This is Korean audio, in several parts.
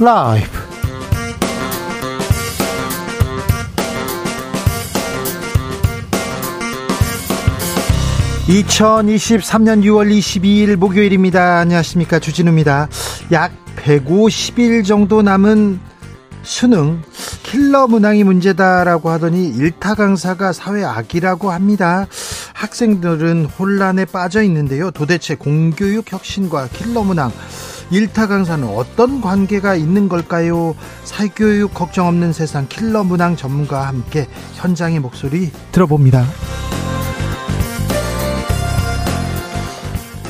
라이브. 2023년 6월 22일 목요일입니다. 안녕하십니까. 주진우입니다. 약 150일 정도 남은 수능 킬러 문항이 문제다라고 하더니 일타 강사가 사회 악이라고 합니다. 학생들은 혼란에 빠져 있는데요. 도대체 공교육 혁신과 킬러 문항 일타 강사는 어떤 관계가 있는 걸까요? 사교육 걱정 없는 세상 킬러 문항 전문가와 함께 현장의 목소리 들어봅니다.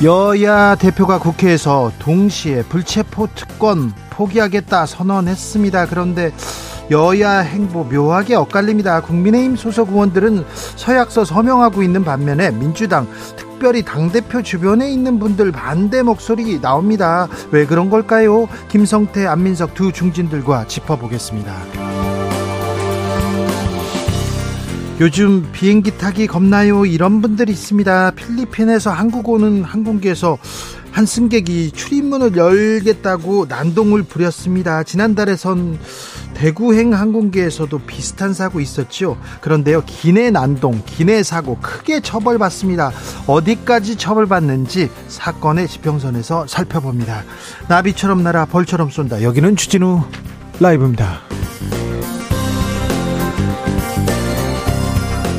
여야 대표가 국회에서 동시에 불체포 특권 포기하겠다 선언했습니다. 그런데 여야 행보 묘하게 엇갈립니다. 국민의힘 소속 의원들은 서약서 서명하고 있는 반면에 민주당 특 별히 당대표 주변에 있는 분들 반대 목소리 나옵니다. 왜 그런 걸까요? 김성태, 안민석 두 중진들과 짚어보겠습니다. 요즘 비행기 타기 겁나요? 이런 분들이 있습니다. 필리핀에서 한국 오는 항공기에서 한 승객이 출입문을 열겠다고 난동을 부렸습니다. 지난달에선 대구행 항공기에서도 비슷한 사고 있었죠. 그런데요, 기내 난동, 기내 사고 크게 처벌받습니다. 어디까지 처벌받는지 사건의 지평선에서 살펴봅니다. 나비처럼 날아 벌처럼 쏜다. 여기는 추진우 라이브입니다.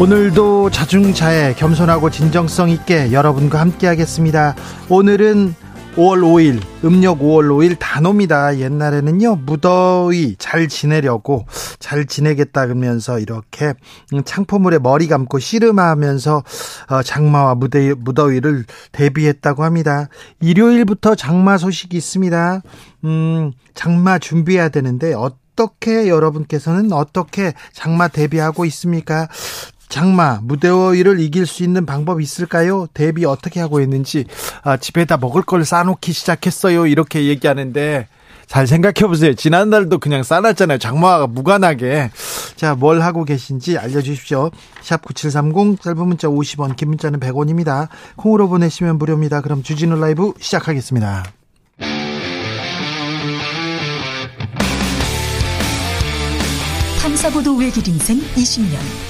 오늘도 자중자애 겸손하고 진정성 있게 여러분과 함께 하겠습니다. 오늘은 5월 5일 음력 5월 5일 단오입니다. 옛날에는요 무더위 잘 지내려고 잘 지내겠다 그러면서 이렇게 창포물에 머리 감고 씨름하면서 어, 장마와 무대, 무더위를 대비했다고 합니다. 일요일부터 장마 소식이 있습니다. 음, 장마 준비해야 되는데 어떻게 여러분께서는 어떻게 장마 대비하고 있습니까? 장마 무더위를 이길 수 있는 방법이 있을까요? 대비 어떻게 하고 있는지 아, 집에다 먹을 걸 싸놓기 시작했어요. 이렇게 얘기하는데 잘 생각해 보세요. 지난달도 그냥 싸놨잖아요. 장마가 무관하게. 자, 뭘 하고 계신지 알려주십시오. 샵 9730, 짧은 문자 50원, 긴 문자는 100원입니다. 콩으로 보내시면 무료입니다. 그럼 주진우 라이브 시작하겠습니다. 탐사보도 외길 인생 20년.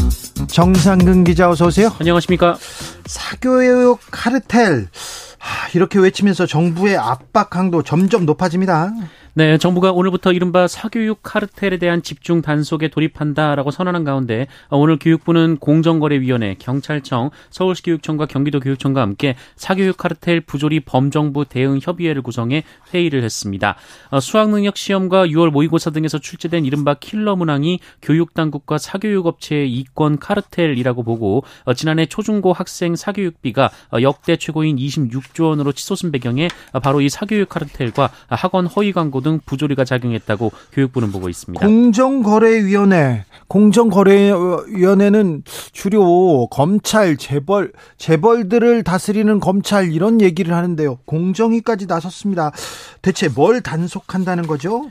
정상근 기자 어서 오세요. 안녕하십니까. 사교육 카르텔 이렇게 외치면서 정부의 압박 강도 점점 높아집니다. 네, 정부가 오늘부터 이른바 사교육 카르텔에 대한 집중 단속에 돌입한다라고 선언한 가운데 어, 오늘 교육부는 공정거래위원회, 경찰청, 서울시교육청과 경기도교육청과 함께 사교육 카르텔 부조리 범정부 대응 협의회를 구성해 회의를 했습니다. 어, 수학능력 시험과 6월 모의고사 등에서 출제된 이른바 킬러 문항이 교육당국과 사교육업체의 이권 카르텔이라고 보고 어, 지난해 초중고 학생 사교육비가 역대 최고인 26조 원으로 치솟은 배경에 바로 이 사교육 카르텔과 학원 허위 광고 등 부조리가 작용했다고 교육부는 보고 있습니다. 공정거래위원회, 공정거래위원회는 주로 검찰, 재벌, 재벌들을 다스리는 검찰 이런 얘기를 하는데요. 공정위까지 나섰습니다. 대체 뭘 단속한다는 거죠?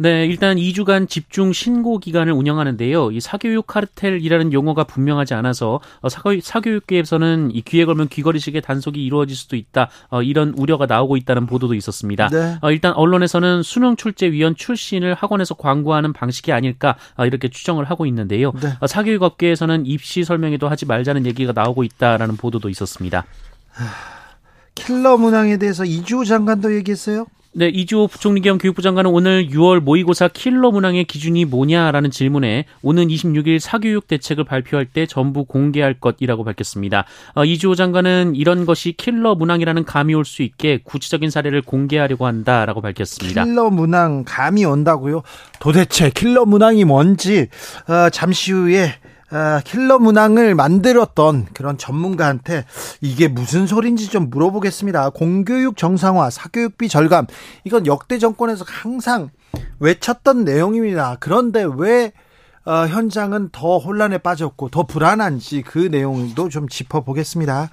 네, 일단 2주간 집중 신고 기간을 운영하는데요. 이 사교육 카르텔이라는 용어가 분명하지 않아서 어, 사교육, 사교 육계에서는 이 귀에 걸면 귀걸이식의 단속이 이루어질 수도 있다. 어, 이런 우려가 나오고 있다는 보도도 있었습니다. 네. 어, 일단 언론에서는 수능 출제 위원 출신을 학원에서 광고하는 방식이 아닐까 어, 이렇게 추정을 하고 있는데요. 네. 어, 사교육 업계에서는 입시 설명회도 하지 말자는 얘기가 나오고 있다라는 보도도 있었습니다. 하, 킬러 문항에 대해서 이주호 장관도 얘기했어요? 네, 이주호 부총리 겸 교육부 장관은 오늘 6월 모의고사 킬러 문항의 기준이 뭐냐라는 질문에 오는 26일 사교육 대책을 발표할 때 전부 공개할 것이라고 밝혔습니다. 어, 이주호 장관은 이런 것이 킬러 문항이라는 감이 올 수 있게 구체적인 사례를 공개하려고 한다라고 밝혔습니다. 킬러 문항 감이 온다고요? 도대체 킬러 문항이 뭔지 어, 잠시 후에 아, 킬러 문항을 만들었던 그런 전문가한테 이게 무슨 소린지 좀 물어보겠습니다. 공교육 정상화, 사교육비 절감, 이건 역대 정권에서 항상 외쳤던 내용입니다. 그런데 왜 어, 현장은 더 혼란에 빠졌고 더 불안한지 그 내용도 좀 짚어보겠습니다.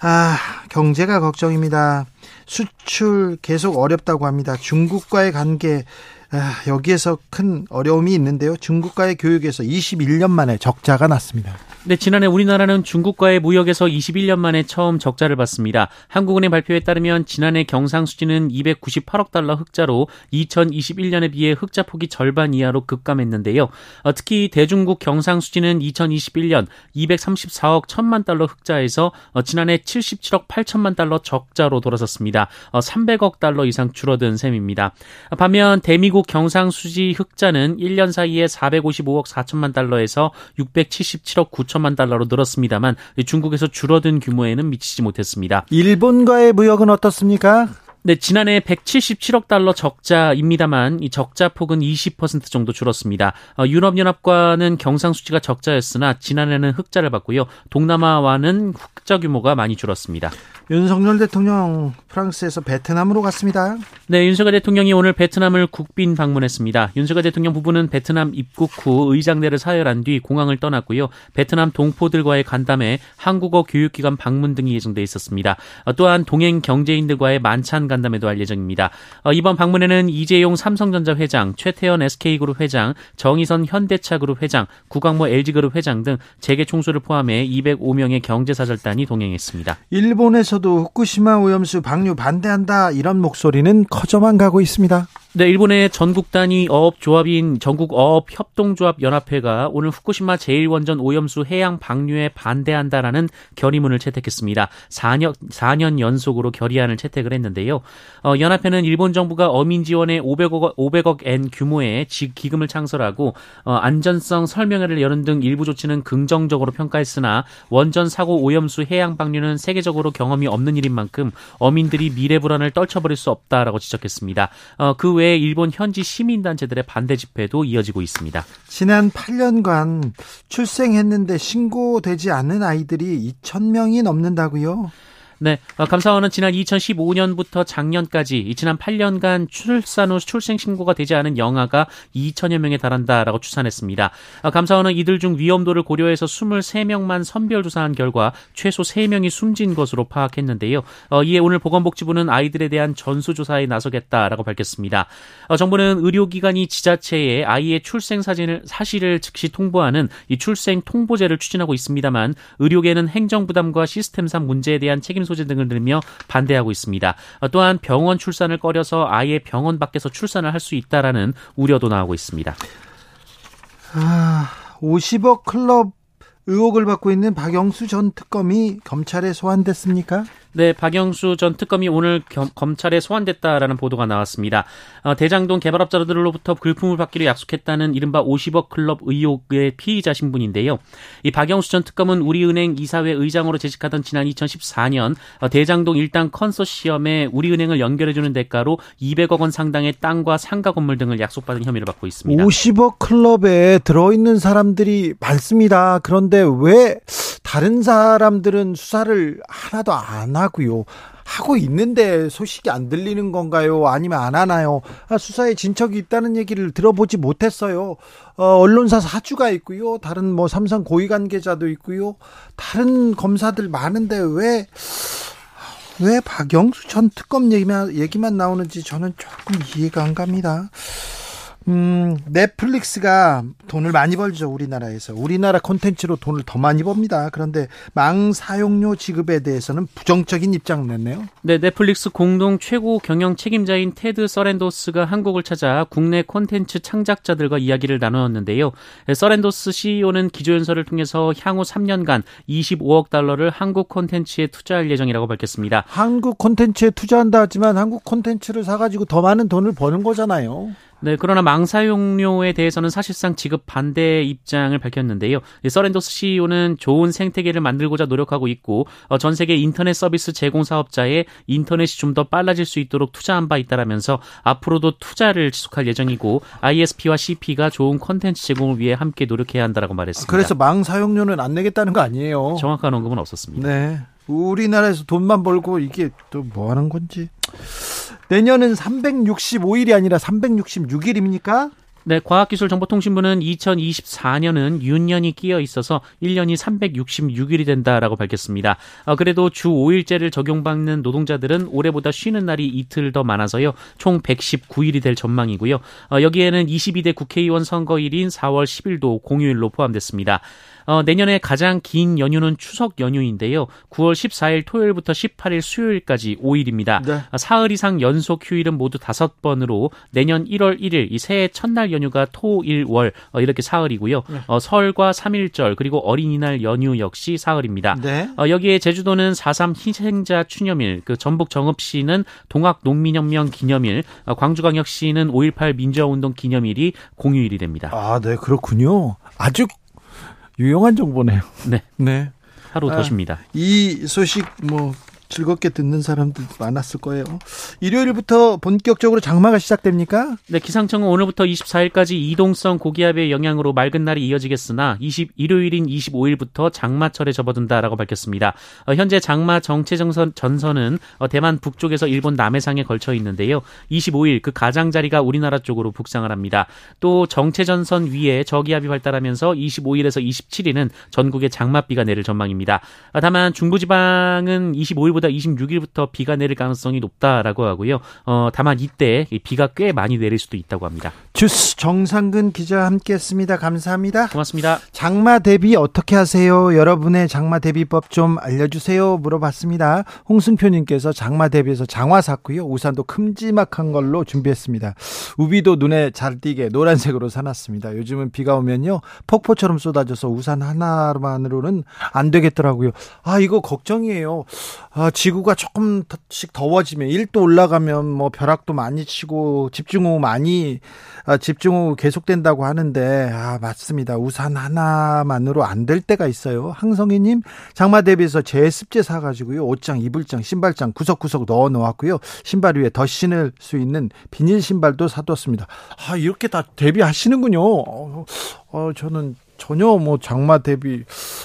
아, 경제가 걱정입니다. 수출 계속 어렵다고 합니다. 중국과의 관계 아, 여기에서 큰 어려움이 있는데요. 중국과의 교육에서 21년 만에 적자가 났습니다. 네, 지난해 우리나라는 중국과의 무역에서 21년 만에 처음 적자를 봤습니다. 한국은행 발표에 따르면 지난해 경상수지는 298억 달러 흑자로 2021년에 비해 흑자 폭이 절반 이하로 급감했는데요. 어, 특히 대중국 경상수지는 2021년 234억 1천만 달러 흑자에서 어, 지난해 77억 8천만 달러 적자로 돌아섰습니다. 300억 어, 달러 이상 줄어든 셈입니다. 반면 대미국 경상수지 흑자는 1년 사이에 455억 4천만 달러에서 677억 9천 5 천만 달러로 늘었습니다만 중국에서 줄어든 규모에는 미치지 못했습니다. 일본과의 무역은 어떻습니까? 네, 지난해 177억 달러 적자입니다만 이 적자 폭은 20% 정도 줄었습니다. 어, 유럽연합과는 경상수지가 적자였으나 지난해는 흑자를 봤고요. 동남아와는 흑자 규모가 많이 줄었습니다. 윤석열 대통령 프랑스에서 베트남으로 갔습니다. 네, 윤석열 대통령이 오늘 베트남을 국빈 방문했습니다. 윤석열 대통령 부부는 베트남 입국 후 의장대를 사열한 뒤 공항을 떠났고요. 베트남 동포들과의 간담회, 한국어 교육기관 방문 등이 예정돼 있었습니다. 어, 또한 동행 경제인들과의 만찬 간담회도 할 예정입니다. 어, 이번 방문에는 이재용 삼성전자 회장, 최태원 SK그룹 회장, 정의선 현대차그룹 회장, 구광모 LG그룹 회장 등 재계 총수를 포함해 205명의 경제사절단이 동행했습니다. 일본에서 일본에서도 후쿠시마 오염수 방류 반대한다 이런 목소리는 커져만 가고 있습니다. 네, 일본의 전국 단위 어업 조합인 전국 어업 협동조합 연합회가 오늘 후쿠시마 제1원전 오염수 해양 방류에 반대한다라는 결의문을 채택했습니다. 4년 4년 연속으로 결의안을 채택을 했는데요. 어, 연합회는 일본 정부가 어민 지원에 500억 500억 엔 규모의 기금을 창설하고 어, 안전성 설명회를 여는 등 일부 조치는 긍정적으로 평가했으나 원전 사고 오염수 해양 방류는 세계적으로 경험이 없는 일인 만큼 어민들이 미래 불안을 떨쳐버릴 수 없다라고 지적했습니다. 어, 그외 에외 일본 현지 시민단체들의 반대 집회도 이어지고 있습니다. 지난 8년간 출생했는데 신고되지 않는 아이들이 2,000명이 넘는다고요? 네, 어, 감사원은 지난 2015년부터 작년까지 지난 8년간 출산 후 출생 신고가 되지 않은 영아가 2천여 명에 달한다라고 추산했습니다. 어, 감사원은 이들 중 위험도를 고려해서 23명만 선별 조사한 결과 최소 3명이 숨진 것으로 파악했는데요. 어, 이에 오늘 보건복지부는 아이들에 대한 전수조사에 나서겠다라고 밝혔습니다. 정부는 의료기관이 지자체에 아이의 출생 사진을 사실을 즉시 통보하는 이 출생 통보제를 추진하고 있습니다만 의료계는 행정 부담과 시스템상 문제에 대한 책임 소재 등을 들며 반대하고 있습니다. 또한 병원 출산을 꺼려서 아예 병원 밖에서 출산을 할 수 있다라는 우려도 나오고 있습니다. 아, 50억 클럽 의혹을 받고 있는 박영수 전 특검이 검찰에 소환됐습니까? 네, 박영수 전 특검이 오늘 겸, 검찰에 소환됐다라는 보도가 나왔습니다. 어, 대장동 개발업자들로부터 불품을 받기로 약속했다는 이른바 50억 클럽 의혹의 피의자 신분인데요. 이 박영수 전 특검은 우리은행 이사회 의장으로 재직하던 지난 2014년 어, 대장동 일당 컨소시엄에 우리은행을 연결해주는 대가로 200억 원 상당의 땅과 상가 건물 등을 약속받은 혐의를 받고 있습니다. 50억 클럽에 들어있는 사람들이 많습니다. 그런데 왜 다른 사람들은 수사를 하나도 안 하고 하고요. 하고 있는데 소식이 안 들리는 건가요? 아니면 안 하나요? 아, 수사에 진척이 있다는 얘기를 들어보지 못했어요. 어, 언론사 사주가 있고요. 다른 뭐 삼성 고위 관계자도 있고요. 다른 검사들 많은데 왜, 왜 박영수 전 특검 얘기만, 얘기만 나오는지 저는 조금 이해가 안 갑니다. 음, 넷플릭스가 돈을 많이 벌죠, 우리나라에서. 우리나라 콘텐츠로 돈을 더 많이 법니다. 그런데 망 사용료 지급에 대해서는 부정적인 입장 냈네요. 네, 넷플릭스 공동 최고 경영 책임자인 테드 서렌도스가 한국을 찾아 국내 콘텐츠 창작자들과 이야기를 나누었는데요. 서렌도스 CEO는 기조연설을 통해서 향후 3년간 25억 달러를 한국 콘텐츠에 투자할 예정이라고 밝혔습니다. 한국 콘텐츠에 투자한다 하지만 한국 콘텐츠를 사가지고 더 많은 돈을 버는 거잖아요. 네, 그러나 망사 용료에 대해서는 사실상 지급 반대 입장을 밝혔는데요. 서렌도스 CEO는 좋은 생태계를 만들고자 노력하고 있고 어, 전 세계 인터넷 서비스 제공 사업자의 인터넷이 좀 더 빨라질 수 있도록 투자한 바 있다라면서 앞으로도 투자를 지속할 예정이고 ISP와 CP가 좋은 콘텐츠 제공을 위해 함께 노력해야 한다라고 말했습니다. 그래서 망 사용료는 안 내겠다는 거 아니에요? 정확한 언급은 없었습니다. 네. 우리나라에서 돈만 벌고 이게 또 뭐 하는 건지. 내년은 365일이 아니라 366일입니까? 네, 과학기술정보통신부는 2024년은 윤년이 끼어 있어서 1년이 366일이 된다라고 밝혔습니다. 어, 그래도 주 5일제를 적용받는 노동자들은 올해보다 쉬는 날이 이틀 더 많아서요. 총 119일이 될 전망이고요. 어, 여기에는 22대 국회의원 선거일인 4월 10일도 공휴일로 포함됐습니다. 어, 내년에 가장 긴 연휴는 추석 연휴인데요. 9월 14일 토요일부터 18일 수요일까지 5일입니다. 네. 어, 사흘 이상 연속 휴일은 모두 5번으로 내년 1월 1일 이 새해 첫날 연휴가 토, 일, 월 어, 이렇게 사흘이고요. 네. 어, 설과 3일절 그리고 어린이날 연휴 역시 사흘입니다. 네. 어, 여기에 제주도는 4.3 희생자 추념일, 그 전북 정읍시는 동학 농민혁명 기념일, 어, 광주광역시는 5.18 민주화운동 기념일이 공휴일이 됩니다. 아, 네, 그렇군요. 아주 유용한 정보네요. 네. 네. 하루 더. 아, 이 소식 뭐 즐겁게 듣는 사람들 많았을 거예요. 일요일부터 본격적으로 장마가 시작됩니까? 네, 기상청은 오늘부터 24일까지 이동성 고기압의 영향으로 맑은 날이 이어지겠으나 20 일요일인 25일부터 장마철에 접어든다라고 밝혔습니다. 어, 현재 장마 정체 전선 전선은 어, 대만 북쪽에서 일본 남해상에 걸쳐 있는데요. 25일 그 가장자리가 우리나라 쪽으로 북상을 합니다. 또 정체 전선 위에 저기압이 발달하면서 25일에서 27일은 전국에 장맛비가 내릴 전망입니다. 어, 다만 중부지방은 25일 오늘보다 26일부터 비가 내릴 가능성이 높다라고 하고요. 어, 다만 이때 비가 꽤 많이 내릴 수도 있다고 합니다. 주스 정상근 기자 함께했습니다. 감사합니다. 고맙습니다. 장마 대비 어떻게 하세요? 여러분의 장마 대비법 좀 알려주세요. 물어봤습니다. 홍승표님께서 장마 대비해서 장화 샀고요. 우산도 큼지막한 걸로 준비했습니다. 우비도 눈에 잘 띄게 노란색으로 사놨습니다. 요즘은 비가 오면요 폭포처럼 쏟아져서 우산 하나만으로는 안 되겠더라고요. 아 이거 걱정이에요. 아, 지구가 조금씩 더워지면 1도 올라가면 뭐 벼락도 많이 치고 집중호우 많이 아, 집중호우 계속된다고 하는데 아 맞습니다. 우산 하나만으로 안 될 때가 있어요. 항성이님 장마 대비해서 제습제 사가지고요 옷장, 이불장, 신발장 구석구석 넣어 놓았고요 신발 위에 더 신을 수 있는 비닐 신발도 사뒀습니다. 아 이렇게 다 대비하시는군요. 어, 어 저는 전혀 뭐 장마 대비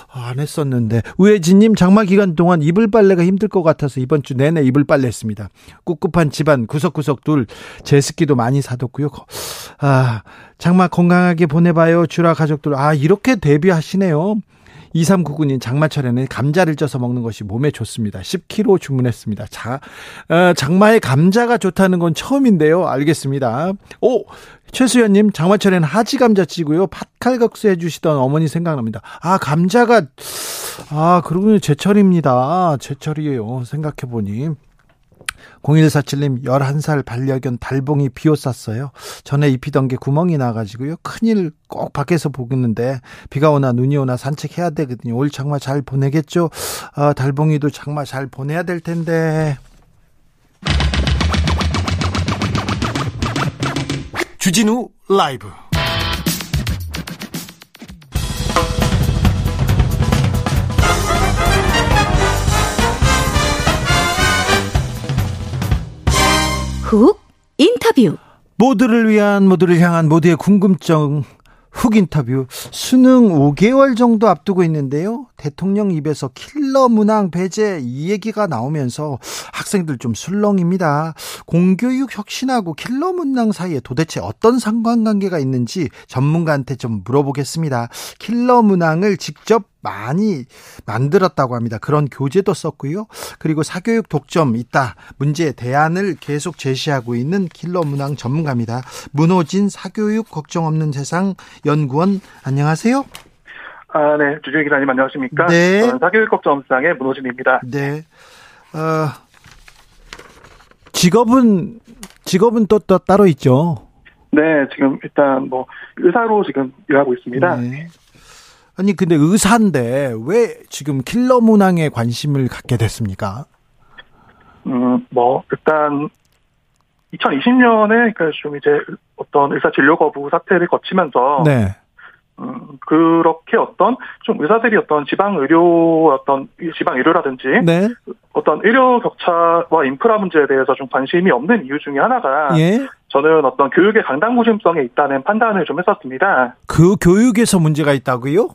안 했었는데 우혜진님 장마 기간 동안 이불 빨래가 힘들 것 같아서 이번 주 내내 이불 빨래 했습니다. 꿉꿉한 집안 구석구석 둘 제습기도 많이 사뒀고요. 아 장마 건강하게 보내봐요 주라 가족들 아 이렇게 대비하시네요. 2399님 장마철에는 감자를 쪄서 먹는 것이 몸에 좋습니다. 10kg 주문했습니다. 자, 어, 장마에 감자가 좋다는 건 처음인데요. 알겠습니다. 오, 최수연님 장마철에는 하지 감자 찌고요. 팥칼국수 해주시던 어머니 생각납니다. 아 감자가 아 그러고 제철입니다. 제철이에요. 생각해보니. 0147님 11살 반려견 달봉이 비옷 샀어요. 전에 입히던 게 구멍이 나가지고요. 큰일 꼭 밖에서 보겠는데 비가 오나 눈이 오나 산책해야 되거든요. 올 장마 잘 보내겠죠? 아, 달봉이도 장마 잘 보내야 될 텐데. 주진우 라이브 훅 인터뷰 모두를 위한 모두를 향한 모두의 궁금증 훅 인터뷰 수능 5개월 정도 앞두고 있는데요. 대통령 입에서 킬러 문항 배제 이 얘기가 나오면서 학생들 좀 술렁입니다. 공교육 혁신하고 킬러 문항 사이에 도대체 어떤 상관관계가 있는지 전문가한테 좀 물어보겠습니다. 킬러 문항을 직접 많이 만들었다고 합니다. 그런 교재도 썼고요. 그리고 사교육 독점 있다. 문제 대안을 계속 제시하고 있는 킬러 문항 전문가입니다. 문호진 사교육 걱정 없는 세상 연구원 안녕하세요. 아, 네. 주주희 기자님 안녕하십니까? 네. 사교육 걱정 없상의 문호진입니다. 네. 어, 직업은 직업은 또, 또 따로 있죠. 네, 지금 일단 뭐 의사로 지금 일하고 있습니다. 네. 아니 근데 의사인데 왜 지금 킬러 문항에 관심을 갖게 됐습니까? 음, 뭐 일단 2020년에 그러니까 좀 이제 어떤 의사 진료 거부 사태를 거치면서 네. 음, 그렇게 어떤 좀 의사들이 어떤 지방 의료 어떤 지방 의료라든지 네. 어떤 의료 격차와 인프라 문제에 대해서 좀 관심이 없는 이유 중에 하나가 예. 저는 어떤 교육의 강당구심성에 있다는 판단을 좀 했었습니다. 그 교육에서 문제가 있다고요?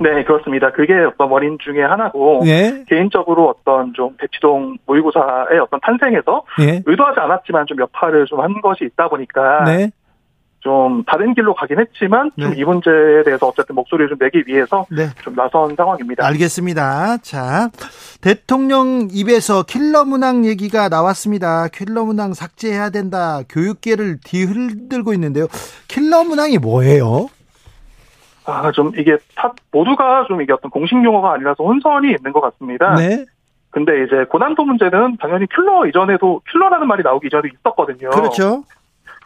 네, 그렇습니다. 그게 어떤 원인 중에 하나고 예. 개인적으로 어떤 좀 대치동 모의고사의 어떤 탄생에서 예. 의도하지 않았지만 좀 역할을 좀한 것이 있다 보니까 네. 좀 다른 길로 가긴 했지만 네. 좀이 문제에 대해서 어쨌든 목소리를 좀 내기 위해서 네. 좀 나선 상황입니다. 알겠습니다. 자, 대통령 입에서 킬러 문항 얘기가 나왔습니다. 킬러 문항 삭제해야 된다. 교육계를 뒤흔들고 있는데요. 킬러 문항이 뭐예요? 아, 좀 이게 타, 모두가 좀 이게 어떤 공식 용어가 아니라서 혼선이 있는 것 같습니다. 네. 근데 이제 고난도 문제는 당연히 킬러 이전에도 킬러라는 말이 나오기 이전에 있었거든요. 그렇죠.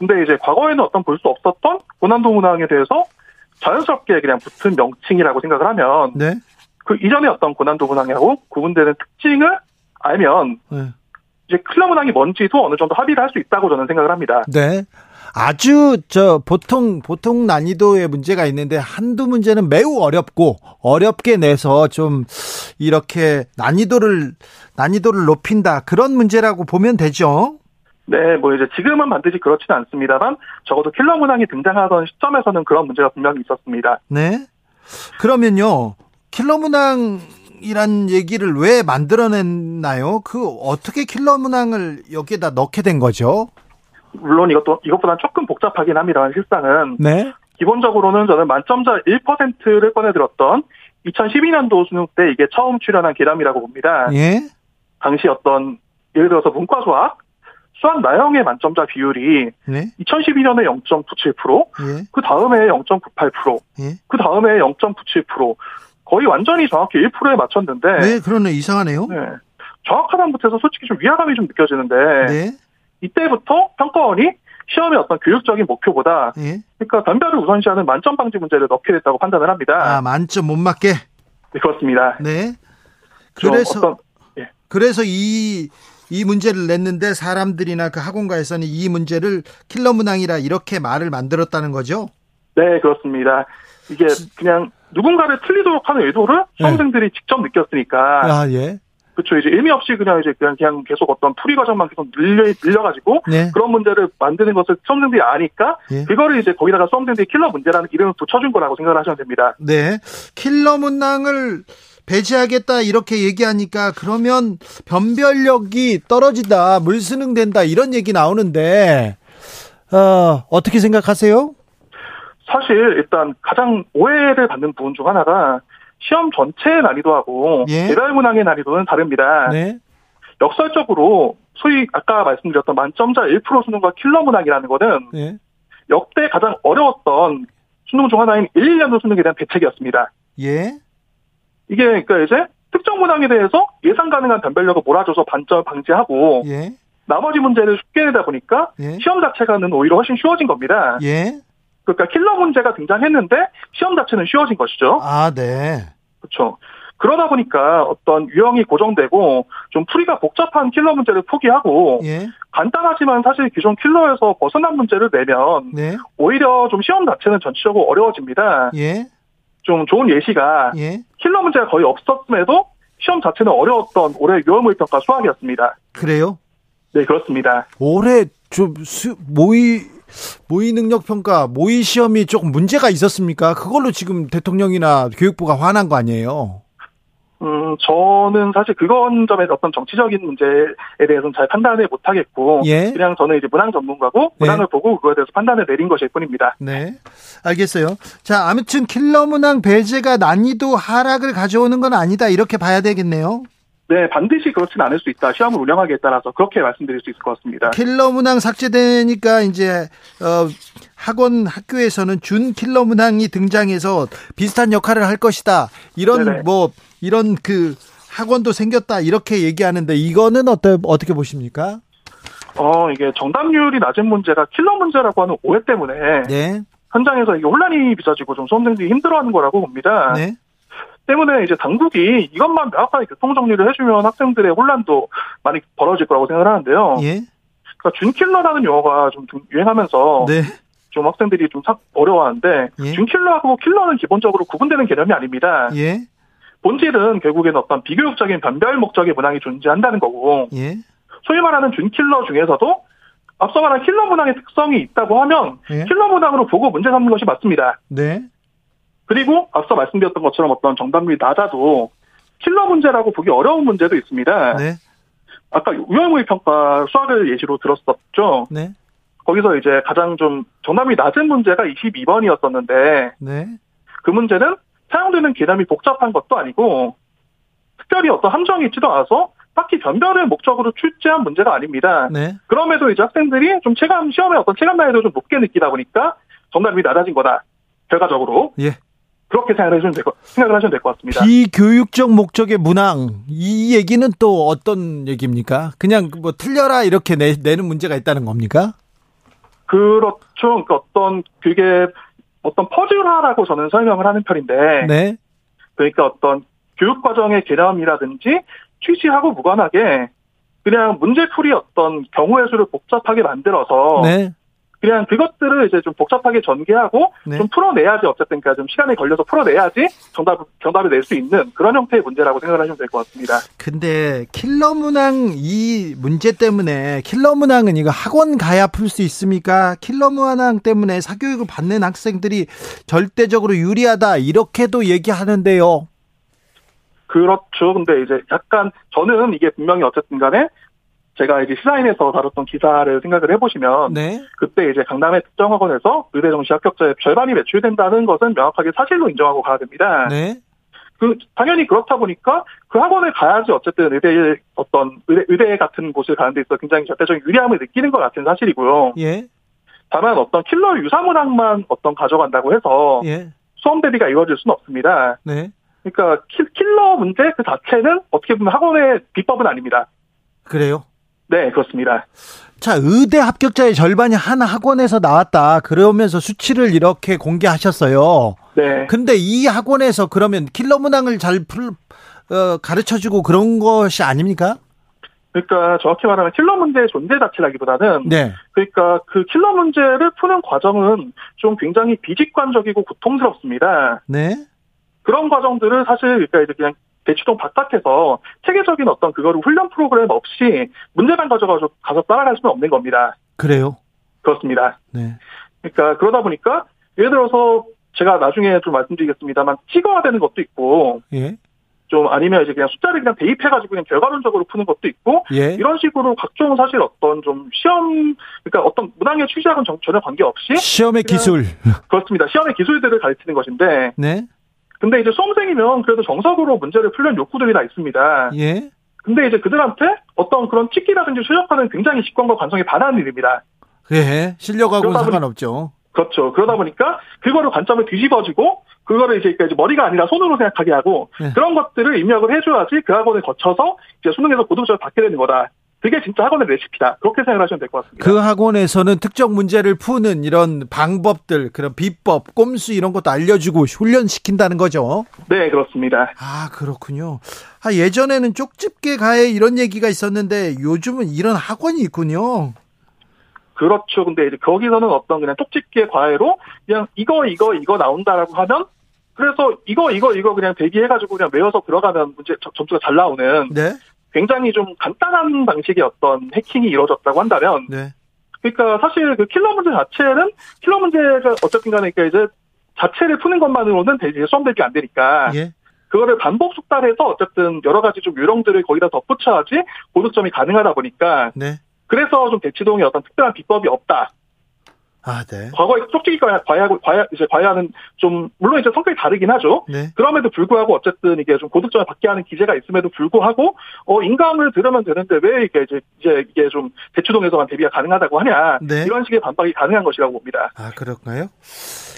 근데 이제 과거에는 어떤 볼 수 없었던 고난도 문항에 대해서 자연스럽게 그냥 붙은 명칭이라고 생각을 하면 네. 그 이전에 어떤 고난도 문항하고 구분되는 특징을 알면 네. 이제 킬러 문항이 뭔지도 어느 정도 합의를 할 수 있다고 저는 생각을 합니다. 네. 아주 저 보통 보통 난이도의 문제가 있는데 한두 문제는 매우 어렵고 어렵게 내서 좀 이렇게 난이도를 난이도를 높인다 그런 문제라고 보면 되죠. 네, 뭐 이제 지금은 반드시 그렇지는 않습니다만 적어도 킬러 문항이 등장하던 시점에서는 그런 문제가 분명히 있었습니다. 네. 그러면요. 킬러 문항이란 얘기를 왜 만들어냈나요? 그 어떻게 킬러 문항을 여기에다 넣게 된 거죠? 물론 이것도 이것보다는 조금 복잡하긴 합니다만 실상은 네. 기본적으로는 저는 만점자 1%를 꺼내들었던 2012년도 수능 때 이게 처음 출연한 계람이라고 봅니다. 예. 당시 어떤 예를 들어서 문과 수학 수학 나형의 만점자 비율이 네? 2012년에 0.97%, 예. 그 다음에 0.98%, 예. 그 다음에 0.97%, 거의 완전히 정확히 1%에 맞췄는데. 네, 그러네 이상하네요. 네. 정확하다는 못해서 솔직히 좀 위화감이 좀 느껴지는데. 네. 이때부터 평가원이 시험의 어떤 교육적인 목표보다 예. 그러니까 변별을 우선시하는 만점 방지 문제를 넣게 됐다고 판단을 합니다. 아 만점 못 맞게. 네 그렇습니다. 네. 그래서 어떤, 예. 그래서 이 이 문제를 냈는데 사람들이나 그 학원가에서는 이 문제를 킬러 문항이라 이렇게 말을 만들었다는 거죠? 네 그렇습니다. 이게 그냥 누군가를 틀리도록 하는 의도를 수험생들이 네. 직접 느꼈으니까. 아 예. 그렇죠. 이제 의미 없이 그냥 이제 그냥 그냥 계속 어떤 풀이 과정만 계속 늘려 늘려가지고 네. 그런 문제를 만드는 것을 수험생들이 아니까 네. 그거를 이제 거기다가 수험생들이 킬러 문제라는 이름을 붙여준 거라고 생각을 하시면 됩니다. 네, 킬러 문항을 배제하겠다 이렇게 얘기하니까 그러면 변별력이 떨어진다, 물수능 된다 이런 얘기 나오는데 어, 어떻게 생각하세요? 사실 일단 가장 오해를 받는 부분 중 하나가 시험 전체의 난이도하고 예. 개별 문항의 난이도는 다릅니다. 네. 역설적으로 소위 아까 말씀드렸던 만점자 1% 수능과 킬러 문항이라는 거는 예. 역대 가장 어려웠던 수능 중 하나인 1, 1년도 수능에 대한 대책이었습니다. 예. 이게 그러니까 이제 특정 문항에 대해서 예상 가능한 변별력을 몰아줘서 반점 방지하고 예. 나머지 문제를 쉽게 내다 보니까 예. 시험 자체가는 오히려 훨씬 쉬워진 겁니다. 예. 그러니까 킬러 문제가 등장했는데 시험 자체는 쉬워진 것이죠. 아, 네. 그렇죠. 그러다 보니까 어떤 유형이 고정되고 좀 풀이가 복잡한 킬러 문제를 포기하고 예. 간단하지만 사실 기존 킬러에서 벗어난 문제를 내면 네. 오히려 좀 시험 자체는 전체적으로 어려워집니다. 예. 좀 좋은 예시가 예. 킬러 문제가 거의 없었음에도 시험 자체는 어려웠던 올해 유형물 평가 수학이었습니다. 그래요? 네 그렇습니다. 올해 좀 수, 모의 모의 능력 평가, 모의 시험이 조금 문제가 있었습니까? 그걸로 지금 대통령이나 교육부가 화난 거 아니에요? 음, 저는 사실 그건 점에 어떤 정치적인 문제에 대해서는 잘 판단을 못 하겠고, 예? 그냥 저는 이제 문항 전문가고, 문항을 네. 보고 그거에 대해서 판단을 내린 것일 뿐입니다. 네. 알겠어요. 자, 아무튼 킬러 문항 배제가 난이도 하락을 가져오는 건 아니다. 이렇게 봐야 되겠네요. 네, 반드시 그렇지는 않을 수 있다. 시험을 운영하기에 따라서 그렇게 말씀드릴 수 있을 것 같습니다. 킬러 문항 삭제되니까 이제 어, 학원 학교에서는 준 킬러 문항이 등장해서 비슷한 역할을 할 것이다. 이런 네네. 뭐 이런 그 학원도 생겼다 이렇게 얘기하는데 이거는 어때 어떻게 보십니까? 어 이게 정답률이 낮은 문제가 킬러 문제라고 하는 오해 때문에 네. 현장에서 이게 혼란이 빚어지고 좀 수험생들이 힘들어하는 거라고 봅니다. 네. 때문에 이제 당국이 이것만 명확하게 교통 정리를 해주면 학생들의 혼란도 많이 벌어질 거라고 생각을 하는데요. 예. 그러니까 준킬러라는 용어가 좀 유행하면서 네. 좀 학생들이 좀 어려워하는데 예. 준킬러하고 킬러는 기본적으로 구분되는 개념이 아닙니다. 예. 본질은 결국에는 어떤 비교육적인 변별 목적의 문항이 존재한다는 거고 예. 소위 말하는 준킬러 중에서도 앞서 말한 킬러 문항의 특성이 있다고 하면 예. 킬러 문항으로 보고 문제 삼는 것이 맞습니다. 네. 그리고 앞서 말씀드렸던 것처럼 어떤 정답률이 낮아도 킬러 문제라고 보기 어려운 문제도 있습니다. 네. 아까 유형무의 평가 수학을 예시로 들었었죠. 네. 거기서 이제 가장 좀 정답이 낮은 문제가 22번이었었는데 네. 그 문제는 사용되는 개념이 복잡한 것도 아니고 특별히 어떤 함정이 있지도 않아서 딱히 변별을 목적으로 출제한 문제가 아닙니다. 네. 그럼에도 이제 학생들이 좀 체감 시험에 어떤 체감 난이도 좀 높게 느끼다 보니까 정답이 낮아진 거다. 결과적으로. 예. 그렇게 생각을 하시면 될 것, 생각을 하시면 될 것 같습니다. 비교육적 목적의 문항 이 얘기는 또 어떤 얘기입니까? 그냥 뭐 틀려라 이렇게 내, 내는 문제가 있다는 겁니까? 그렇죠. 그러니까 어떤 그게 어떤 퍼즐화라고 저는 설명을 하는 편인데, 네. 그러니까 어떤 교육 과정의 개념이라든지 취지하고 무관하게 그냥 문제풀이 어떤 경우의 수를 복잡하게 만들어서 네. 그냥 그것들을 이제 좀 복잡하게 전개하고 네. 좀 풀어내야지 어쨌든 그러니까 좀 시간이 걸려서 풀어내야지 정답 정답을 낼 수 있는 그런 형태의 문제라고 생각하시면 될 것 같습니다. 근데 킬러 문항 이 문제 때문에 킬러 문항은 이거 학원 가야 풀 수 있습니까? 킬러 문항 때문에 사교육을 받는 학생들이 절대적으로 유리하다 이렇게도 얘기하는데요. 그렇죠. 근데 이제 약간 저는 이게 분명히 어쨌든 간에 제가 이제 시사인에서 다뤘던 기사를 생각을 해보시면 네. 그때 이제 강남의 특정 학원에서 의대 정시 합격자의 절반이 매출된다는 것은 명확하게 사실로 인정하고 가야 됩니다. 네. 그 당연히 그렇다 보니까 그 학원에 가야지 어쨌든 의대 어떤 의대, 의대 같은 곳을 가는 데 있어 굉장히 절대적인 유리함을 느끼는 것 같은 사실이고요. 예. 다만 어떤 킬러 유사문항만 어떤 가져간다고 해서 예. 수험 대비가 이루어질 수는 없습니다. 네. 그러니까 킬러 문제 그 자체는 어떻게 보면 학원의 비법은 아닙니다. 그래요? 네, 그렇습니다. 자, 의대 합격자의 절반이 한 학원에서 나왔다. 그러면서 수치를 이렇게 공개하셨어요. 네. 근데 이 학원에서 그러면 킬러 문항을 잘 풀, 어, 가르쳐 주고 그런 것이 아닙니까? 그러니까 정확히 말하면 킬러 문제의 존재 자체라기보다는 네. 그러니까 그 킬러 문제를 푸는 과정은 좀 굉장히 비직관적이고 고통스럽습니다. 네. 그런 과정들을 사실 그러니까 이제 그냥 대치동 바깥에서 체계적인 어떤 그거를 훈련 프로그램 없이 문제만 가져가서 가서 따라갈 수는 없는 겁니다. 그래요? 그렇습니다. 네. 그러니까 그러다 보니까 예를 들어서 제가 나중에 좀 말씀드리겠습니다만 찍어야 되는 것도 있고 예. 좀 아니면 이제 그냥 숫자를 그냥 대입해가지고 그냥 결과론적으로 푸는 것도 있고 예. 이런 식으로 각종 사실 어떤 좀 시험 그러니까 어떤 문항의 취지하고는 전혀 관계없이 시험의 기술 그렇습니다 시험의 기술들을 가르치는 것인데 네. 근데 이제 수험생이면 그래도 정석으로 문제를 풀려는 욕구들이 다 있습니다. 예. 근데 이제 그들한테 어떤 그런 찍기라든지 최적화는 굉장히 직관과 관성에 반하는 일입니다. 예, 실력하고는 상관없죠. 그렇죠. 그러다 보니까 그거를 관점을 뒤집어지고 그거를 이제 머리가 아니라 손으로 생각하게 하고 예. 그런 것들을 입력을 해줘야지 그 학원을 거쳐서 이제 수능에서 고등점을 받게 되는 거다. 그게 진짜 학원의 레시피다. 그렇게 생각을 하시면 될 것 같습니다. 그 학원에서는 특정 문제를 푸는 이런 방법들, 그런 비법, 꼼수 이런 것도 알려주고 훈련시킨다는 거죠. 네, 그렇습니다. 아, 그렇군요. 아, 예전에는 쪽집게 가해 이런 얘기가 있었는데 요즘은 이런 학원이 있군요. 그렇죠. 근데 이제 거기서는 어떤 그냥 쪽집게 과외로 그냥 이거, 이거, 이거 나온다라고 하면 그래서 이거, 이거, 이거 그냥 대기해가지고 그냥 외워서 들어가면 문제 점수가 잘 나오는. 네. 굉장히 좀 간단한 방식의 어떤 해킹이 이루어졌다고 한다면 네. 그러니까 사실 그 킬러 문제 자체는 킬러 문제가 어쨌든 간에 그러니까 이제 자체를 푸는 것만으로는 대지 수험 대비 안 되니까 예. 그거를 반복 숙달해서 어쨌든 여러 가지 좀 요령들을 거기다 덧붙여야지 고득점이 가능하다 보니까 네. 그래서 좀 대치동에 어떤 특별한 비법이 없다. 아, 네. 과거에 솔직히 과외하고 과외 이제 과외하는 좀 물론 이제 성격이 다르긴 하죠. 네. 그럼에도 불구하고 어쨌든 이게 좀 고득점을 받게 하는 기재가 있음에도 불구하고 어 인강을 들으면 되는데 왜 이게 이제 이제 이게 좀 대추동에서만 대비가 가능하다고 하냐 네. 이런 식의 반박이 가능한 것이라고 봅니다. 아 그럴까요?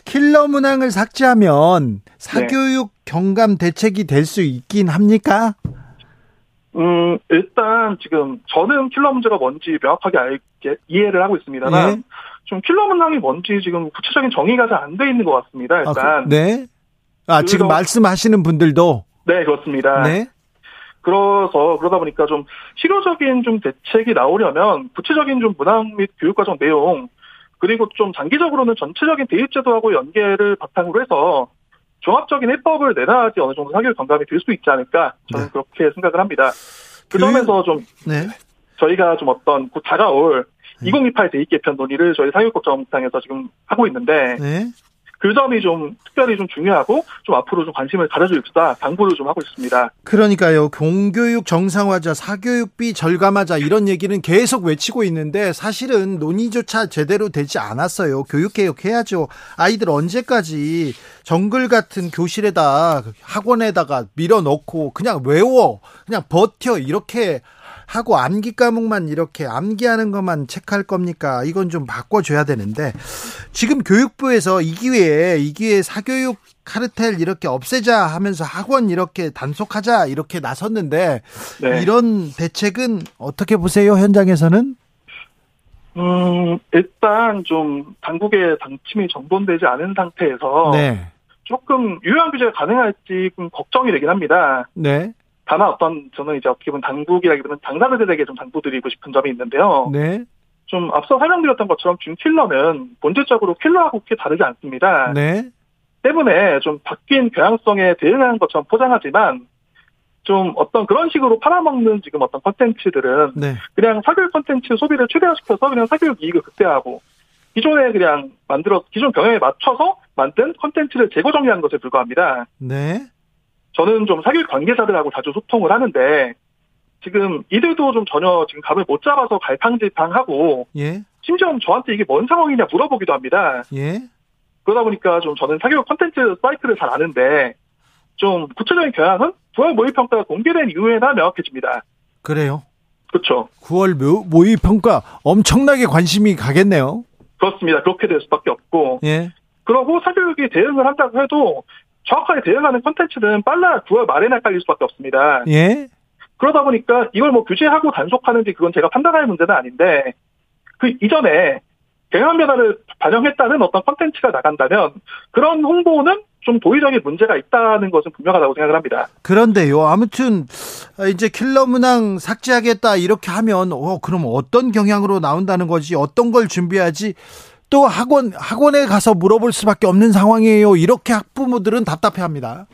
킬러 문항을 삭제하면 사교육 네. 경감 대책이 될 수 있긴 합니까? 음, 일단 지금 저는 킬러 문제가 뭔지 명확하게 알게 이해를 하고 있습니다만 네. 좀 킬러 문항이 뭔지 지금 구체적인 정의가 잘 안 돼 있는 것 같습니다. 아, 일단. 아, 그, 네. 아, 지금 말씀하시는 분들도 네, 그렇습니다. 네. 그래서 그러다 보니까 좀 실효적인 좀 대책이 나오려면 구체적인 좀 문항 및 교육 과정 내용 그리고 좀 장기적으로는 전체적인 대입 제도하고 연계를 바탕으로 해서 종합적인 해법을 내놔야지 어느 정도 사교육 감감이 될 수 있지 않을까 저는 네. 그렇게 생각을 합니다. 그 점에서 좀 네. 저희가 좀 어떤 곧 다가올 2028 대입 개편 논의를 저희 사교육국정상에서 지금 하고 있는데 네. 그 점이 좀 특별히 좀 중요하고 좀 앞으로 좀 관심을 가져주겠다 당부를 좀 하고 있습니다. 그러니까요. 공교육 정상화자, 사교육비 절감하자 이런 얘기는 계속 외치고 있는데 사실은 논의조차 제대로 되지 않았어요. 교육개혁 해야죠. 아이들 언제까지 정글 같은 교실에다 학원에다가 밀어넣고 그냥 외워, 그냥 버텨 이렇게 하고 암기 과목만 이렇게 암기하는 것만 체크할 겁니까? 이건 좀 바꿔줘야 되는데 지금 교육부에서 이 기회에 이 기회에 사교육 카르텔 이렇게 없애자 하면서 학원 이렇게 단속하자 이렇게 나섰는데 네. 이런 대책은 어떻게 보세요 현장에서는? 음 일단 좀 당국의 당침이 정돈되지 않은 상태에서 네. 조금 유효한 규제가 가능할지 좀 걱정이 되긴 합니다. 네. 다만 어떤 저는 이제 어떻게 보면 당국이라기보다는 당사자들에게 좀 당부드리고 싶은 점이 있는데요. 네. 좀 앞서 설명드렸던 것처럼 준 킬러는 본질적으로 킬러하고 크게 다르지 않습니다. 네. 때문에 좀 바뀐 경향성에 대응하는 것처럼 포장하지만 좀 어떤 그런 식으로 팔아먹는 지금 어떤 컨텐츠들은 네. 그냥 사교육 컨텐츠 소비를 최대화시켜서 그냥 사교육 이익을 극대화하고 기존에 그냥 만들어 기존 경영에 맞춰서 만든 컨텐츠를 재고 정리하는 것에 불과합니다. 네. 저는 좀 사교육 관계자들하고 자주 소통을 하는데 지금 이들도 좀 전혀 지금 감을 못 잡아서 갈팡질팡하고 예. 심지어 저한테 이게 뭔 상황이냐 물어보기도 합니다. 예. 그러다 보니까 좀 저는 사교육 콘텐츠 사이트를 잘 아는데 좀 구체적인 경향은 9월 모의평가가 공개된 이후에나 명확해집니다. 그래요? 그렇죠. 9월 모의평가 엄청나게 관심이 가겠네요. 그렇습니다. 그렇게 될 수밖에 없고. 예. 그러고 사교육이 대응을 한다고 해도 정확하게 대응하는 컨텐츠는 빨라 9월 말에나 깔릴 수밖에 없습니다. 예. 그러다 보니까 이걸 뭐 규제하고 단속하는지 그건 제가 판단할 문제는 아닌데 그 이전에 경영 변화를 반영했다는 어떤 컨텐츠가 나간다면 그런 홍보는 좀 도의적인 문제가 있다는 것은 분명하다고 생각을 합니다. 그런데요. 아무튼 이제 킬러 문항 삭제하겠다 이렇게 하면 어 그럼 어떤 경향으로 나온다는 거지? 어떤 걸 준비하지? 또 학원 학원에 가서 물어볼 수밖에 없는 상황이에요. 이렇게 학부모들은 답답해합니다.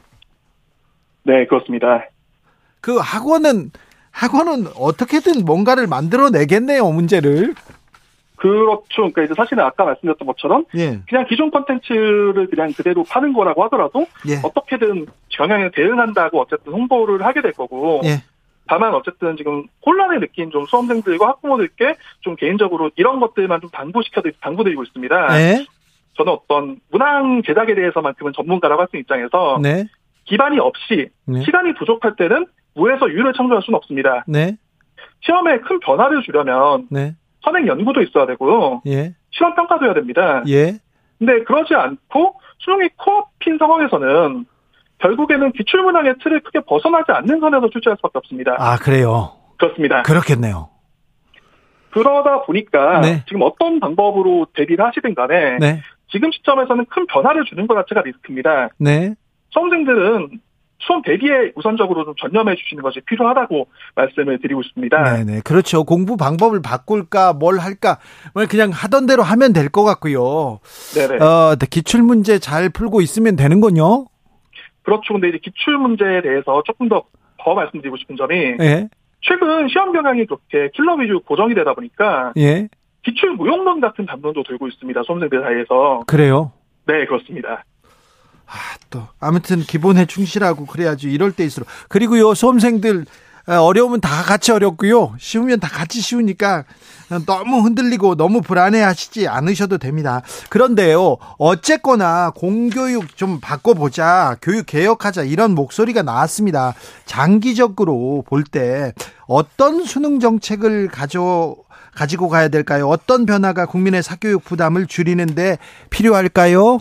네, 그렇습니다. 그 학원은 학원은 어떻게든 뭔가를 만들어내겠네요, 문제를. 그렇죠. 그러니까 이제 사실은 아까 말씀드렸던 것처럼 예. 그냥 기존 컨텐츠를 그냥 그대로 파는 거라고 하더라도 예. 어떻게든 경향에 대응한다고 어쨌든 홍보를 하게 될 거고 예. 다만 어쨌든 지금 혼란을 느낀 좀 수험생들과 학부모들께 좀 개인적으로 이런 것들만 좀 당부시켜 당부드리고 있습니다. 네. 저는 어떤 문항 제작에 대해서만큼은 전문가라고 할 수 있는 입장에서 네. 기반이 없이 네. 시간이 부족할 때는 무에서 유를 창조할 수는 없습니다. 네. 시험에 큰 변화를 주려면 네. 선행 연구도 있어야 되고요. 예. 실험 평가도 해야 됩니다. 예. 근데 그러지 않고 수능이 코앞인 상황에서는 결국에는 기출문항의 틀을 크게 벗어나지 않는 선에서 출제할 수밖에 없습니다. 아 그래요? 그렇습니다. 그렇겠네요. 그러다 보니까 네. 지금 어떤 방법으로 대비를 하시든 간에 네. 지금 시점에서는 큰 변화를 주는 것 자체가 리스크입니다. 네. 수험생들은 수험 대비에 우선적으로 좀 전념해 주시는 것이 필요하다고 말씀을 드리고 싶습니다. 네네. 그렇죠. 공부 방법을 바꿀까, 뭘 할까, 뭘 그냥 하던 대로 하면 될 것 같고요. 네네. 어, 기출 문제 잘 풀고 있으면 되는군요. 그렇죠. 근데 이제 기출 문제에 대해서 조금 더, 더 말씀드리고 싶은 점이 예. 최근 시험 경향이 그렇게 킬러 위주 고정이 되다 보니까 예. 기출 무용론 같은 담론도 들고 있습니다. 수험생들 사이에서. 그래요? 네, 그렇습니다. 아, 또 아무튼 기본에 충실하고 그래야지 이럴 때일수록 그리고 요 수험생들 아, 어려우면 다 같이 어렵고요. 쉬우면 다 같이 쉬우니까 너무 흔들리고 너무 불안해 하시지 않으셔도 됩니다. 그런데요, 어쨌거나 공교육 좀 바꿔보자, 교육 개혁하자, 이런 목소리가 나왔습니다. 장기적으로 볼 때 어떤 수능 정책을 가져, 가지고 가야 될까요? 어떤 변화가 국민의 사교육 부담을 줄이는데 필요할까요?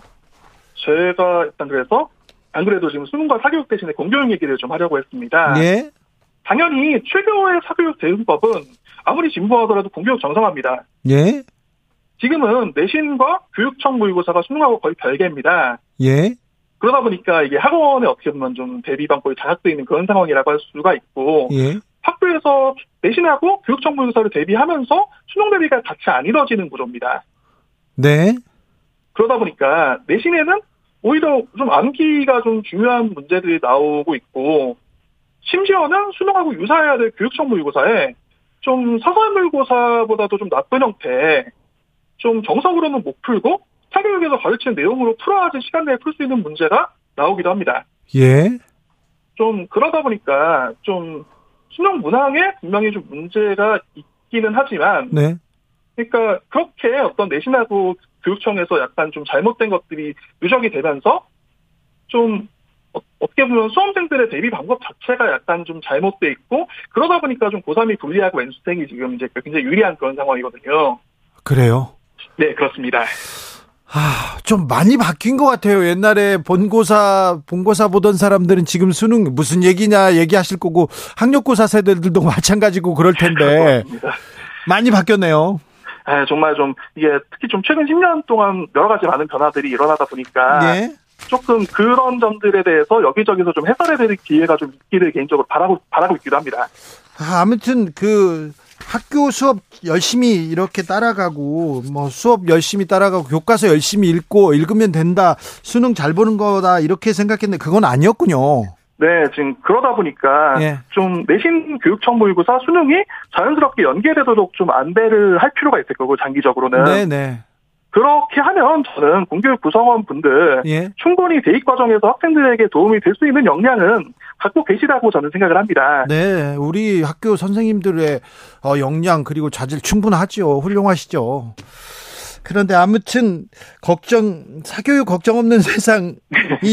제가 일단 그래서 안 그래도 지금 수능과 사교육 대신에 공교육 얘기를 좀 하려고 했습니다. 예. 당연히 최고의 사교육 대응법은 아무리 진보하더라도 공교육 정상화입니다. 예. 지금은 내신과 교육청 모의고사가 수능하고 거의 별개입니다. 예. 그러다 보니까 이게 학원에 어떻게 보면 좀 대비 방법이 장악되어 있는 그런 상황이라고 할 수가 있고 예. 학교에서 내신하고 교육청 모의고사를 대비하면서 수능 대비가 같이 안 이뤄지는 구조입니다. 네. 그러다 보니까 내신에는 오히려 좀 암기가 좀 중요한 문제들이 나오고 있고 심지어는 수능하고 유사해야 될 교육청 모의고사에 좀 사설 모의고사보다도 좀 나쁜 형태, 좀 정석으로는 못 풀고 사교육에서 가르치는 내용으로 풀어야지 시간 내에 풀 수 있는 문제가 나오기도 합니다. 예. 좀 그러다 보니까 좀 수능 문항에 분명히 좀 문제가 있기는 하지만 네. 그러니까 그렇게 어떤 내신하고 교육청에서 약간 좀 잘못된 것들이 누적이 되면서 좀 어, 떻게 보면 수험생들의 대비 방법 자체가 약간 좀 잘못돼 있고 그러다 보니까 좀 고3이 불리하고 N수생이 지금 이제 굉장히 유리한 그런 상황이거든요. 그래요? 네, 그렇습니다. 아, 좀 많이 바뀐 것 같아요. 옛날에 본고사, 본고사 보던 사람들은 지금 수능 무슨 얘기냐 얘기하실 거고, 학력고사 세대들도 마찬가지고 그럴 텐데. 많이 바뀌었네요. 아, 정말 좀, 이게 특히 좀 최근 10년 동안 여러 가지 많은 변화들이 일어나다 보니까. 네. 조금 그런 점들에 대해서 여기저기서 좀 해설해야 될 기회가 좀 있기를 개인적으로 바라고, 바라고 있기도 합니다. 아, 아무튼 그, 학교 수업 열심히 이렇게 따라가고 뭐 수업 열심히 따라가고 교과서 열심히 읽고 읽으면 된다 수능 잘 보는 거다 이렇게 생각했는데 그건 아니었군요. 네, 지금 그러다 보니까 예. 좀 내신 교육청 모의고사 수능이 자연스럽게 연계되도록 좀 안배를 할 필요가 있을 거고 장기적으로는. 네, 네. 그렇게 하면 저는 공교육 구성원 분들 예. 충분히 대입 과정에서 학생들에게 도움이 될 수 있는 역량은 갖고 계시다고 저는 생각을 합니다. 네, 우리 학교 선생님들의 어, 역량 그리고 자질 충분하죠. 훌륭하시죠. 그런데 아무튼 걱정 사교육 걱정 없는 세상이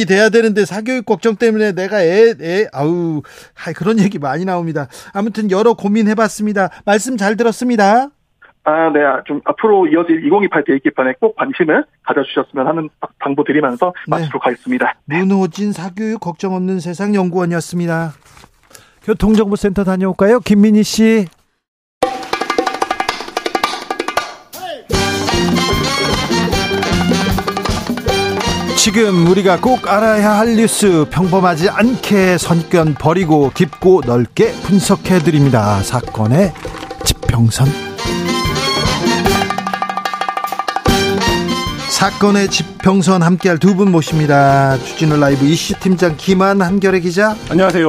돼야 되는데 사교육 걱정 때문에 내가 애 애 아우 그런 얘기 많이 나옵니다. 아무튼 여러 고민해봤습니다. 말씀 잘 들었습니다. 아, 네. 좀 앞으로 이어질 2028 대입 개편에 꼭 관심을 가져주셨으면 하는 당부 드리면서 네. 마치도록 하겠습니다. 문호진 사교육 걱정 없는 세상 연구원이었습니다. 교통정보센터 다녀올까요? 김민희 씨. 지금 우리가 꼭 알아야 할 뉴스 평범하지 않게 선견 버리고 깊고 넓게 분석해 드립니다. 사건의 지평선. 사건의 지평선 함께할 두 분 모십니다. 주진우 라이브 이슈 팀장 김한 한결의 기자. 안녕하세요.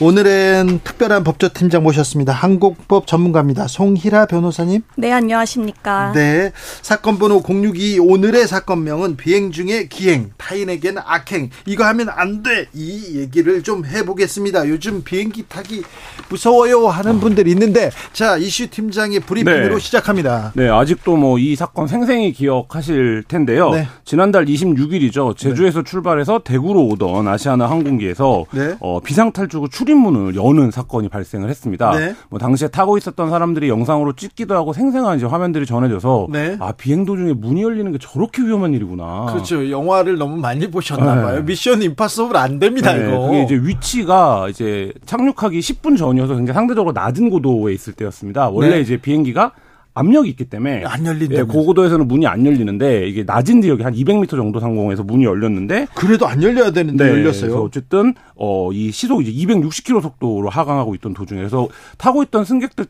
오늘은 특별한 법조팀장 모셨습니다. 한국법 전문가입니다. 송희라 변호사님. 네, 안녕하십니까. 네. 사건 번호 062 오늘의 사건명은 비행 중에 기행, 타인에게는 악행. 이거 하면 안 돼. 이 얘기를 좀 해보겠습니다. 요즘 비행기 타기 무서워요 하는 분들 있는데 자, 이슈 팀장의 브리핑으로 네. 시작합니다. 네, 아직도 뭐 이 사건 생생히 기억하실 텐데요. 네. 지난달 26일이죠. 제주에서 네. 출발해서 대구로 오던 아시아나 항공기에서 네. 어, 비상탈출구 출입문을 여는 사건이 발생을 했습니다. 네. 뭐 당시에 타고 있었던 사람들이 영상으로 찍기도 하고 생생한 이제 화면들이 전해져서 네. 아 비행 도중에 문이 열리는 게 저렇게 위험한 일이구나. 그렇죠. 영화를 너무 많이 보셨나 네. 봐요. 미션 임파서블 안 됩니다 이거. 그게 이제 위치가 이제 착륙하기 10분 전이어서 굉장히 상대적으로 낮은 고도에 있을 때였습니다. 원래 이제 비행기가 압력이 있기 때문에 안 열린다. 예, 고고도에서는 문이 안 열리는데 이게 낮은 지역이 한 200m 정도 상공에서 문이 열렸는데 그래도 안 열려야 되는데 네, 열렸어요. 어쨌든 어 이 시속 이제 260km 속도로 하강하고 있던 도중에 서 타고 있던 승객들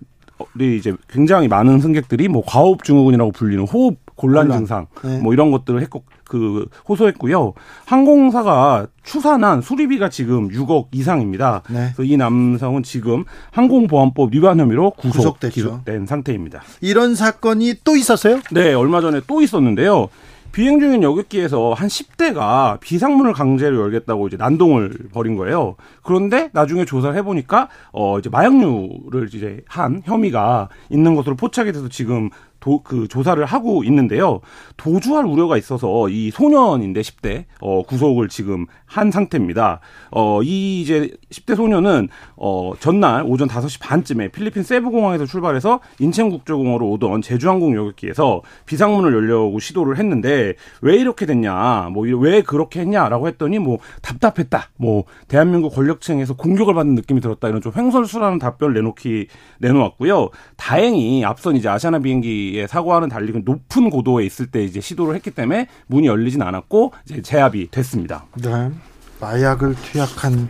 이 이제 굉장히 많은 승객들이 뭐 과호흡 증후군이라고 불리는 호흡 곤란 증상 네. 뭐 이런 것들을 했고 그 호소했고요. 항공사가 추산한 수리비가 지금 6억 이상입니다. 네. 그래서 이 남성은 지금 항공보안법 위반 혐의로 구속 기소된 상태입니다. 이런 사건이 또 있었어요? 네, 얼마 전에 또 있었는데요. 비행 중인 여객기에서 한 10대가 비상문을 강제로 열겠다고 이제 난동을 벌인 거예요. 그런데 나중에 조사를 해보니까 어 이제 마약류를 이제 한 혐의가 있는 것으로 포착이 돼서 지금 도, 그 조사를 하고 있는데요. 도주할 우려가 있어서 이 소년인데 10대 어 구속을 지금 한 상태입니다. 어 이 이제 10대 소년은 어 전날 오전 5시 반쯤에 필리핀 세부 공항에서 출발해서 인천 국제공항으로 오던 제주항공 여객기에서 비상문을 열려고 시도를 했는데 왜 이렇게 됐냐? 뭐 왜 그렇게 했냐라고 했더니 뭐 답답했다. 뭐 대한민국 권력층에서 공격을 받는 느낌이 들었다. 이런 좀 횡설수라는 답변을 내놓기 내놓았고요. 다행히 앞선 이제 아시아나 비행기 예, 사고와는 달리 높은 고도에 있을 때 이제 시도를 했기 때문에 문이 열리진 않았고 이제 제압이 됐습니다. 네. 마약을 투약한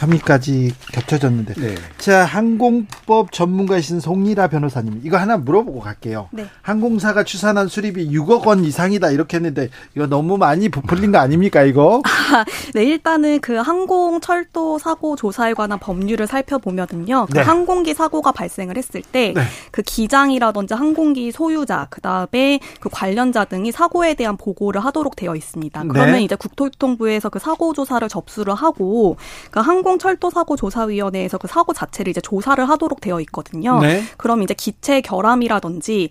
혐의까지 겹쳐졌는데. 네. 자, 항공법 전문가이신 송리라 변호사님, 이거 하나 물어보고 갈게요. 네. 항공사가 추산한 수리비 6억 원 이상이다 이렇게 했는데 이거 너무 많이 부풀린 거 아닙니까 이거? 아, 네, 일단은 그 항공 철도 사고 조사에 관한 법률을 살펴보면은요. 그 네. 항공기 사고가 발생을 했을 때그 네. 그 기장이라든지 항공기 소유자, 그 다음에 그 관련자 등이 사고에 대한 보고를 하도록 되어 있습니다. 그러면 네. 이제 국토교통부에서 그 사고 조사를 접수를 하고 그 항공 철도사고조사위원회에서 그 사고 자체를 이제 조사를 하도록 되어 있거든요. 네. 그럼 이제 기체 결함이라든지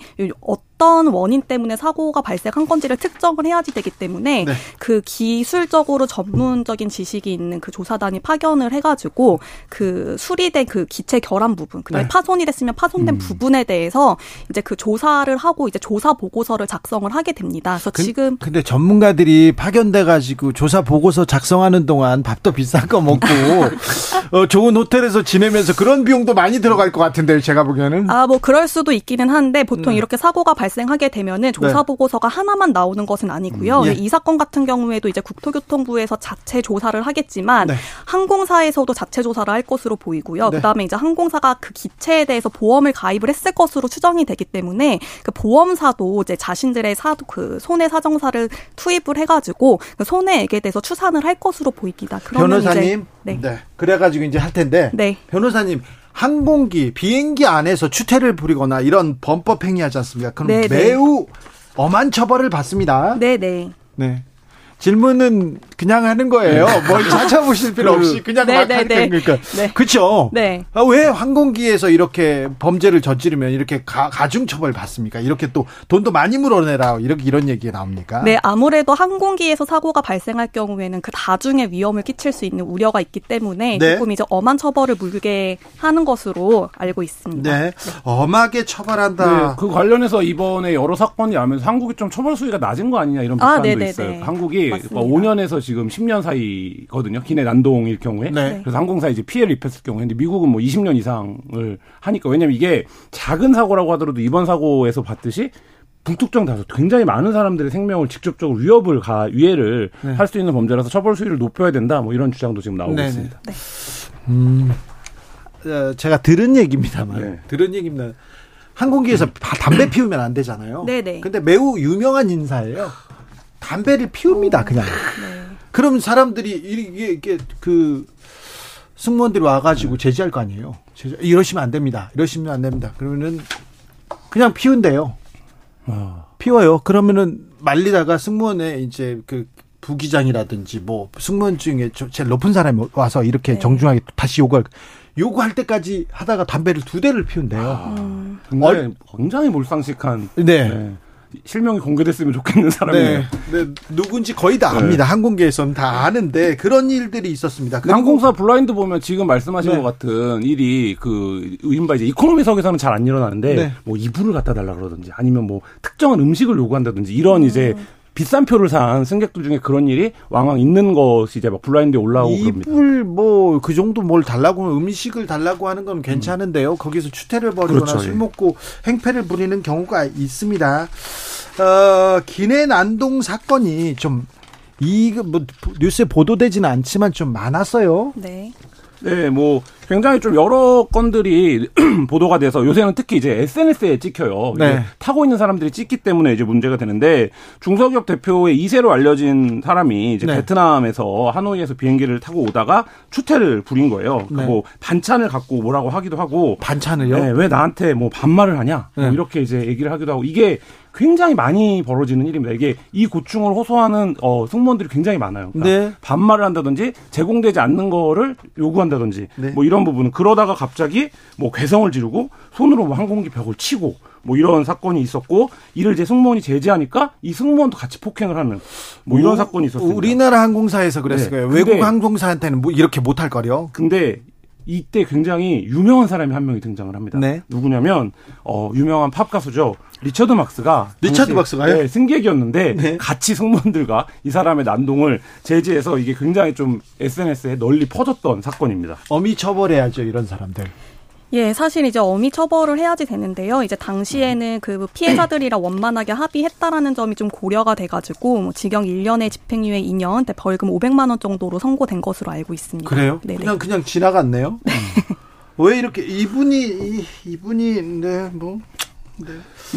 어떤 원인 때문에 사고가 발생한 건지를 특정을 해야지 되기 때문에 네. 그 기술적으로 전문적인 지식이 있는 그 조사단이 파견을 해가지고 그 수리된 그 기체 결함 부분, 그다음에 네. 파손이 됐으면 파손된 음. 부분에 대해서 이제 그 조사를 하고 이제 조사 보고서를 작성을 하게 됩니다. 그래서 그, 지금 근데 전문가들이 파견돼 가지고 조사 보고서 작성하는 동안 밥도 비싼 거 먹고 어, 좋은 호텔에서 지내면서 그런 비용도 많이 들어갈 것 같은데요, 제가 보기에는. 아, 뭐 그럴 수도 있기는 한데 보통 네. 이렇게 사고가 발 발생하게 되면은 조사 네. 보고서가 하나만 나오는 것은 아니고요. 음, 예. 이 사건 같은 경우에도 이제 국토교통부에서 자체 조사를 하겠지만 네. 항공사에서도 자체 조사를 할 것으로 보이고요. 네. 그다음에 이제 항공사가 그 기체에 대해서 보험을 가입을 했을 것으로 추정이 되기 때문에 그 보험사도 이제 자신들의 사도 그 손해 사정사를 투입을 해가지고 그 손해액에 대해서 추산을 할 것으로 보입니다. 변호사님, 네. 네. 그래가지고 이제 할 텐데 네. 변호사님 항공기, 비행기 안에서 추태를 부리거나 이런 범법 행위하지 않습니까? 그럼 네네. 네. 매우 엄한 처벌을 받습니다. 네, 네. 네. 질문은 그냥 하는 거예요. 네. 뭘 찾아보실 필요 그 없이 그냥 네, 막 네, 하니까 네. 그러니까 네. 그렇죠. 네. 아, 왜 항공기에서 이렇게 범죄를 저지르면 이렇게 가, 중 처벌 받습니까? 이렇게 또 돈도 많이 물어내라 이렇게 이런 얘기가 나옵니까? 네, 아무래도 항공기에서 사고가 발생할 경우에는 그 다중에 위험을 끼칠 수 있는 우려가 있기 때문에 네. 조금 이제 엄한 처벌을 물게 하는 것으로 알고 있습니다. 네, 엄하게 처벌한다. 그 관련해서 이번에 여러 사건이 나면서 한국이 좀 처벌 수위가 낮은 거 아니냐 이런 아, 비판도 아, 있어요. 한국이 맞습니다. 5년에서 지금 10년 사이거든요. 기내 난동일 경우에. 네. 그래서 항공사 이제 피해를 입혔을 경우에. 근데 미국은 뭐 20년 이상을 하니까 왜냐면 이게 작은 사고라고 하더라도 이번 사고에서 봤듯이 북특정 다수 굉장히 많은 사람들의 생명을 직접적으로 위협을 가 위해를 네. 할수 있는 범죄라서 처벌 수위를 높여야 된다. 뭐 이런 주장도 지금 나오고 네 있습니다. 네. 음, 어, 제가 들은 얘기입니다만 네. 들은 얘기입니다. 항공기에서 담배 피우면 안 되잖아요. 네네. 근데 매우 유명한 인사예요. 담배를 피웁니다, 그냥. 네. 그럼 사람들이 이게, 이게 그 승무원들이 와가지고 제지할 거 아니에요. 제지, 이러시면 안 됩니다. 이러시면 안 됩니다. 그러면은 그냥 피운대요. 어. 피워요. 그러면은 말리다가 승무원의 이제 그 부기장이라든지 뭐 승무원 중에 제일 높은 사람이 와서 이렇게 네. 정중하게 다시 요구할 요구할 때까지 하다가 담배를 두 대를 피운대요. 아, 굉장히, 굉장히 몰상식한. 네. 네. 실명이 공개됐으면 좋겠는 사람이에요. 네, 네, 누군지 거의 다 압니다. 네. 항공계에서는 다 아는데 그런 일들이 있었습니다. 항공사 블라인드 보면 지금 말씀하신 네. 것 같은 일이 그 이른바 이제 이코노미석에서는 잘 안 일어나는데 네. 뭐 이불을 갖다 달라 그러든지 아니면 뭐 특정한 음식을 요구한다든지 이런 음. 이제 비싼 표를 산 승객들 중에 그런 일이 왕왕 있는 것이 이제 막 블라인드에 올라오고 그럽니다. 이불 뭐 그 정도 뭘 달라고 음식을 달라고 하는 건 괜찮은데요. 음. 거기서 추태를 벌이거나 그렇죠. 술 예. 먹고 행패를 부리는 경우가 있습니다. 어, 기내 난동 사건이 좀 이거 뭐 뉴스에 보도되지는 않지만 좀 많았어요. 네. 네, 뭐 굉장히 좀 여러 건들이 보도가 돼서 요새는 특히 이제 SNS에 찍혀요. 네. 타고 있는 사람들이 찍기 때문에 이제 문제가 되는데 중소기업 대표의 2세로 알려진 사람이 이제 네. 베트남에서 하노이에서 비행기를 타고 오다가 추태를 부린 거예요. 네. 뭐 반찬을 갖고 뭐라고 하기도 하고 반찬을요? 네, 왜 나한테 뭐 반말을 하냐? 뭐 네. 이렇게 이제 얘기를 하기도 하고 이게 굉장히 많이 벌어지는 일입니다. 이게 이 고충을 호소하는 어, 승무원들이 굉장히 많아요. 그러니까 네. 반말을 한다든지 제공되지 않는 거를 요구한다든지 네. 뭐 이런 부분은 그러다가 갑자기 뭐 괴성을 지르고 손으로 뭐 항공기 벽을 치고 뭐 이런 사건이 있었고 이를 이제 승무원이 제지하니까 이 승무원도 같이 폭행을 하는 뭐 이런 오, 사건이 있었습니다. 우리나라 항공사에서 그랬을 네. 거예요. 외국 항공사한테는 뭐 이렇게 못할 거요. 근데 이때 굉장히 유명한 사람이 한 명이 등장을 합니다. 네. 누구냐면 어 유명한 팝 가수죠. 리처드 막스가 리처드 막스가요? 네, 승객이었는데 네. 같이 승무원들과 이 사람의 난동을 제지해서 이게 굉장히 좀 SNS에 널리 퍼졌던 사건입니다. 엄히 처벌해야죠 이런 사람들. 예, 사실 이제 어미 처벌을 해야지 되는데요. 이제 당시에는 그 피해자들이랑 원만하게 합의했다라는 점이 좀 고려가 돼가지고 뭐 징역 1년에 집행유예 2년, 벌금 500만 원 정도로 선고된 것으로 알고 있습니다. 그래요? 네네. 그냥 그냥 지나갔네요. 음. 왜 이렇게 이분이 이 분이 네뭐 네.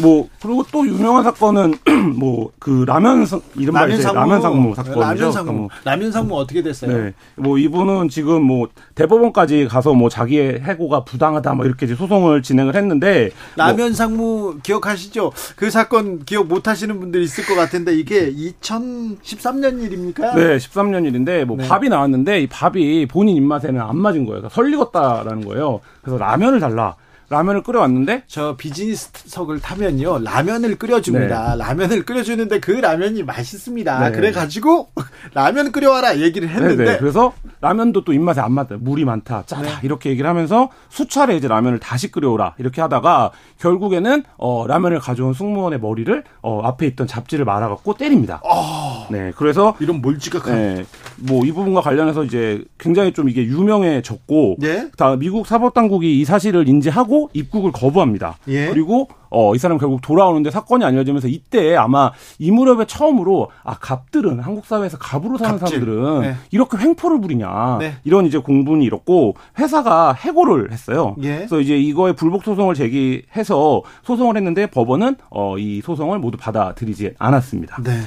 뭐 그리고 또 유명한 사건은 뭐 그 라면 이른바 라면 상무, 라면 상무 사건이죠. 라면 상무. 뭐, 라면 상무 어떻게 됐어요? 네. 뭐 이분은 지금 뭐 대법원까지 가서 뭐 자기의 해고가 부당하다 뭐 이렇게 소송을 진행을 했는데 라면 뭐 상무 기억하시죠? 그 사건 기억 못 하시는 분들 있을 것 같은데 이게 2013년 일입니까? 네, 13년 일인데 뭐 네. 밥이 나왔는데 이 밥이 본인 입맛에는 안 맞은 거예요. 설리겄다라는 거예요. 그래서 라면을 달라. 라면을 끓여왔는데 저 비즈니스석을 타면요 라면을 끓여줍니다. 네. 라면을 끓여주는데 그 라면이 맛있습니다. 네. 그래가지고 라면 끓여와라 얘기를 했는데 네네. 그래서 라면도 또 입맛에 안 맞다. 물이 많다, 짜다 네. 이렇게 얘기를 하면서 수차례 이제 라면을 다시 끓여오라 이렇게 하다가 결국에는 어, 라면을 가져온 승무원의 머리를 어, 앞에 있던 잡지를 말아갖고 때립니다. 어... 네, 그래서 이런 몰지각한 네, 뭐이 부분과 관련해서 이제 굉장히 좀 이게 유명해졌고 예? 다 미국 사법 당국이 이 사실을 인지하고 입국을 거부합니다. 예? 그리고 어, 이 사람 결국 돌아오는데 사건이 알려지면서 이때 아마 이 무렵에 처음으로 아 갑들은 한국 사회에서 갑으로 사는 갑질. 사람들은 네. 이렇게 횡포를 부리냐 네. 이런 이제 공분이 일었고 회사가 해고를 했어요. 예? 그래서 이제 이거에 불복 소송을 제기해서 소송을 했는데 법원은 어, 이 소송을 모두 받아들이지 않았습니다. 네.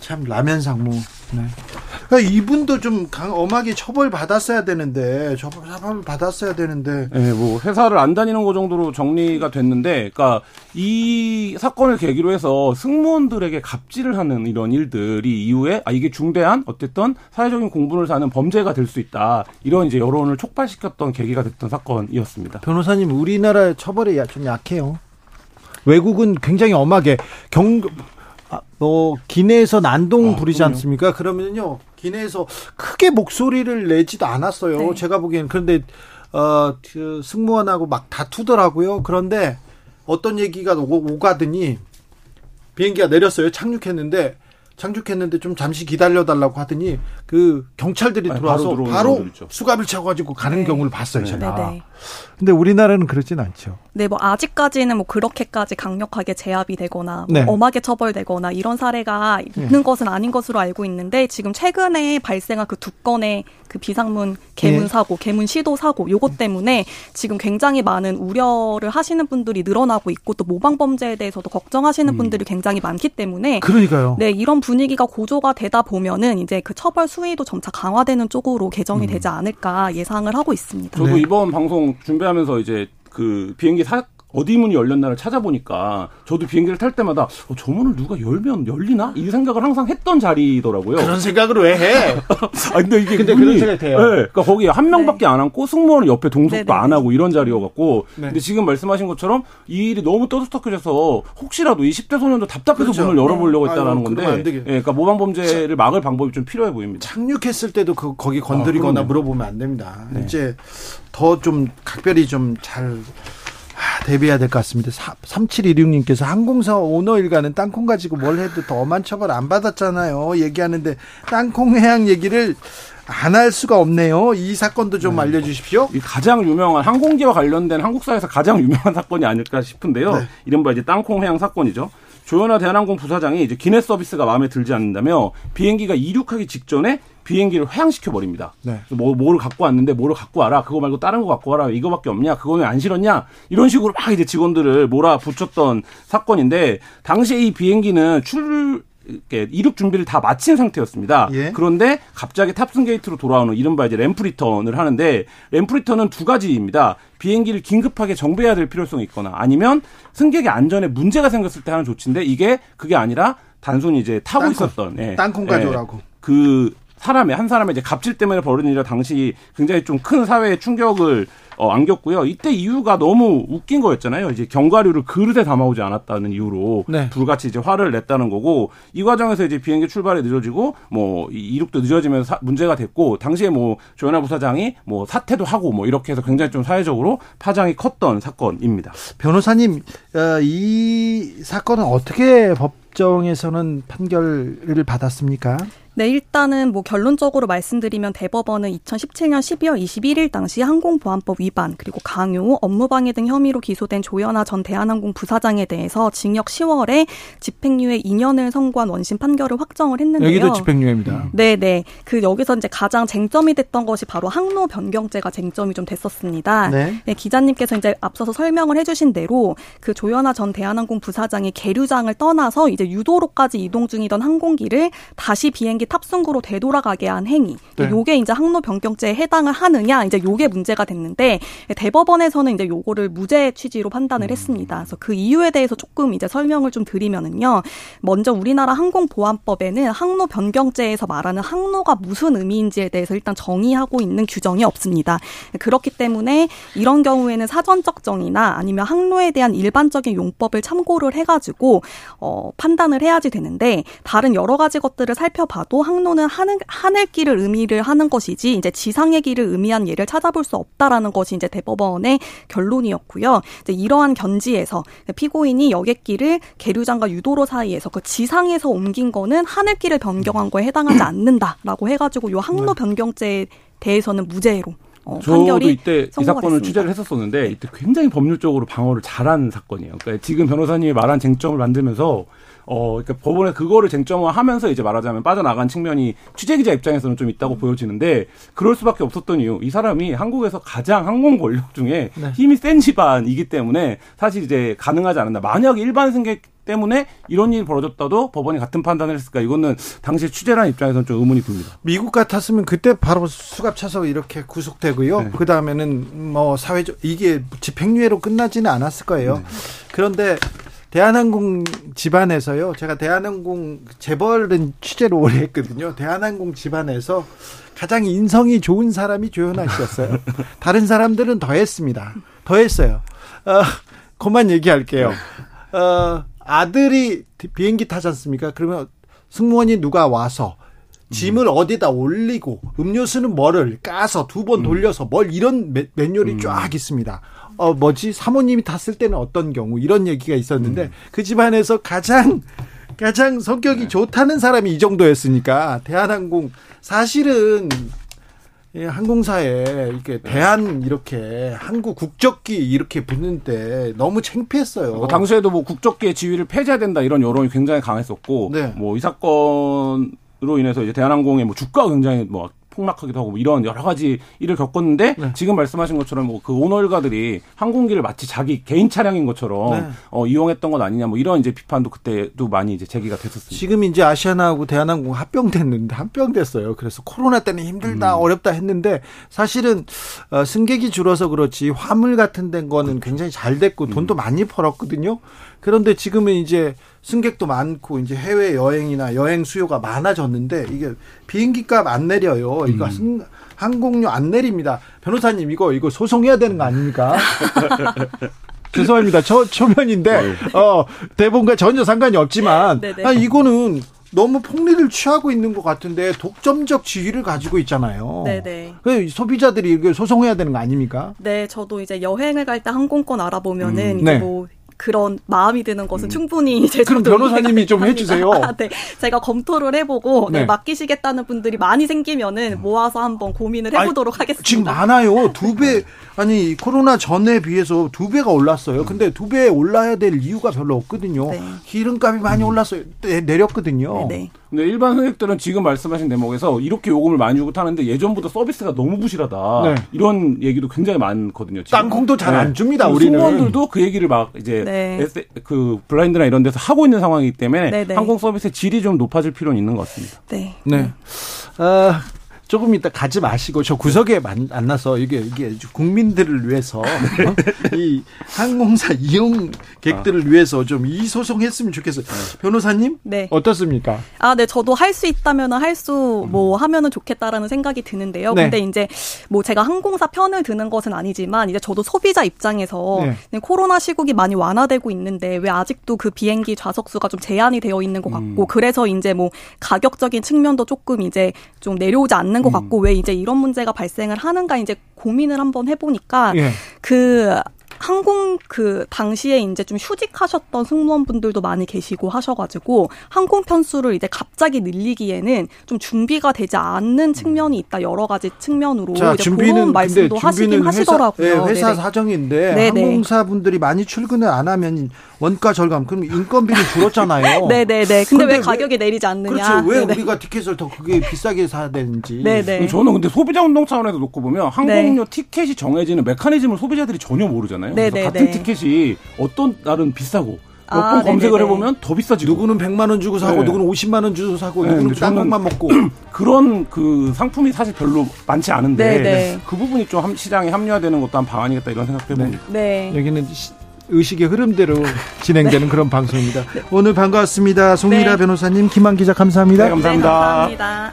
참 라면 상무. 네. 그러니까 이분도 좀 강, 엄하게 처벌 받았어야 되는데 처벌 처벌 받았어야 되는데. 네, 뭐 회사를 안 다니는 거 정도로 정리가 됐는데, 그러니까 이 사건을 계기로 해서 승무원들에게 갑질을 하는 이런 일들이 이후에 아 이게 중대한 어쨌든 사회적인 공분을 사는 범죄가 될 수 있다 이런 이제 여론을 촉발시켰던 계기가 됐던 사건이었습니다. 변호사님 우리나라 처벌이 좀 약해요. 외국은 굉장히 엄하게 경 아, 뭐 기내에서 난동 아, 부리지 그럼요. 않습니까? 그러면요 기내에서 크게 목소리를 내지도 않았어요. 네. 제가 보기엔 그런데 어, 그 승무원하고 막 다투더라고요. 그런데 어떤 얘기가 오, 가더니 비행기가 내렸어요. 착륙했는데 착륙했는데 좀 잠시 기다려달라고 하더니 그 경찰들이 아니, 들어와서 바로, 바로 수갑을 차가지고 가는 네. 경우를 봤어요. 제가. 네, 네. 근데 우리나라는 그렇진 않죠. 네, 뭐 아직까지는 뭐 그렇게까지 강력하게 제압이 되거나 뭐 네. 엄하게 처벌되거나 이런 사례가 있는 네. 것은 아닌 것으로 알고 있는데 지금 최근에 발생한 그 두 건의 그 비상문 개문 네. 사고, 개문 시도 사고 요것 때문에 지금 굉장히 많은 우려를 하시는 분들이 늘어나고 있고 또 모방 범죄에 대해서도 걱정하시는 음. 분들이 굉장히 많기 때문에 그러니까요. 네, 이런 분위기가 고조가 되다 보면은 이제 그 처벌 수위도 점차 강화되는 쪽으로 개정이 음. 되지 않을까 예상을 하고 있습니다. 저도 네. 이번 방송 준비하면서 이제 그 비행기 사, 어디 문이 열렸나를 찾아보니까 저도 비행기를 탈 때마다 어, 저 문을 누가 열면 열리나 이 생각을 항상 했던 자리더라고요. 그런 생각을 왜 해? 아 근데 이게 근데 문이, 그런 생각 돼요. 네, 그러니까 거기 한 명밖에 네. 안 앉고 승무원은 옆에 동석도 네네. 안 하고 이런 자리여갖고 네. 근데 지금 말씀하신 것처럼 이 일이 너무 떠들썩해져서 혹시라도 이 10대 소년도 답답해서 그렇죠. 문을 열어보려고 네. 했다라는 건데, 예, 그러니까 모방 범죄를 막을 방법이 좀 필요해 보입니다. 착륙했을 때도 그 거기 건드리거나 아, 물어보면 안 됩니다. 네. 이제 더 좀 각별히 좀 잘 아, 대비해야 될 것 같습니다. 3716님께서 항공사 오너 일가는 땅콩 가지고 뭘 해도 더 엄한 처벌 안 받았잖아요. 얘기하는데 땅콩 해양 얘기를 안 할 수가 없네요. 이 사건도 좀 네. 알려주십시오. 가장 유명한 항공기와 관련된 한국사에서 가장 유명한 사건이 아닐까 싶은데요. 네. 이른바 이제 땅콩 해양 사건이죠. 조현아 대한항공 부사장이 이제 기내 서비스가 마음에 들지 않는다며 비행기가 이륙하기 직전에 비행기를 회항시켜 버립니다. 네. 뭐 뭐를 갖고 왔는데 뭐를 갖고 와라. 그거 말고 다른 거 갖고 와라. 이거밖에 없냐? 그거 왜안 실었냐? 이런 식으로 막 이제 직원들을 몰아붙였던 사건인데 당시에 이 비행기는 출 이렇게 이륙 준비를 다 마친 상태였습니다. 예? 그런데 갑자기 탑승 게이트로 돌아오는 이른바 이제 ramp return을 하는데 ramp return은 두 가지입니다. 비행기를 긴급하게 정비해야 될 필요성이 있거나 아니면 승객의 안전에 문제가 생겼을 때 하는 조치인데 이게 그게 아니라 단순히 이제 타고 땅콩, 있었던 예, 땅콩 가져오라고. 예, 그 사람의 한 사람의 이제 갑질 때문에 벌어진 일이 당시 굉장히 좀 큰 사회의 충격을 어, 안겼고요. 이때 이유가 너무 웃긴 거였잖아요. 이제 견과류를 그릇에 담아오지 않았다는 이유로 네. 불같이 이제 화를 냈다는 거고 이 과정에서 이제 비행기 출발이 늦어지고 뭐 이륙도 늦어지면서 사, 문제가 됐고 당시에 뭐 조현아 부사장이 뭐 사퇴도 하고 뭐 이렇게 해서 굉장히 좀 사회적으로 파장이 컸던 사건입니다. 변호사님 어, 이 사건은 어떻게 법 법정에서는 판결을 받았습니까? 네, 일단은 뭐 결론적으로 말씀드리면 대법원은 2017년 12월 21일 당시 항공보안법 위반 그리고 강요, 업무방해 등 혐의로 기소된 조연아 전 대한항공 부사장에 대해서 징역 10월에 집행유예 2년을 선고한 원심 판결을 확정을 했는데요. 여기도 집행유예입니다. 네, 네. 그 여기서 이제 가장 쟁점이 됐던 것이 바로 항로 변경죄가 쟁점이 좀 됐었습니다. 네. 네 기자님께서 이제 앞서서 설명을 해주신 대로 그 조연아 전 대한항공 부사장이 계류장을 떠나서 이제 유도로까지 이동 중이던 항공기를 다시 비행기 탑승구로 되돌아가게 한 행위. 네. 요게 이제 항로 변경죄에 해당을 하느냐 이제 요게 문제가 됐는데 대법원에서는 이제 요거를 무죄 취지로 판단을 음. 했습니다. 그래서 그 이유에 대해서 조금 이제 설명을 좀 드리면은요. 먼저 우리나라 항공보안법에는 항로 변경죄에서 말하는 항로가 무슨 의미인지에 대해서 일단 정의하고 있는 규정이 없습니다. 그렇기 때문에 이런 경우에는 사전적 정의나 아니면 항로에 대한 일반적인 용법을 참고를 해가지고 어, 판단을 해야지 되는데 다른 여러 가지 것들을 살펴봐도 항로는 하늘 하늘길을 의미를 하는 것이지 이제 지상의 길을 의미한 예를 찾아볼 수 없다라는 것이 이제 대법원의 결론이었고요. 이제 이러한 견지에서 피고인이 여객길을 계류장과 유도로 사이에서 그 지상에서 옮긴 거는 하늘길을 변경한 거에 해당하지 않는다라고 해가지고 요 항로 네. 변경죄에 대해서는 무죄로 어, 저도 이때 이 사건을 됐습니다. 취재를 했었었는데 네. 이때 굉장히 법률적으로 방어를 잘한 사건이에요. 그러니까 지금 변호사님이 말한 쟁점을 만들면서 어, 그러니까 법원에 그거를 쟁점화하면서 이제 말하자면 빠져나간 측면이 취재 기자 입장에서는 좀 있다고 음. 보여지는데 그럴 수밖에 없었던 이유 이 사람이 한국에서 가장 항공 권력 중에 네. 힘이 센 집안이기 때문에 사실 이제 가능하지 않는다. 만약 일반 승객 때문에 이런 일이 벌어졌다도 법원이 같은 판단을 했을까 이거는 당시 취재란 입장에서는 좀 의문이 듭니다. 미국 같았으면 그때 바로 수갑 차서 이렇게 구속되고요. 네. 그 다음에는 뭐 사회적 이게 집행유예로 끝나지는 않았을 거예요. 네. 그런데 대한항공 집안에서요. 제가 대한항공 재벌은 취재를 오래 했거든요. 대한항공 집안에서 가장 인성이 좋은 사람이 조현아 씨였어요. 다른 사람들은 더 했습니다. 더 했어요. 어, 그만 얘기할게요. 어, 아들이 비행기 타지 않습니까? 그러면 승무원이 누가 와서 짐을 음. 어디다 올리고 음료수는 뭐를 까서 두번 음. 돌려서 뭘 이런 매, 매뉴얼이 음. 쫙 있습니다. 어 뭐지 사모님이 탔을 때는 어떤 경우 이런 얘기가 있었는데 음. 그 집안에서 가장 가장 성격이 네. 좋다는 사람이 이 정도였으니까 대한항공 사실은 예, 항공사에 이렇게 네. 대한 이렇게 한국 국적기 이렇게 붙는데 너무 창피했어요. 뭐 당시에도 뭐 국적기의 지위를 폐지해야 된다 이런 여론이 굉장히 강했었고, 네. 뭐이 사건으로 인해서 이제 대한항공의 뭐 주가가 굉장히 뭐 폭락하기도 하고 뭐 이런 여러 가지 일을 겪었는데 네. 지금 말씀하신 것처럼 뭐 그 오너 일가들이 항공기를 마치 자기 개인 차량인 것처럼 네. 어, 이용했던 것 아니냐 뭐 이런 이제 비판도 그때도 많이 이제 제기가 됐었습니다. 지금 이제 아시아나하고 대한항공 합병됐는데 합병됐어요. 그래서 코로나 때는 힘들다 음. 어렵다 했는데 사실은 어, 승객이 줄어서 그렇지 화물 같은 된 거는 굉장히 잘 됐고 돈도 음. 많이 벌었거든요. 그런데 지금은 이제 승객도 많고 이제 해외 여행이나 여행 수요가 많아졌는데 이게 비행기 값 안 내려요. 이거 음. 항공료 안 내립니다. 변호사님 이거 이거 소송해야 되는 거 아닙니까? 죄송합니다. 초, 초면인데 네. 어 대본과 전혀 상관이 없지만 네, 네. 아, 이거는 너무 폭리를 취하고 있는 것 같은데 독점적 지위를 가지고 있잖아요. 네네. 그 소비자들이 이거 소송해야 되는 거 아닙니까? 네, 저도 이제 여행을 갈 때 항공권 알아보면은 음, 이제 네. 뭐 그런 마음이 드는 것은 음. 충분히 이제 그럼 변호사님이 좀 해주세요. 네, 제가 검토를 해보고 네. 네, 맡기시겠다는 분들이 많이 생기면은 음. 모아서 한번 고민을 해보도록 아니, 하겠습니다. 지금 많아요. 두 배. 아니 코로나 전에 비해서 두 배가 올랐어요. 근데 두 배 올라야 될 이유가 별로 없거든요. 네. 기름값이 많이 올랐어요. 내렸거든요. 네. 근데 일반 승객들은 지금 말씀하신 대목에서 이렇게 요금을 많이 주고 타는데 예전보다 서비스가 너무 부실하다. 네. 이런 얘기도 굉장히 많거든요. 지금. 땅콩도 잘안 네. 줍니다. 우리는 승무원들도 그 얘기를 막 이제 네. 그 블라인드나 이런 데서 하고 있는 상황이기 때문에 네, 네. 항공 서비스의 질이 좀 높아질 필요는 있는 것 같습니다. 네. 네. 아, 조금 이따 가지 마시고 저 구석에 만나서 이게 이게 국민들을 위해서 어? 이 항공사 이용객들을 아. 위해서 좀 이 소송했으면 좋겠어요. 네. 변호사님, 네 어떻습니까? 아, 네 저도 할 수 있다면 할 수 뭐 하면은 좋겠다라는 생각이 드는데요. 네. 근데 이제 뭐 제가 항공사 편을 드는 것은 아니지만 이제 저도 소비자 입장에서 네. 코로나 시국이 많이 완화되고 있는데 왜 아직도 그 비행기 좌석 수가 좀 제한이 되어 있는 것 같고 음. 그래서 이제 뭐 가격적인 측면도 조금 이제 좀 내려오지 않는 것 음. 같고 왜 이제 이런 문제가 발생을 하는가 이제 고민을 한번 해보니까 예. 그 항공 그 당시에 이제 좀 휴직하셨던 승무원분들도 많이 계시고 하셔가지고 항공 편수를 이제 갑자기 늘리기에는 좀 준비가 되지 않는 측면이 있다 여러 가지 측면으로 자, 이제 준비는 그런 말씀도 하시긴 회사, 하시더라고요. 네, 회사 네네. 사정인데 네네. 항공사분들이 많이 출근을 안 하면 원가 절감 그럼 인건비는 줄었잖아요. 네네네. 근데, 근데 왜 가격이 내리지 않느냐? 그렇죠. 왜 네네. 우리가 티켓을 더 그게 비싸게 사야 되는지. 네네. 저는 근데 소비자 운동 차원에서 놓고 보면 항공료 네. 티켓이 정해지는 메커니즘을 소비자들이 전혀 모르잖아요. 그래서 같은 티켓이 어떤 날은 비싸고 몇번 아, 검색을 해보면 더 비싸지고 누구는 100만 원 주고 사고 네. 누구는 50만 원 주고 사고 네, 누구는 딴것만 먹고 그런 그 상품이 사실 별로 많지 않은데 네네. 그 부분이 좀 시장에 합리화되는 것도 한 방안이겠다 이런 생각해봅니다. 네. 네. 여기는 의식의 흐름대로 진행되는 네. 그런 방송입니다. 네. 오늘 반갑습니다. 송미라 네. 변호사님, 김한 기자 감사합니다. 네, 감사합니다. 감사합니다.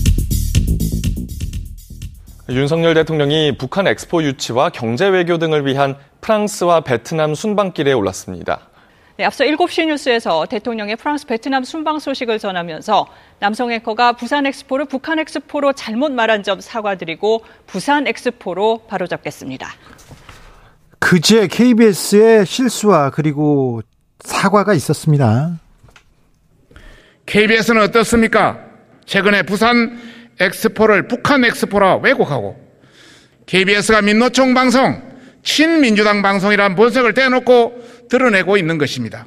윤석열 대통령이 북한 엑스포 유치와 경제 외교 등을 위한 프랑스와 베트남 순방길에 올랐습니다. 네, 앞서 7시 뉴스에서 대통령의 프랑스 베트남 순방 소식을 전하면서 남성 해커가 부산 엑스포를 북한 엑스포로 잘못 말한 점 사과드리고 부산 엑스포로 바로잡겠습니다. 그제 KBS의 실수와 그리고 사과가 있었습니다. KBS는 어떻습니까? 최근에 부산 엑스포를 북한 엑스포라 왜곡하고 KBS가 민노총 방송, 친민주당 방송이란 본색을 떼놓고 드러내고 있는 것입니다.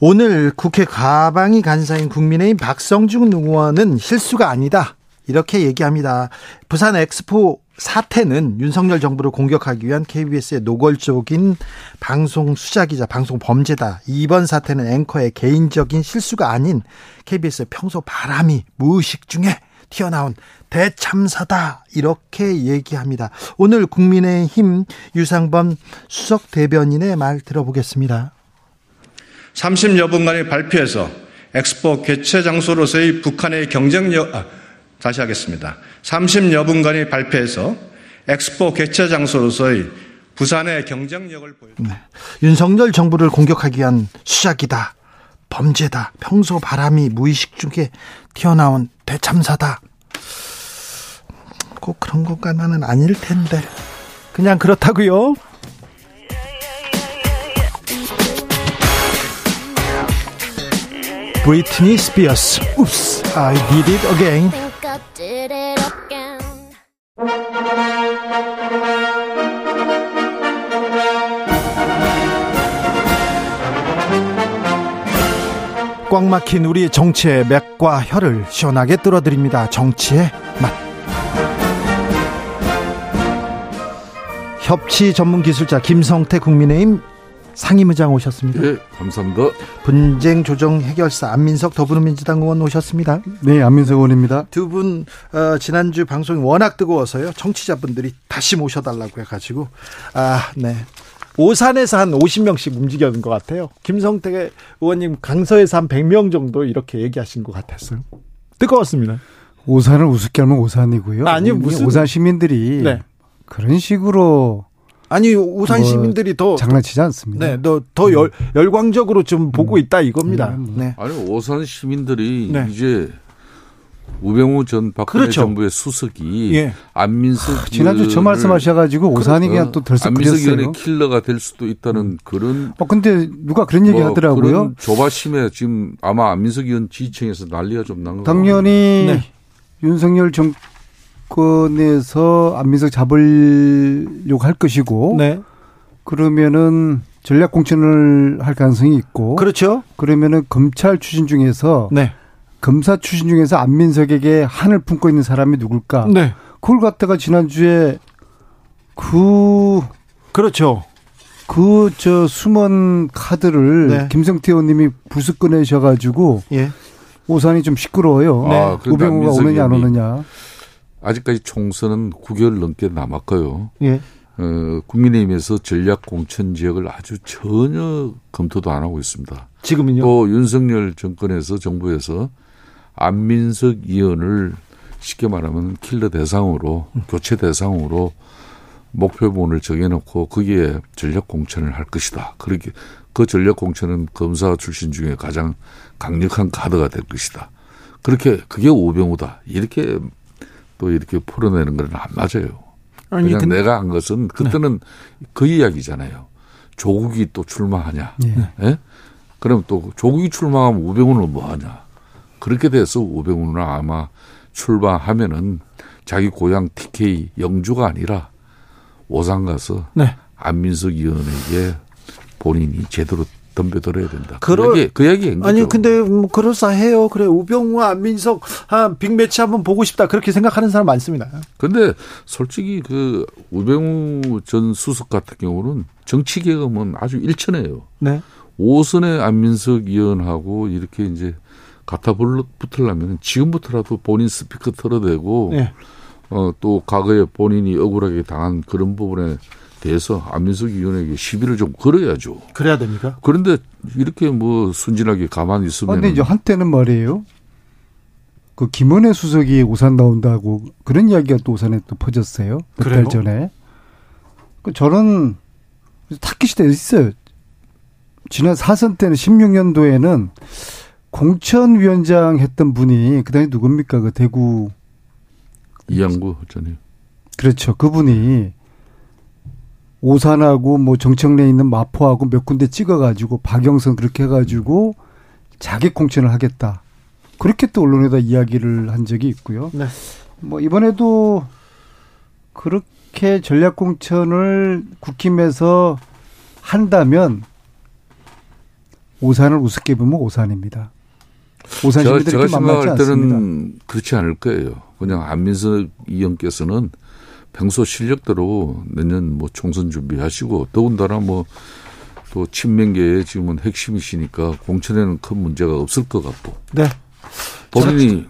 오늘 국회 가방이 간사인 국민의힘 박성중 의원은 실수가 아니다. 이렇게 얘기합니다. 부산 엑스포 사태는 윤석열 정부를 공격하기 위한 KBS의 노골적인 방송 수작이자 방송 범죄다. 이번 사태는 앵커의 개인적인 실수가 아닌 KBS의 평소 바람이 무의식 중에 튀어나온 대참사다. 이렇게 얘기합니다. 오늘 국민의힘 유상범 수석 대변인의 말 들어보겠습니다. 30여 분간의 발표에서 엑스포 개최 장소로서의 북한의 경쟁력, 아, 다시 하겠습니다. 30여 분간의 발표에서 엑스포 개최 장소로서의 부산의 경쟁력을 보였습니다. 네. 윤석열 정부를 공격하기 위한 수작이다. 범죄다. 평소 바람이 무의식 중에 튀어나온 대참사다. 꼭 그런 것과는 아닐 텐데. 그냥 그렇다고요. 브리트니 스피어스. Oops, I did it again. 꽉 막힌 우리 정치의 맥과 혀를 시원하게 뚫어드립니다. 정치의 맛. 협치 전문 기술자 김성태 국민의힘 상임의장 오셨습니다. 네, 감사합니다. 분쟁 조정 해결사 안민석 더불어민주당 의원 오셨습니다. 네, 안민석 의원입니다. 두분 어, 지난주 방송이 워낙 뜨거워서요. 청취자분들이 다시 모셔달라고 해가지고 아, 네. 오산에서 한 50명씩 움직였는 것 같아요. 김성태 의원님 강서에서 한 100명 정도 이렇게 얘기하신 것 같았어요. 뜨거웠습니다. 오산을 우습게 하면 오산이고요. 아니 무슨 오산 시민들이 네. 그런 식으로 아니 오산 뭐 시민들이 더 장난치지 않습니다. 네, 더, 더 열, 열광적으로 좀 보고 있다 이겁니다. 음, 뭐. 네. 아니 오산 시민들이 네. 이제 우병우 전 박근혜 그렇죠. 정부의 수석이 예. 안민석 아, 지난주 저 말씀하셔가지고 오산이 그냥 또 덜썩 안민석 의원의 킬러가 될 수도 있다는 음. 그런. 어 근데 누가 그런 얘기 뭐 하더라고요. 그런 조바심에 지금 아마 안민석 의원 지지층에서 난리가 좀 난 거. 당연히 네. 윤석열 정 권에서 안민석 잡으려고 할 것이고. 네. 그러면은 전략 공천을 할 가능성이 있고. 그렇죠. 그러면은 검찰 추진 중에서. 네. 검사 출신 중에서 안민석에게 한을 품고 있는 사람이 누굴까? 네. 그걸 갖다가 지난주에 그 그렇죠. 그 저 숨은 카드를 네. 김성태 의원님이 부스 꺼내셔 가지고 예. 오산이 좀 시끄러워요. 아, 네. 우병우가 오느냐 안 오느냐. 아직까지 총선은 9개월 넘게 남았고요. 예. 어, 국민의힘에서 전략 공천 지역을 아주 전혀 검토도 안 하고 있습니다. 지금은요? 또 윤석열 정권에서 정부에서 안민석 의원을 쉽게 말하면 킬러 대상으로 음. 교체 대상으로 목표본을 정해놓고 거기에 전략 공천을 할 것이다. 그렇게 그 전략 공천은 검사 출신 중에 가장 강력한 카드가 될 것이다. 그렇게 그게 오병우다. 이렇게 또 이렇게 풀어내는 건 안 맞아요. 아니, 그냥 근데, 내가 한 것은 그때는 네. 그 이야기잖아요. 조국이 또 출마하냐. 네. 예? 그럼 또 조국이 출마하면 우병우는 뭐 하냐. 그렇게 돼서 우병우는 아마 출마하면은 자기 고향 TK 영주가 아니라 오산 가서 네. 안민석 의원에게 본인이 제대로 덤벼들어야 된다. 그 그러, 그 얘기, 그 얘기 아니, 근데 뭐 그럴싸해요. 그래, 우병우와 안민석 한 빅매치 한번 보고 싶다. 그렇게 생각하는 사람 많습니다. 근데 솔직히 그 우병우 전 수석 같은 경우는 정치 개혁은 아주 일천해요. 네. 오선의 안민석 의원하고 이렇게 이제 갖다 붙으려면 지금부터라도 본인 스피커 털어대고 네. 어, 또 과거에 본인이 억울하게 당한 그런 부분에 대해서 안민석 의원에게 시비를 좀 걸어야죠. 그래야 됩니까? 그런데 이렇게 뭐 순진하게 가만히 있으면. 그런데 이제 한때는 말이에요. 그 김원혜 수석이 오산 나온다고 그런 이야기가 또 오산에 또 퍼졌어요. 몇 달 전에. 그 저는 타깃이 있어요. 지난 사선 때는 16년도에는 공천위원장 했던 분이 그다음에 누굽니까? 그 대구 이양구 전에. 그렇죠. 그분이 오산하고 뭐 정청래에 있는 마포하고 몇 군데 찍어가지고 박영선 그렇게 해가지고 자객 공천을 하겠다. 그렇게 또 언론에다 이야기를 한 적이 있고요. 네. 뭐 이번에도 그렇게 전략 공천을 국힘에서 한다면 오산을 우습게 보면 오산입니다. 오산 시민들이 제가, 제가 생각할 때는 그렇지 않을 거예요. 그냥 안민석 의원께서는 평소 실력대로 내년 뭐 총선 준비하시고 더군다나 뭐 또 친명계에 지금은 핵심이시니까 공천에는 큰 문제가 없을 것 같고. 네. 본인이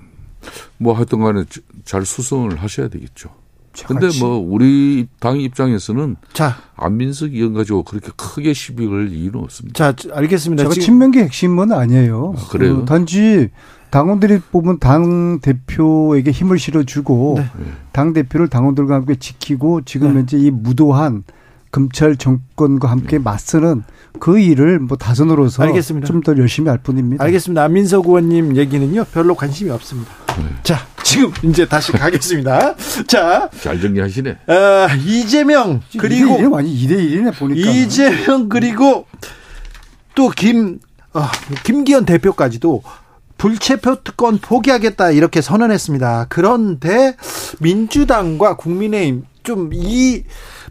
뭐 하여튼 간에 잘 수성을 하셔야 되겠죠. 근데 뭐 우리 당 입장에서는 자 안민석 의원 가지고 그렇게 크게 시비 걸 이유는 없습니다. 자 알겠습니다. 제가 친명계 핵심은 아니에요. 아, 그래요. 그 단지 당원들이 뽑은 당 대표에게 힘을 실어주고 네. 당 대표를 당원들과 함께 지키고 지금 네. 현재 이 무도한 검찰 정권과 함께 네. 맞서는 그 일을 뭐 다선으로서 알겠습니다. 좀 더 열심히 할 뿐입니다. 알겠습니다. 안민석 의원님 얘기는요 별로 관심이 없습니다. 네. 자 지금 이제 다시 가겠습니다. 자잘 정리하시네. 어, 이재명 그리고 2대1 아니 2대 1이네 보니까 이재명 그리고 또김 어, 김기현 대표까지도 불체표 특권 포기하겠다 이렇게 선언했습니다. 그런데 민주당과 국민의힘 좀 이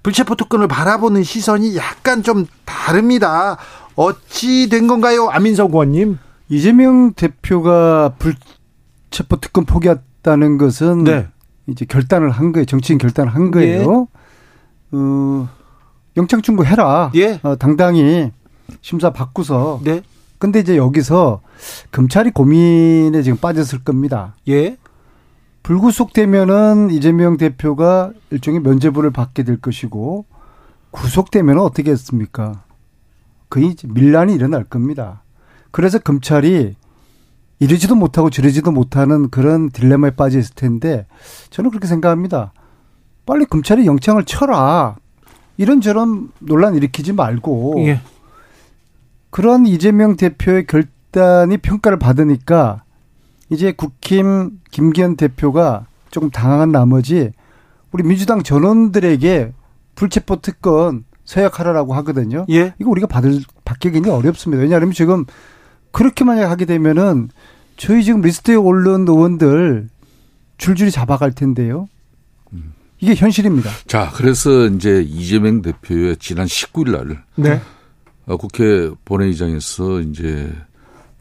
불체포 특권을 바라보는 시선이 약간 좀 다릅니다. 어찌 된 건가요, 안민석 의원님? 이재명 대표가 불체포 특권 포기했다는 것은 네. 이제 결단을 한 거예요. 정치인 결단을 한 거예요. 예. 어, 영장 청구 해라. 예. 어, 당당히 심사 받고서. 네. 근데 이제 여기서 검찰이 고민에 지금 빠졌을 겁니다. 예. 불구속되면은 이재명 대표가 일종의 면죄부를 받게 될 것이고 구속되면 어떻게 했습니까? 거의 밀란이 일어날 겁니다. 그래서 검찰이 이러지도 못하고 저러지도 못하는 그런 딜레마에 빠져 있을 텐데 저는 그렇게 생각합니다. 빨리 검찰이 영장을 쳐라. 이런저런 논란 일으키지 말고 예. 그런 이재명 대표의 결단이 평가를 받으니까 이제 국힘 김기현 대표가 조금 당황한 나머지 우리 민주당 전원들에게 불체포 특권 서약하라라고 하거든요. 예. 이거 우리가 받을 받기 굉장히 어렵습니다. 왜냐하면 지금 그렇게 만약 하게 되면은 저희 지금 리스트에 오른 의원들 줄줄이 잡아갈 텐데요. 이게 현실입니다. 자, 그래서 이제 이재명 대표의 지난 19일 날 네. 어, 국회 본회의장에서 이제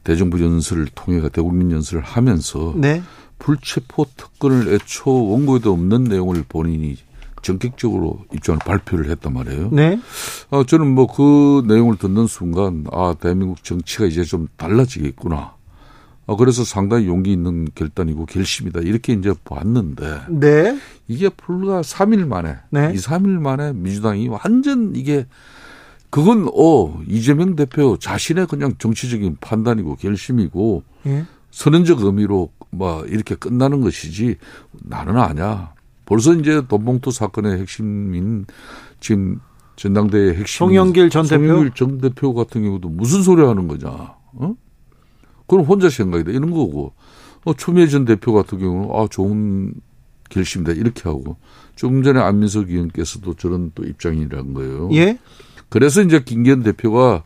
대정부 연설을 통해 대국민 연설을 하면서 네. 불체포 특권을 애초 원고에도 없는 내용을 본인이 전격적으로 입장을 발표를 했단 말이에요. 네. 어, 저는 뭐 그 내용을 듣는 순간 아 대한민국 정치가 이제 좀 달라지겠구나. 어, 어, 그래서 상당히 용기 있는 결단이고 결심이다. 이렇게 이제 봤는데. 네. 이게 불과 3일 만에. 네. 2, 3일 만에 민주당이 완전 이게 그건, 어, 이재명 대표 자신의 그냥 정치적인 판단이고 결심이고. 네. 선언적 의미로 뭐 이렇게 끝나는 것이지 나는 아냐. 벌써 이제 돈봉투 사건의 핵심인 지금 전당대회 핵심 송영길 전 대표 송영길 전 대표 같은 경우도 무슨 소리 하는 거냐. 어? 그건 혼자 생각이다. 이런 거고. 어, 추미애 전 대표 같은 경우는 아, 좋은 결심이다. 이렇게 하고. 좀 전에 안민석 의원께서도 저런 또 입장이라는 거예요. 예. 그래서 이제 김기현 대표가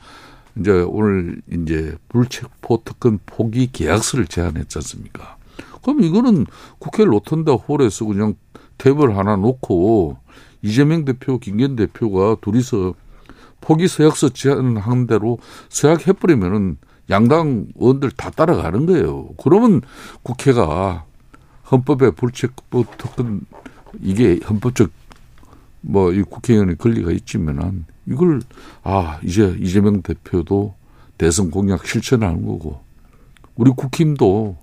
이제 오늘 이제 불체포 특권 포기 계약서를 제안했지 않습니까? 그럼 이거는 국회 로턴다 홀에서 그냥 탭을 하나 놓고 이재명 대표, 김기현 대표가 둘이서 포기 서약서 제안한 대로 서약해버리면은 양당 의원들 다 따라가는 거예요. 그러면 국회가 헌법에 불체포 특권 이게 헌법적 뭐 이 국회의원의 권리가 있지만은 이걸 아 이제 이재명 대표도 대선 공약 실천하는 거고 우리 국힘도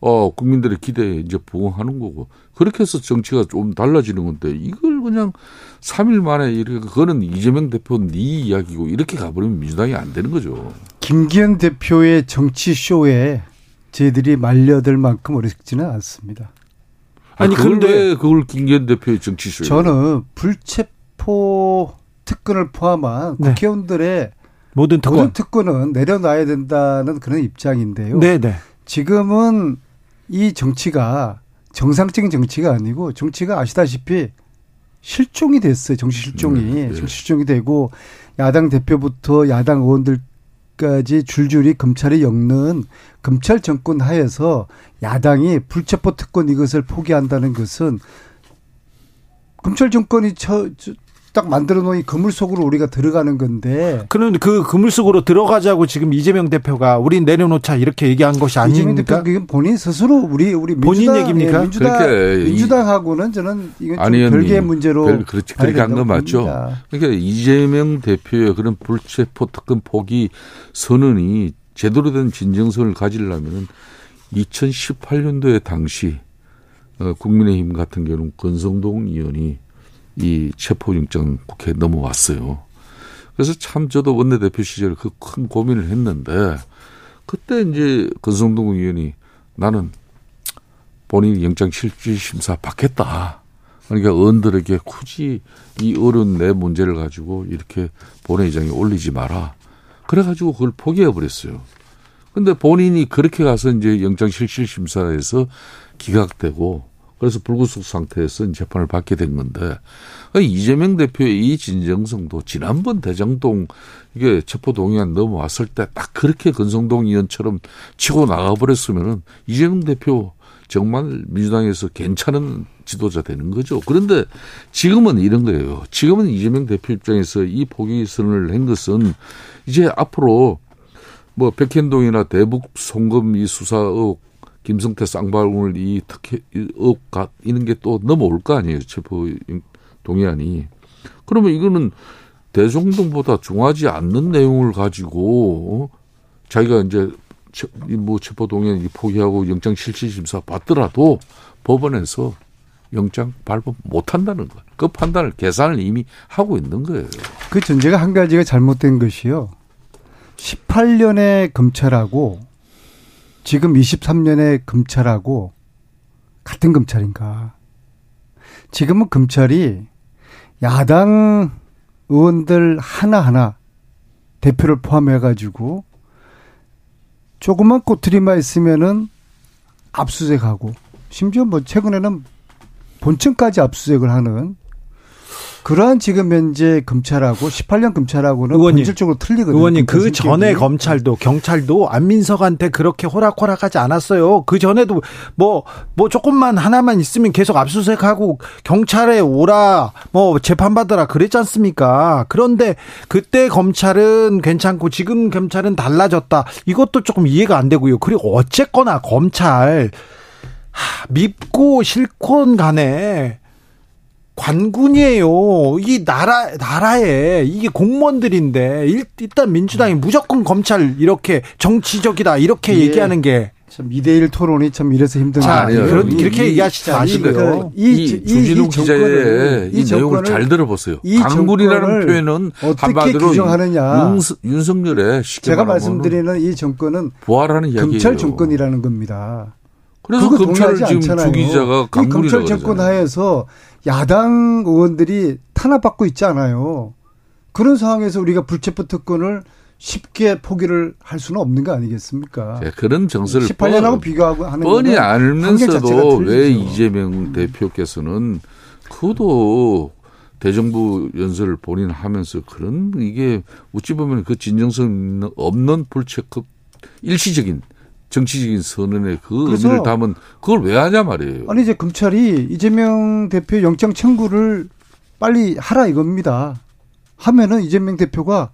어 국민들의 기대에 이제 부응하는 거고 그렇게 해서 정치가 좀 달라지는 건데 이걸 그냥 3일 만에 이렇게 그거는 이재명 대표 네 이야기고 이렇게 가버리면 민주당이 안 되는 거죠. 김기현 대표의 정치 쇼에 저희들이 말려들 만큼 어렵지는 않습니다. 아니, 아니 근데 그걸 김기현 대표의 정치 쇼 저는 불체포 특권을 포함한 네. 국회의원들의 모든 특권. 모든 특권은 내려놔야 된다는 그런 입장인데요. 네, 네. 지금은 이 정치가 정상적인 정치가 아니고 정치가 아시다시피 실종이 됐어요. 정치 실종이. 네, 네. 정치 실종이 되고 야당 대표부터 야당 의원들까지 줄줄이 검찰이 엮는 검찰 정권 하에서 야당이 불체포 특권 이것을 포기한다는 것은 검찰 정권이 처, 딱 만들어 놓은 그물 속으로 우리가 들어가는 건데. 그는 그 그물 속으로 들어가자고 지금 이재명 대표가 우리 내려놓자 이렇게 얘기한 것이 아닙니까? 이재명 대표 본인 스스로 우리 우리 민주당, 본인 얘기입니까? 예, 민주당 민주당하고는 저는 이건 좀 아니, 별개의 문제로 별, 그렇지 그렇게 한 건 맞죠. 그러니까 이재명 대표의 그런 불체포 특권 포기 선언이 제대로 된 진정성을 가지려면 2018년도에 당시 어, 국민의힘 같은 경우는 권성동 의원이 이 체포영장 국회에 넘어왔어요. 그래서 참 저도 원내대표 시절 그 큰 고민을 했는데 그때 이제 권성동 의원이 나는 본인 영장 실질 심사 받겠다. 그러니까 의원들에게 굳이 이 어려운 내 문제를 가지고 이렇게 본회의장에 올리지 마라. 그래가지고 그걸 포기해 버렸어요. 근데 본인이 그렇게 가서 이제 영장 실질 심사에서 기각되고 그래서 불구속 상태에서 재판을 받게 된 건데 그러니까 이재명 대표의 이 진정성도 지난번 대장동 이게 체포동의안 넘어왔을 때 딱 그렇게 건성동 의원처럼 치고 나가버렸으면은 이재명 대표 정말 민주당에서 괜찮은 지도자 되는 거죠. 그런데 지금은 이런 거예요. 지금은 이재명 대표 입장에서 이 포기 선언을 한 것은 이제 앞으로 뭐 백현동이나 대북 송금 이 수사 의혹 김성태 쌍발군을 이 특혜 의혹 이런 게 또 넘어올 거 아니에요. 체포 동의안이. 그러면 이거는 대정동보다 중하지 않는 내용을 가지고 어? 자기가 이제 뭐 체포 동의안 포기하고 영장 실질 심사 받더라도 법원에서 영장 발부 못 한다는 거. 그 판단을 계산을 이미 하고 있는 거예요. 그 전제가 한 가지가 잘못된 것이요. 18년의 검찰하고 지금 23년의 검찰하고 같은 검찰인가? 지금은 검찰이 야당 의원들 하나하나 대표를 포함해가지고 조그만 꼬투리만 있으면은 압수수색하고 심지어 뭐 최근에는 본청까지 압수수색을 하는 그러한 지금 현재 검찰하고 18년 검찰하고는 의원님, 본질적으로 틀리거든요. 의원님 그 전에 검찰도 경찰도 안민석한테 그렇게 호락호락하지 않았어요. 그 전에도 뭐뭐 뭐 조금만 하나만 있으면 계속 압수수색하고 경찰에 오라 뭐 재판 받으라 그랬지 않습니까? 그런데 그때 검찰은 괜찮고 지금 검찰은 달라졌다. 이것도 조금 이해가 안 되고요. 그리고 어쨌거나 검찰 하, 밉고 싫건 간에 관군이에요. 이 나라 나라에 이게 공무원들인데 일 단 민주당이 무조건 검찰 이렇게 정치적이다 이렇게 예. 얘기하는 게 참 2대1 토론이 참 이래서 힘든 거 아니에요. 이렇게 얘기하시지 마시고요. 이, 이, 주진우 기자의 이, 이 내용을 잘 들어보세요. 강물이라는 표현은 어떻게 규정하느냐. 윤, 윤석열의 쉽게 제가 말씀드리는 이 정권은 부활하는 이야기예요. 검찰 정권이라는 겁니다. 그래서 검찰을 지금 주 기자가 검찰 정권 하에서 야당 의원들이 탄압받고 있지 않아요. 그런 상황에서 우리가 불체포 특권을 쉽게 포기를 할 수는 없는 거 아니겠습니까? 네, 그런 정서를 18년하고 비교하고 하는 뻔히 알면서도 왜 이재명 대표께서는 그도 대정부 연설을 본인 하면서 그런 이게 어찌 보면 그 진정성 없는 불체급 일시적인 정치적인 선언에 그 의미를 담은 그걸 왜 하냐 말이에요. 아니 이제 검찰이 이재명 대표 영장 청구를 빨리 하라 이겁니다. 하면은 이재명 대표가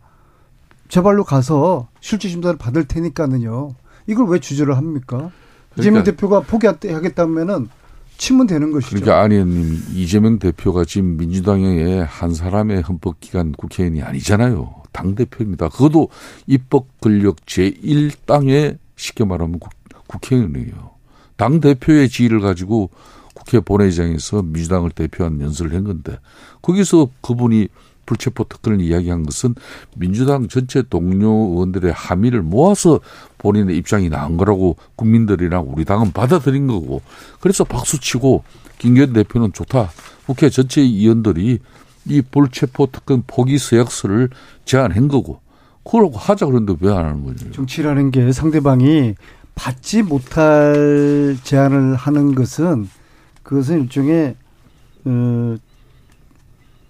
제발로 가서 실질 심사를 받을 테니까는요. 이걸 왜 주저를 합니까? 그러니까, 이재명 대표가 포기하겠다면은 치면 되는 것이죠. 그러니까 안 의원님 이재명 대표가 지금 민주당의 한 사람의 헌법기관 국회의원이 아니잖아요. 당 대표입니다. 그것도 입법 권력 제1당의 쉽게 말하면 국, 국회의원이에요. 당 대표의 지위를 가지고 국회 본회의장에서 민주당을 대표한 연설을 한 건데 거기서 그분이 불체포 특권을 이야기한 것은 민주당 전체 동료 의원들의 함의를 모아서 본인의 입장이 나온 거라고 국민들이랑 우리 당은 받아들인 거고 그래서 박수치고 김기현 대표는 좋다. 국회 전체 의원들이 이 불체포 특권 포기 서약서를 제안한 거고 그러고 하자 그런데 왜 안 하는 거죠? 정치라는 게 상대방이 받지 못할 제안을 하는 것은 그것은 일종의 어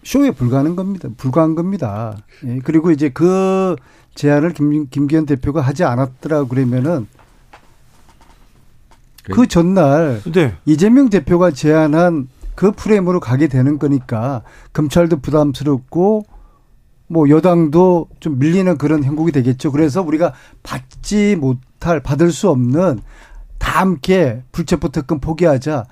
쇼에 불과한 겁니다. 불과한 겁니다. 예, 그리고 이제 그 제안을 김, 김기현 대표가 하지 않았더라 그러면은 그 전날 네. 이재명 대표가 제안한 그 프레임으로 가게 되는 거니까 검찰도 부담스럽고 뭐 여당도 좀 밀리는 그런 형국이 되겠죠. 그래서 우리가 받지 못할 받을 수 없는 다 함께 불체포 특권 포기하자.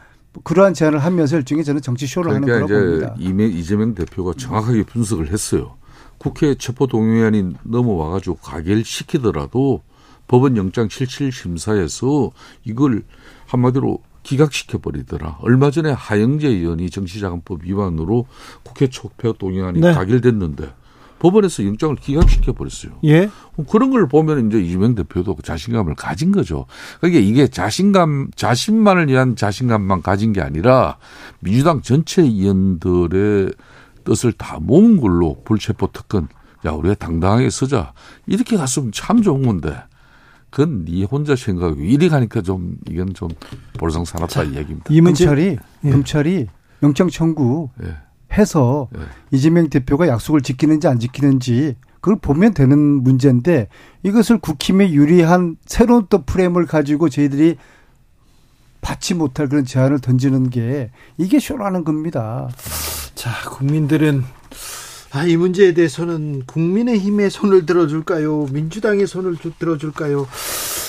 그러한 제안을 하면서 일종의 저는 정치 쇼를 그러니까 하는 거라고 봅니다. 이미 이재명 대표가 정확하게 분석을 했어요. 국회 체포 동의안이 넘어와 가지고 가결 시키더라도 법원 영장 77 심사에서 이걸 한마디로 기각시켜 버리더라. 얼마 전에 하영재 의원이 정치자금법 위반으로 국회 체포동의안이 네. 가결됐는데 법원에서 영장을 기각시켜 버렸어요. 예. 그런 걸 보면 이제 이재명 대표도 그 자신감을 가진 거죠. 그러니까 이게 자신감, 자신만을 위한 자신감만 가진 게 아니라 민주당 전체 의원들의 뜻을 다 모은 걸로 불체포 특권, 야 우리가 당당하게 서자 이렇게 갔으면 참 좋은 건데. 그건 네 혼자 생각이고 이리 가니까 좀 이건 좀 볼상사납다 이야기입니다. 이 검찰이 예. 검찰이 영장 청구 예. 해서 네. 이재명 대표가 약속을 지키는지 안 지키는지 그걸 보면 되는 문제인데 이것을 국힘에 유리한 새로운 또 프레임을 가지고 저희들이 받지 못할 그런 제안을 던지는 게 이게 쇼라는 겁니다. 자, 국민들은 아, 이 문제에 대해서는 국민의힘의 손을 들어줄까요? 민주당의 손을 들어줄까요?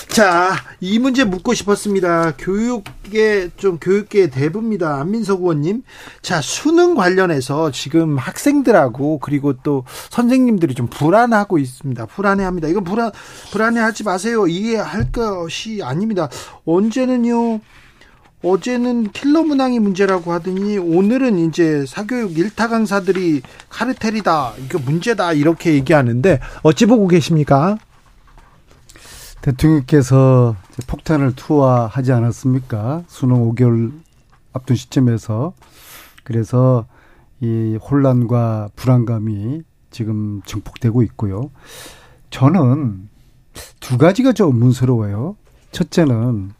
자, 이 문제 묻고 싶었습니다. 교육계, 좀 교육계 대부입니다. 안민석 의원님. 자, 수능 관련해서 지금 학생들하고 그리고 또 선생님들이 좀 불안하고 있습니다. 불안해 합니다. 이건 불안, 불안해 하지 마세요. 이해할 것이 아닙니다. 언제는요, 어제는 킬러 문항이 문제라고 하더니 오늘은 이제 사교육 일타 강사들이 카르텔이다. 이거 문제다. 이렇게 얘기하는데 어찌 보고 계십니까? 대통령께서 폭탄을 투하하지 않았습니까? 수능 5개월 앞둔 시점에서. 그래서 이 혼란과 불안감이 지금 증폭되고 있고요. 저는 두 가지가 좀 의문스러워요. 첫째는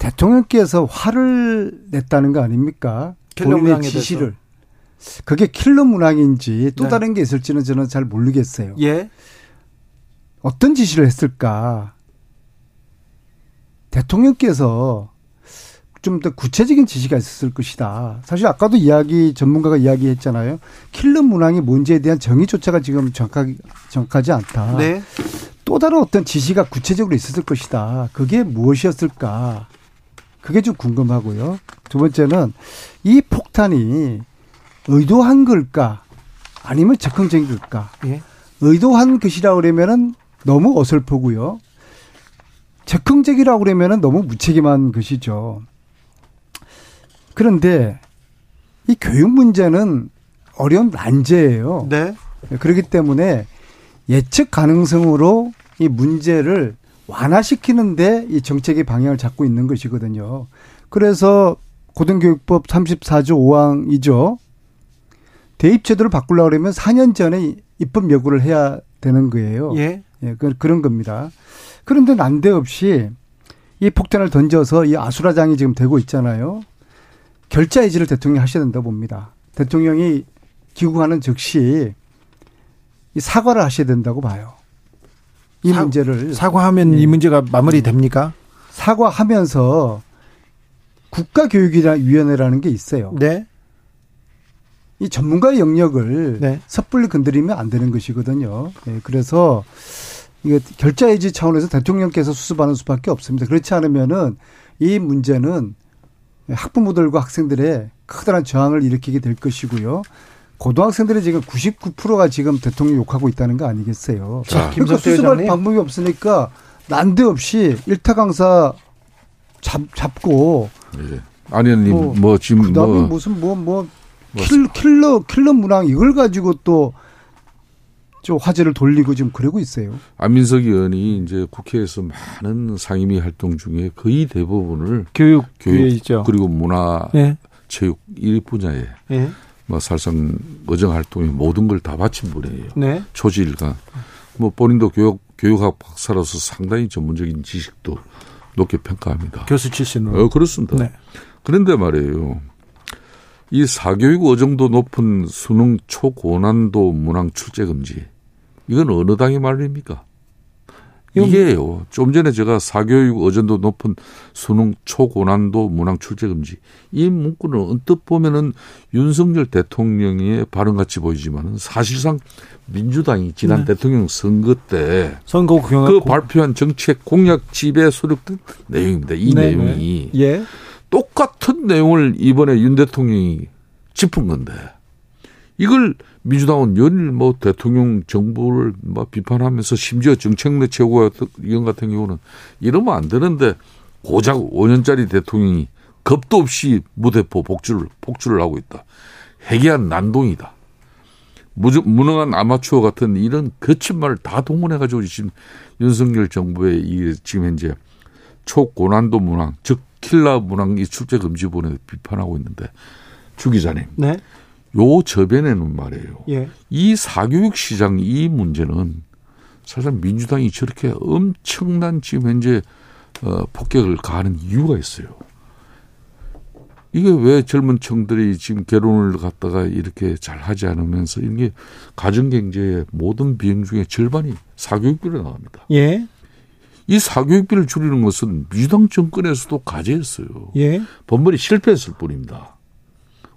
대통령께서 화를 냈다는 거 아닙니까? 본인의 지시를. 그게 킬러 문항인지 또 네. 다른 게 있을지는 저는 잘 모르겠어요. 예. 어떤 지시를 했을까? 대통령께서 좀 더 구체적인 지시가 있었을 것이다. 사실 아까도 이야기 전문가가 이야기했잖아요. 킬러 문항이 뭔지에 대한 정의조차가 지금 정확하게 정확하지 않다. 네. 또 다른 어떤 지시가 구체적으로 있었을 것이다. 그게 무엇이었을까? 그게 좀 궁금하고요. 두 번째는 이 폭탄이 의도한 걸까? 아니면 적극적인 걸까? 예. 의도한 것이라 그러면은 너무 어설프고요. 적극적이라고 그러면은 너무 무책임한 것이죠. 그런데 이 교육 문제는 어려운 난제예요. 네. 그렇기 때문에 예측 가능성으로 이 문제를 완화시키는데 이 정책의 방향을 잡고 있는 것이거든요. 그래서 고등교육법 34조 5항이죠. 대입 제도를 바꾸려고 그러면 4년 전에 입법 예고를 해야 되는 거예요. 예. 예, 그, 그런 겁니다. 그런데 난데없이 이 폭탄을 던져서 이 아수라장이 지금 되고 있잖아요. 결자 해지를 대통령이 하셔야 된다고 봅니다. 대통령이 귀국하는 즉시 이 사과를 하셔야 된다고 봐요. 이 사, 문제를 사과하면 네. 이 문제가 마무리됩니까? 사과하면서 국가교육위원회라는 게 있어요. 네. 이 전문가의 영역을 네. 섣불리 건드리면 안 되는 것이거든요. 네, 그래서 이게 결자해지 차원에서 대통령께서 수습하는 수밖에 없습니다. 그렇지 않으면은 이 문제는 학부모들과 학생들의 커다란 저항을 일으키게 될 것이고요. 고등학생들이 지금 99%가 지금 대통령 욕하고 있다는 거 아니겠어요? 자, 그러니까 수습할 회장님. 방법이 없으니까 난데없이 일타 강사 잡, 잡고. 네. 아니님 뭐, 뭐 지금 그다음에 뭐 무슨 뭐뭐 뭐, 뭐 킬, 킬러 킬러 문항 이걸 가지고 또 좀 화제를 돌리고 지금 그러고 있어요. 안민석 의원이 이제 국회에서 많은 상임위 활동 중에 거의 대부분을 교육 교육 그리고 문화 네. 체육 이 분야에 네. 뭐 사실상 의정 활동에 모든 걸 다 바친 분이에요. 네. 초지일관. 뭐 본인도 교육 교육학 박사로서 상당히 전문적인 지식도 높게 평가합니다. 교수 출신으로. 어, 그렇습니다. 네. 그런데 말이에요. 이 사교육 어정도 높은 수능 초고난도 문항 출제 금지. 이건 어느 당의 말입니까? 이게요. 좀 전에 제가 사교육 어전도 높은 수능 초고난도 문항 출제 금지. 이 문구는 언뜻 보면은 윤석열 대통령의 발언 같이 보이지만은 사실상 민주당이 지난 네. 대통령 선거 때 선거 그 발표한 정책 공약 집에 수록된 내용입니다. 이 네. 내용이 예. 똑같은 내용을 이번에 윤 대통령이 짚은 건데 이걸 민주당은 연일 뭐 대통령 정부를 막 비판하면서 심지어 정책내 최고위원 같은 경우는 이러면 안 되는데 고작 5년짜리 대통령이 겁도 없이 무대포 복주를 복주를 하고 있다. 해괴한 난동이다. 무능한 아마추어 같은 이런 거친 말을 다 동원해가지고 지금 윤석열 정부의 이 지금 현재 초고난도 문항, 즉 킬라 문항 이 출제 금지본에 비판하고 있는데 주 기자님. 네. 요 저변에는 말이에요. 예. 이 사교육 시장 이 문제는 사실 민주당이 저렇게 엄청난 지금 현재 어, 폭격을 가하는 이유가 있어요. 이게 왜 젊은 층들이 지금 결혼을 갖다가 이렇게 잘 하지 않으면서 이게 가정경제의 모든 비용 중에 절반이 사교육비로 나갑니다. 예. 이 사교육비를 줄이는 것은 민주당 정권에서도 과제였어요. 예. 번번이 실패했을 뿐입니다.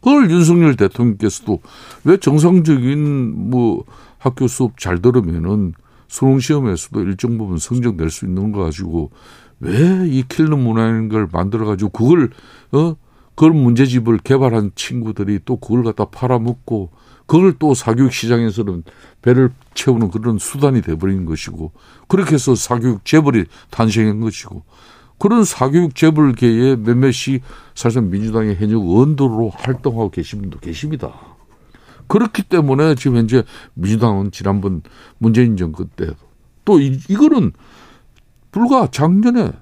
그걸 윤석열 대통령께서도 왜 정상적인 뭐 학교 수업 잘 들으면은 수능 시험에서도 일정 부분 성적 낼 수 있는 거 가지고 왜 이 킬러 문화인 걸 만들어 가지고 그걸 어? 그런 문제집을 개발한 친구들이 또 그걸 갖다 팔아먹고 그걸 또 사교육 시장에서는 배를 채우는 그런 수단이 돼버린 것이고 그렇게 해서 사교육 재벌이 탄생한 것이고 그런 사교육 재벌계의 몇몇이 사실상 민주당의 현역 원도로 활동하고 계신 분도 계십니다. 그렇기 때문에 지금 현재 민주당은 지난번 문재인 정권 때또 이거는 불과 작년에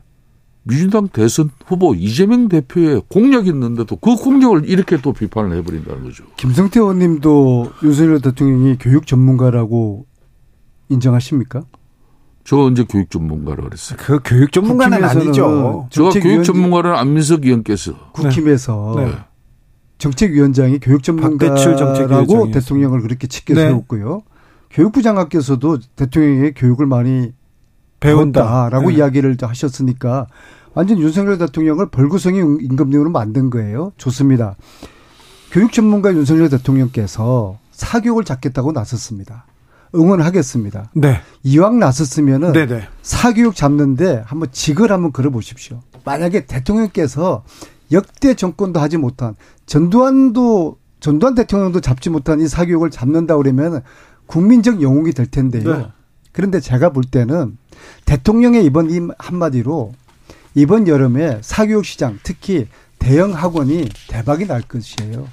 민주당 대선 후보 이재명 대표의 공약이 있는데도 그 공약을 이렇게 또 비판을 해버린다는 거죠. 김성태 의원님도 윤석열 대통령이 교육 전문가라고 인정하십니까? 저 언제 교육 전문가라 그랬어요? 그 교육 전문가는 아니죠. 제가 교육 전문가는 안민석 의원께서 국힘에서 네. 정책위원장이 교육 전문가라고 대통령을 그렇게 칙게 네. 세웠고요. 교육부 장관께서도 대통령에게 교육을 많이 배운다라고 네. 이야기를 하셨으니까 완전 윤석열 대통령을 벌구성이 임금님으로 만든 거예요. 좋습니다. 교육 전문가 윤석열 대통령께서 사교육을 잡겠다고 나섰습니다. 응원하겠습니다. 네. 이왕 나섰으면은 네네. 사교육 잡는데 한번 직을 한번 걸어보십시오. 만약에 대통령께서 역대 정권도 하지 못한 전두환도 전두환 대통령도 잡지 못한 이 사교육을 잡는다 그러면 국민적 영웅이 될 텐데요. 네. 그런데 제가 볼 때는 대통령의 이번 이 한마디로 이번 여름에 사교육 시장 특히 대형 학원이 대박이 날 것이에요.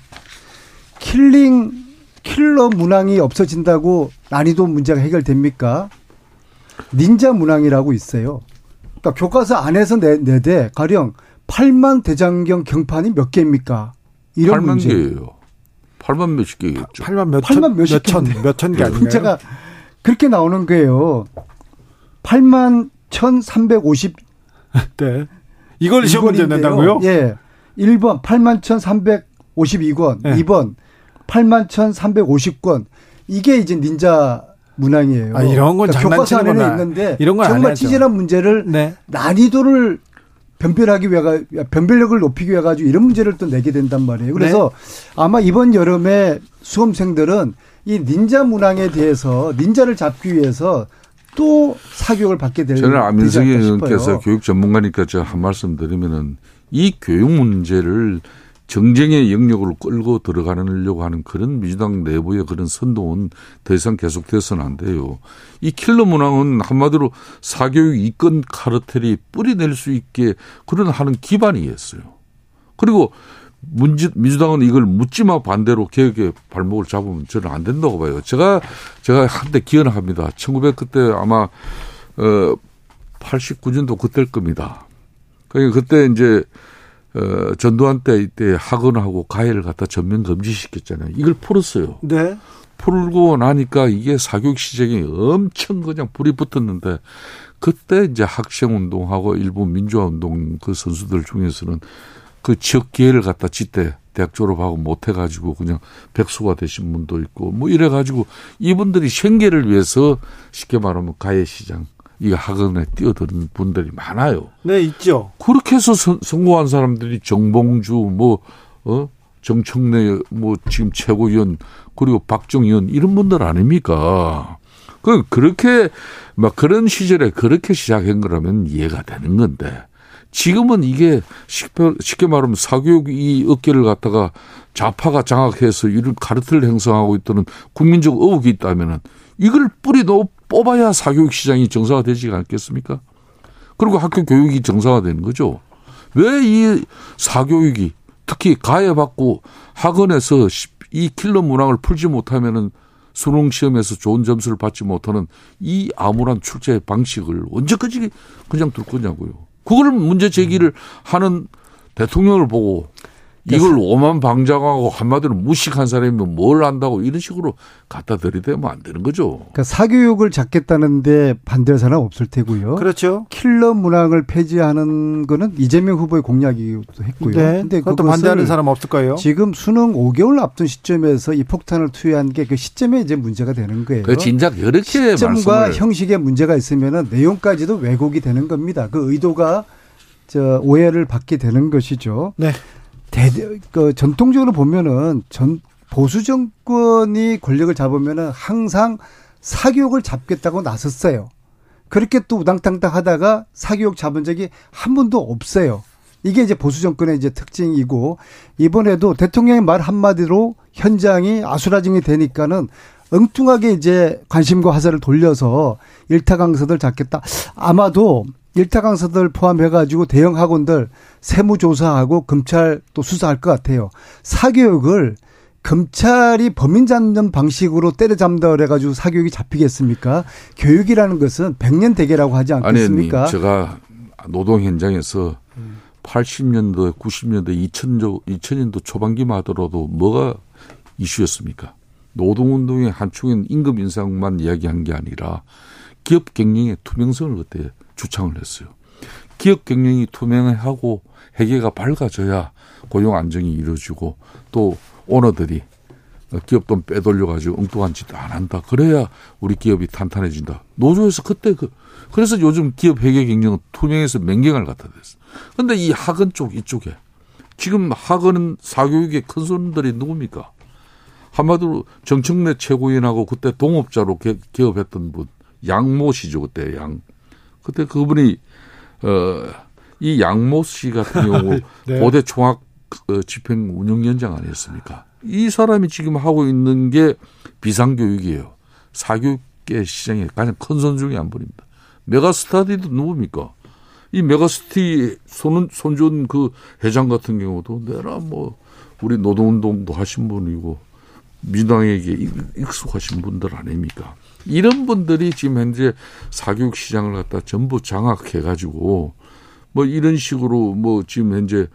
킬링 킬러 문항이 없어진다고 난이도 문제가 해결됩니까? 닌자 문항이라고 있어요. 그러니까 교과서 안에서 내, 내대 가령 8만 대장경 경판이 몇 개입니까? 이런 8만 문제. 개예요. 8만 몇십 개겠죠. 8만 몇 8만 몇십 천, 몇천 개 아닌가요? 문제가 그렇게 나오는 거예요. 8만 1,350. 네. 이걸 시험 문제 낸다고요? 예. 1번 8만 1,352권, 네. 2번 8만 1,350권. 이게 이제 닌자 문항이에요. 아, 이런 건 그러니까 교과서 안에는 있는데 이런 건 정말 치질한 문제를 네. 난이도를 변별하기 위해 변별력을 높이기 위해 가지고 이런 문제를 또 내게 된단 말이에요. 그래서 네. 아마 이번 여름에 수험생들은 이 닌자 문항에 대해서 닌자를 잡기 위해서 또 사교육을 받게 될 저는 안민석이 의원께서 교육 전문가니까 저한 말씀 드리면은 이 교육 문제를 정쟁의 영역으로 끌고 들어가려고 하는 그런 민주당 내부의 그런 선동은 더 이상 계속돼서는 안 돼요. 이 킬러 문항은 한마디로 사교육 이권 카르텔이 뿌리낼 수 있게 그런 하는 기반이었어요. 그리고 문지, 민주당은 이걸 묻지마 반대로 개혁의 발목을 잡으면 저는 안 된다고 봐요. 제가, 제가 한때 기억합니다. 1900 그때 아마, 어, 89년도 그때일 겁니다. 그러니까 그때 이제 어, 전두환 때 이때 학원하고 가해를 갖다 전면 금지시켰잖아요. 이걸 풀었어요. 네. 풀고 나니까 이게 사교육 시장이 엄청 그냥 불이 붙었는데 그때 이제 학생 운동하고 일부 민주화 운동 그 선수들 중에서는 그 지역 기회를 갖다 짓대 대학 졸업하고 못 해가지고 그냥 백수가 되신 분도 있고 뭐 이래가지고 이분들이 생계를 위해서 쉽게 말하면 가해 시장 이 학원에 뛰어드는 분들이 많아요. 네, 있죠. 그렇게 해서 선, 성공한 사람들이 정봉주, 뭐, 어, 정청래, 뭐, 지금 최고위원, 그리고 박정희원, 이런 분들 아닙니까? 그, 그렇게, 막 그런 시절에 그렇게 시작한 거라면 이해가 되는 건데, 지금은 이게 쉽게, 말하면 사교육 이 어깨를 갖다가 좌파가 장악해서 이런 카르텔 행성하고 있다는 국민적 의혹이 있다면은 이걸 뿌리 놓 뽑아야 사교육 시장이 정상화되지 않겠습니까? 그리고 학교 교육이 정상화되는 거죠. 왜 이 사교육이 특히 가해받고 학원에서 이 킬러 문항을 풀지 못하면은 수능 시험에서 좋은 점수를 받지 못하는 이 암울한 출제 방식을 언제까지 그냥 둘 거냐고요. 그걸 문제 제기를 하는 대통령을 보고 이걸 오만 방장하고 한마디로 무식한 사람이면 뭘 안다고 이런 식으로 갖다 들이대면 안 되는 거죠. 그러니까 사교육을 잡겠다는데 반대할 사람 없을 테고요. 그렇죠. 킬러 문항을 폐지하는 거는 이재명 후보의 공약이기도 했고요. 네. 근데 그것도 반대하는 사람 없을 거예요. 지금 수능 5개월 앞둔 시점에서 이 폭탄을 투여한 게 그 시점에 이제 문제가 되는 거예요. 그 진작 이렇게 시점과 말씀을. 형식에 문제가 있으면은 내용까지도 왜곡이 되는 겁니다. 그 의도가 저 오해를 받게 되는 것이죠. 네. 대, 그 전통적으로 보면은 전 보수 정권이 권력을 잡으면은 항상 사교육을 잡겠다고 나섰어요. 그렇게 또 우당탕탕 하다가 사교육 잡은 적이 한 번도 없어요. 이게 이제 보수 정권의 이제 특징이고 이번에도 대통령의 말 한마디로 현장이 아수라장이 되니까는 엉뚱하게 이제 관심과 화살을 돌려서 일타 강사들 잡겠다. 아마도 일타 강사들 포함해가지고 대형 학원들 세무조사하고 검찰 또 수사할 것 같아요. 사교육을 검찰이 범인 잡는 방식으로 때려잡는다 그래가지고 사교육이 잡히겠습니까? 교육이라는 것은 백년 대계라고 하지 않겠습니까? 아니, 제가 노동 현장에서 80년도, 90년도, 2000년, 2000년도 초반기만 하더라도 뭐가 이슈였습니까? 노동운동의 한 축인 임금 인상만 이야기한 게 아니라 기업 경영의 투명성을 그때 주창을 했어요. 기업 경영이 투명하고 회계가 밝아져야 고용 안정이 이루어지고 또 오너들이 기업 돈 빼돌려가지고 엉뚱한 짓 안 한다. 그래야 우리 기업이 탄탄해진다. 노조에서 그때 그, 그래서 요즘 기업 회계 경영은 투명해서 맹경을 갖다 댔어. 근데 이 학원 쪽 이쪽에 지금 학원은 사교육의 큰 손들이 누굽니까? 한마디로 정청래 최고위원하고 그때 동업자로 개업했던 분 양모 씨죠 그때 양 그때 그분이 어이 양모 씨 같은 경우 네. 고대 총학 어, 집행 운영위원장 아니었습니까? 이 사람이 지금 하고 있는 게 비상교육이에요. 사교육 개 시장의 가장 큰 선 중에 한 분입니다. 메가스타디도 누굽니까? 이 메가스티 손, 손준 그 회장 같은 경우도 내라 뭐 우리 노동운동도 하신 분이고 민주당에게 익숙하신 분들 아닙니까? 이런 분들이 지금 현재 사교육 시장을 갖다 전부 장악해 가지고 뭐 이런 식으로 뭐 지금 현재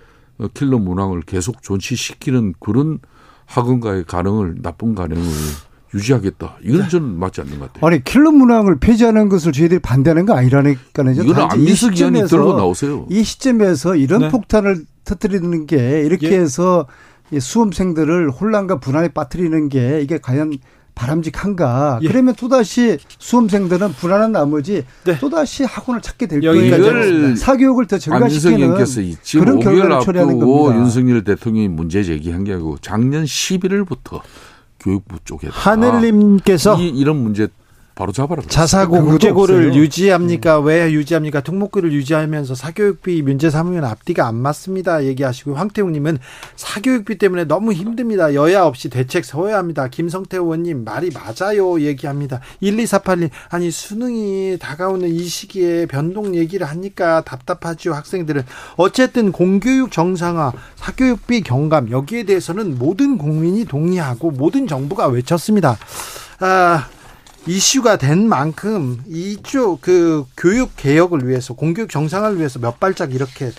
킬러 문항을 계속 존치시키는 그런 학원가의 가능을 나쁜 가능을 유지하겠다. 이건 네. 저는 맞지 않는 것 같아요. 아니 킬러 문항을 폐지하는 것을 저희들이 반대하는 거 아니라니까요. 이건 안민석 의원이 들고 나오세요. 이 시점에서 이런 네. 폭탄을 터뜨리는 게 이렇게 예. 해서 수험생들을 혼란과 불안에 빠뜨리는 게 이게 과연 바람직한가? 예. 그러면 또다시 수험생들은 불안한 나머지 네. 또다시 학원을 찾게 될 거예요. 사교육을 더 증가시키는 그런 결과를 초래하는 겁니다. 윤석열 대통령이 문제 제기한 게 아니고 작년 11일부터 교육부 쪽에 하늘님께서 이, 이런 문제 바로 잡아라. 자사고 국제고를 유지합니까? 음. 왜 유지합니까? 특목고를 유지하면서 사교육비 문제 삼으면 앞뒤가 안 맞습니다. 얘기하시고 황태웅님은 사교육비 때문에 너무 힘듭니다. 여야 없이 대책 세워야 합니다. 김성태 의원님 말이 맞아요. 얘기합니다. 1248님 아니 수능이 다가오는 이 시기에 변동 얘기를 하니까 답답하죠. 학생들은 어쨌든 공교육 정상화, 사교육비 경감 여기에 대해서는 모든 국민이 동의하고 모든 정부가 외쳤습니다. 아. 이슈가 된 만큼 이쪽 그 교육 개혁을 위해서 공교육 정상화를 위해서 몇 발짝 이렇게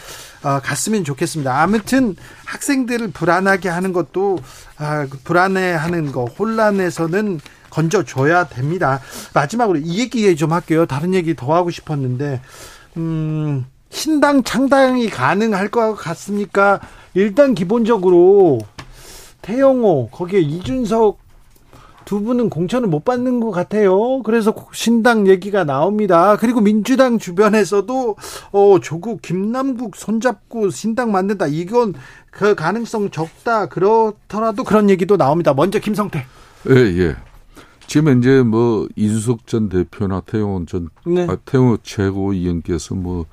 어, 갔으면 좋겠습니다. 아무튼 학생들을 불안하게 하는 것도 아, 그 불안해하는 거 혼란에서는 건져줘야 됩니다. 마지막으로 이 얘기 좀 할게요. 다른 얘기 더 하고 싶었는데 음, 신당 창당이 가능할 것 같습니까? 일단 기본적으로 태영호 거기에 이준석 두 분은 공천을 못 받는 것 같아요. 그래서 신당 얘기가 나옵니다. 그리고 민주당 주변에서도 어 조국 김남국 손잡고 신당 만든다. 이건 그 가능성 적다. 그렇더라도 그런 얘기도 나옵니다. 먼저 김성태. 예, 예. 지금 이제 뭐 이준석 전 대표나 태용원 전 네. 아, 태용호 최고위원께서 뭐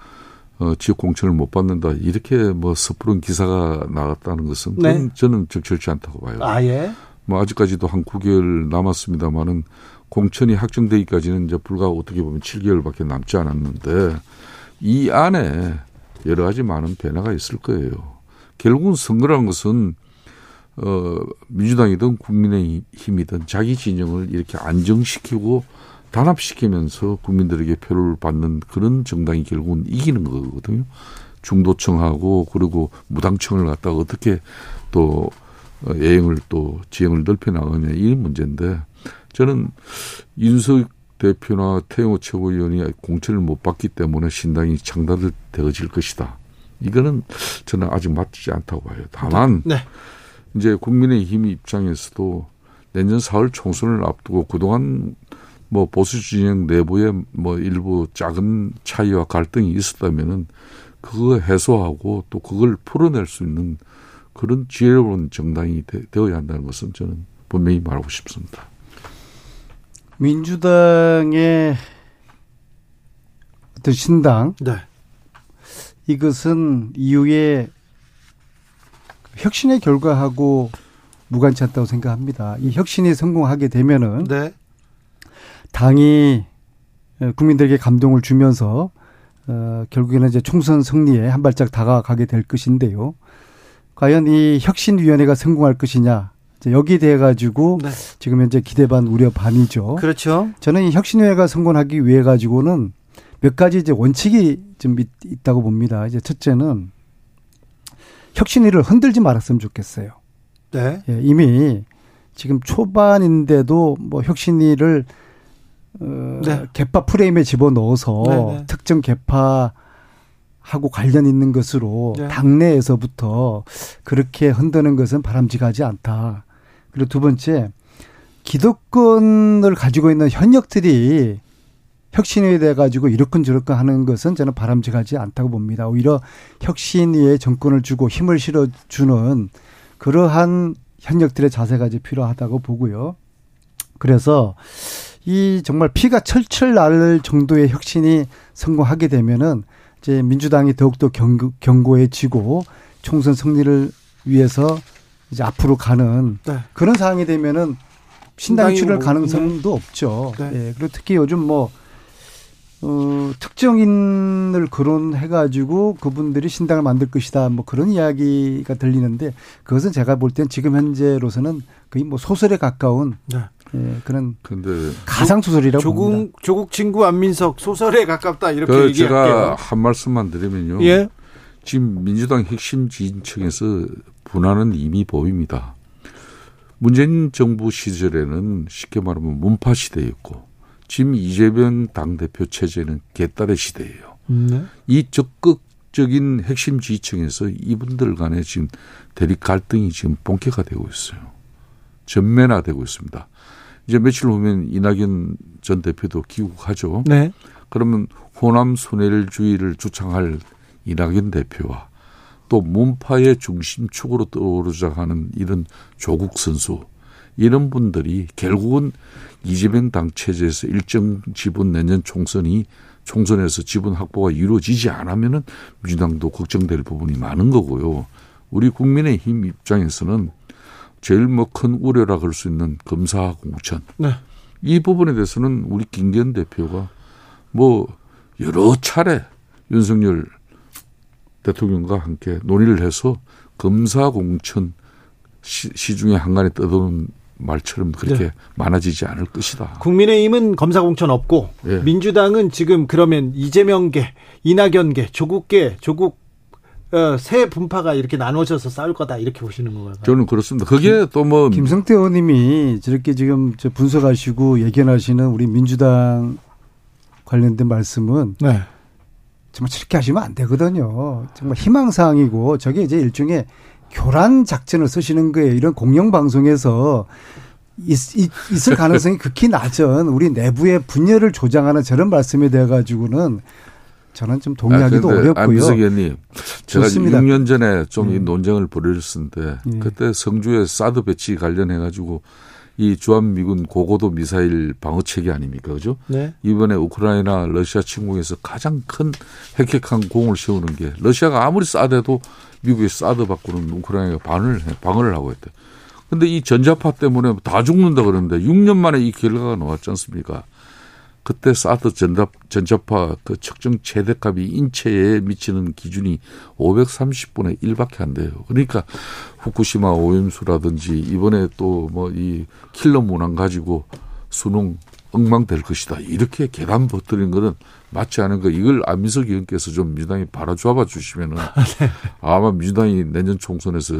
어, 지역 공천을 못 받는다 이렇게 뭐 섣부른 기사가 나갔다는 것은 네. 저는 적절치 않다고 봐요. 아 예. 뭐 아직까지도 한 9개월 남았습니다만은 공천이 확정되기까지는 이제 불과 어떻게 보면 7개월밖에 남지 않았는데 이 안에 여러 가지 많은 변화가 있을 거예요. 결국은 선거라는 것은 어 민주당이든 국민의힘이든 자기 진영을 이렇게 안정시키고 단합시키면서 국민들에게 표를 받는 그런 정당이 결국은 이기는 거거든요. 중도층하고 그리고 무당층을 갖다가 어떻게 또 예행을 또 지형을 넓혀 나가냐 이 문제인데 저는 윤석 대표나 태영호 최고위원이 공천을 못 받기 때문에 신당이 창단되어질 것이다. 이거는 저는 아직 맞지 않다고 봐요. 다만 네. 이제 국민의힘 입장에서도 내년 4월 총선을 앞두고 그동안 뭐 보수 진영 내부에 뭐 일부 작은 차이와 갈등이 있었다면은 그거 해소하고 또 그걸 풀어낼 수 있는 그런 지혜로운 정당이 되, 어야 한다는 것은 저는 분명히 말하고 싶습니다. 민주당의 어떤 신당 네. 이것은 이후에 혁신의 결과하고 무관치 않다고 생각합니다. 이 혁신이 성공하게 되면은 네. 당이 국민들에게 감동을 주면서 어, 결국에는 이제 총선 승리에 한 발짝 다가가게 될 것인데요. 과연 이 혁신위원회가 성공할 것이냐. 여기에 대해 가지고 네. 지금 현재 기대 반 우려 반이죠. 그렇죠. 저는 이 혁신위원회가 성공하기 위해 가지고는 몇 가지 이제 원칙이 좀 있, 다고 봅니다. 이제 첫째는 혁신위를 흔들지 말았으면 좋겠어요. 네. 예, 이미 지금 초반인데도 뭐 혁신위를 어, 네. 개파 프레임에 집어 넣어서 네, 네. 특정 개파 하고 관련 있는 것으로 네. 당내에서부터 그렇게 흔드는 것은 바람직하지 않다. 그리고 두 번째 기득권을 가지고 있는 현역들이 혁신위에 대해 가지고 이렇건 저렇건 하는 것은 저는 바람직하지 않다고 봅니다. 오히려 혁신위에 정권을 주고 힘을 실어 주는 그러한 현역들의 자세가 이제 필요하다고 보고요. 그래서 이 정말 피가 철철 날 정도의 혁신이 성공하게 되면은 이제 민주당이 더욱더 경고, 경고해지고 총선 승리를 위해서 이제 앞으로 가는 네. 그런 상황이 되면은 신당이 출연할 가능성도 없죠. 네. 예. 그리고 특히 요즘 뭐 어, 특정인을 거론해가지고 그분들이 신당을 만들 것이다. 뭐 그런 이야기가 들리는데 그것은 제가 볼 땐 지금 현재로서는 거의 뭐 소설에 가까운 네. 예, 그런 근데 가상 소설이라고 조국 봅니다. 조국 친구 안민석 소설에 가깝다 이렇게 그 얘기할게요. 제가 한 말씀만 드리면요. 예. 지금 민주당 핵심 지지층에서 분화는 이미 보입니다. 문재인 정부 시절에는 쉽게 말하면 문파 시대였고 지금 이재명 당대표 체제는 개딸의 시대예요. 네. 이 적극적인 핵심 지지층에서 이분들 간에 지금 대립 갈등이 지금 본격화되고 있어요. 전면화되고 있습니다. 이제 며칠 후면 이낙연 전 대표도 귀국하죠. 네. 그러면 호남 순회주의를 주창할 이낙연 대표와 또 문파의 중심축으로 떠오르자 하는 이런 조국 선수 이런 분들이 결국은 이재명 당 체제에서 일정 지분 내년 총선이 총선에서 지분 확보가 이루어지지 않으면은 민주당도 걱정될 부분이 많은 거고요. 우리 국민의 힘 입장에서는 제일 뭐 큰 우려라 그럴 수 있는 검사 공천. 네. 이 부분에 대해서는 우리 김기현 대표가 뭐 여러 차례 윤석열 대통령과 함께 논의를 해서 검사 공천 시, 시중에 한간에 떠도는 말처럼 그렇게 네. 많아지지 않을 것이다. 국민의힘은 검사 공천 없고 네. 민주당은 지금 그러면 이재명계, 이낙연계, 조국계, 조국 어, 새 분파가 이렇게 나눠져서 싸울 거다 이렇게 보시는 건가요? 저는 그렇습니다. 그게 또 뭐 김성태 의원님이 저렇게 지금 저 분석하시고 예견하시는 우리 민주당 관련된 말씀은 네. 정말 저렇게 하시면 안 되거든요. 정말 희망사항이고 저게 이제 일종의 교란 작전을 쓰시는 거예요. 이런 공영 방송에서 있, 있, 을 가능성이 극히 낮은 우리 내부의 분열을 조장하는 저런 말씀에 대해 가지고는 저는 좀 동의하기도 아, 어렵고요. 안비석 의원님, 제가 좋습니다. 6년 전에 좀이 음. 논쟁을 벌였었는데 예. 그때 성주에 사드 배치 관련해 가지고 이 주한미군 고고도 미사일 방어 체계 아닙니까, 그죠? 네. 이번에 우크라이나 러시아 침공에서 가장 큰 핵핵한 공을 세우는 게 러시아가 아무리 싸대도 미국이 사드 받고는 우크라이나가 반을 방어를 하고 있대. 근데 이 전자파 때문에 다 죽는다 그러는데 6년 만에 이 결과가 나왔지 않습니까? 그때 사드 전자, 전자파 그 측정 최대값이 인체에 미치는 기준이 530분의 1밖에 안 돼요. 그러니까 후쿠시마 오염수라든지 이번에 또 뭐 이 킬러 문항 가지고 수능 엉망될 것이다. 이렇게 계단 버뜨린 거는 맞지 않은 거. 이걸 안민석 의원께서 좀 민주당이 바라잡아 주시면은 네. 아마 민주당이 내년 총선에서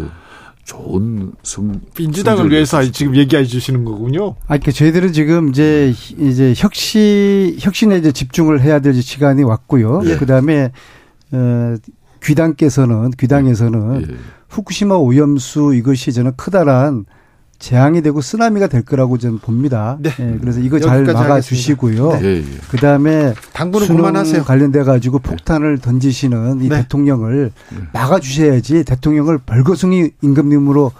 좋은 성 민주당을 위해서 지금 얘기해 주시는 거군요. 아, 그러니까 저희들은 지금 이제 이제 혁신 혁신에 이제 집중을 해야 될 시간이 왔고요. 예. 그다음에 어 귀당께서는 귀당에서는 예. 후쿠시마 오염수 이것이 저는 크다란 재앙이 되고 쓰나미가 될 거라고 저는 봅니다. 네. 예, 그래서 이거 잘 막아 주시고요. 네. 예, 예. 그다음에 당분은 그만하세요. 관련돼 가지고 폭탄을 던지시는 이 네. 대통령을 네. 막아 주셔야지 대통령을 벌거숭이 임금님으로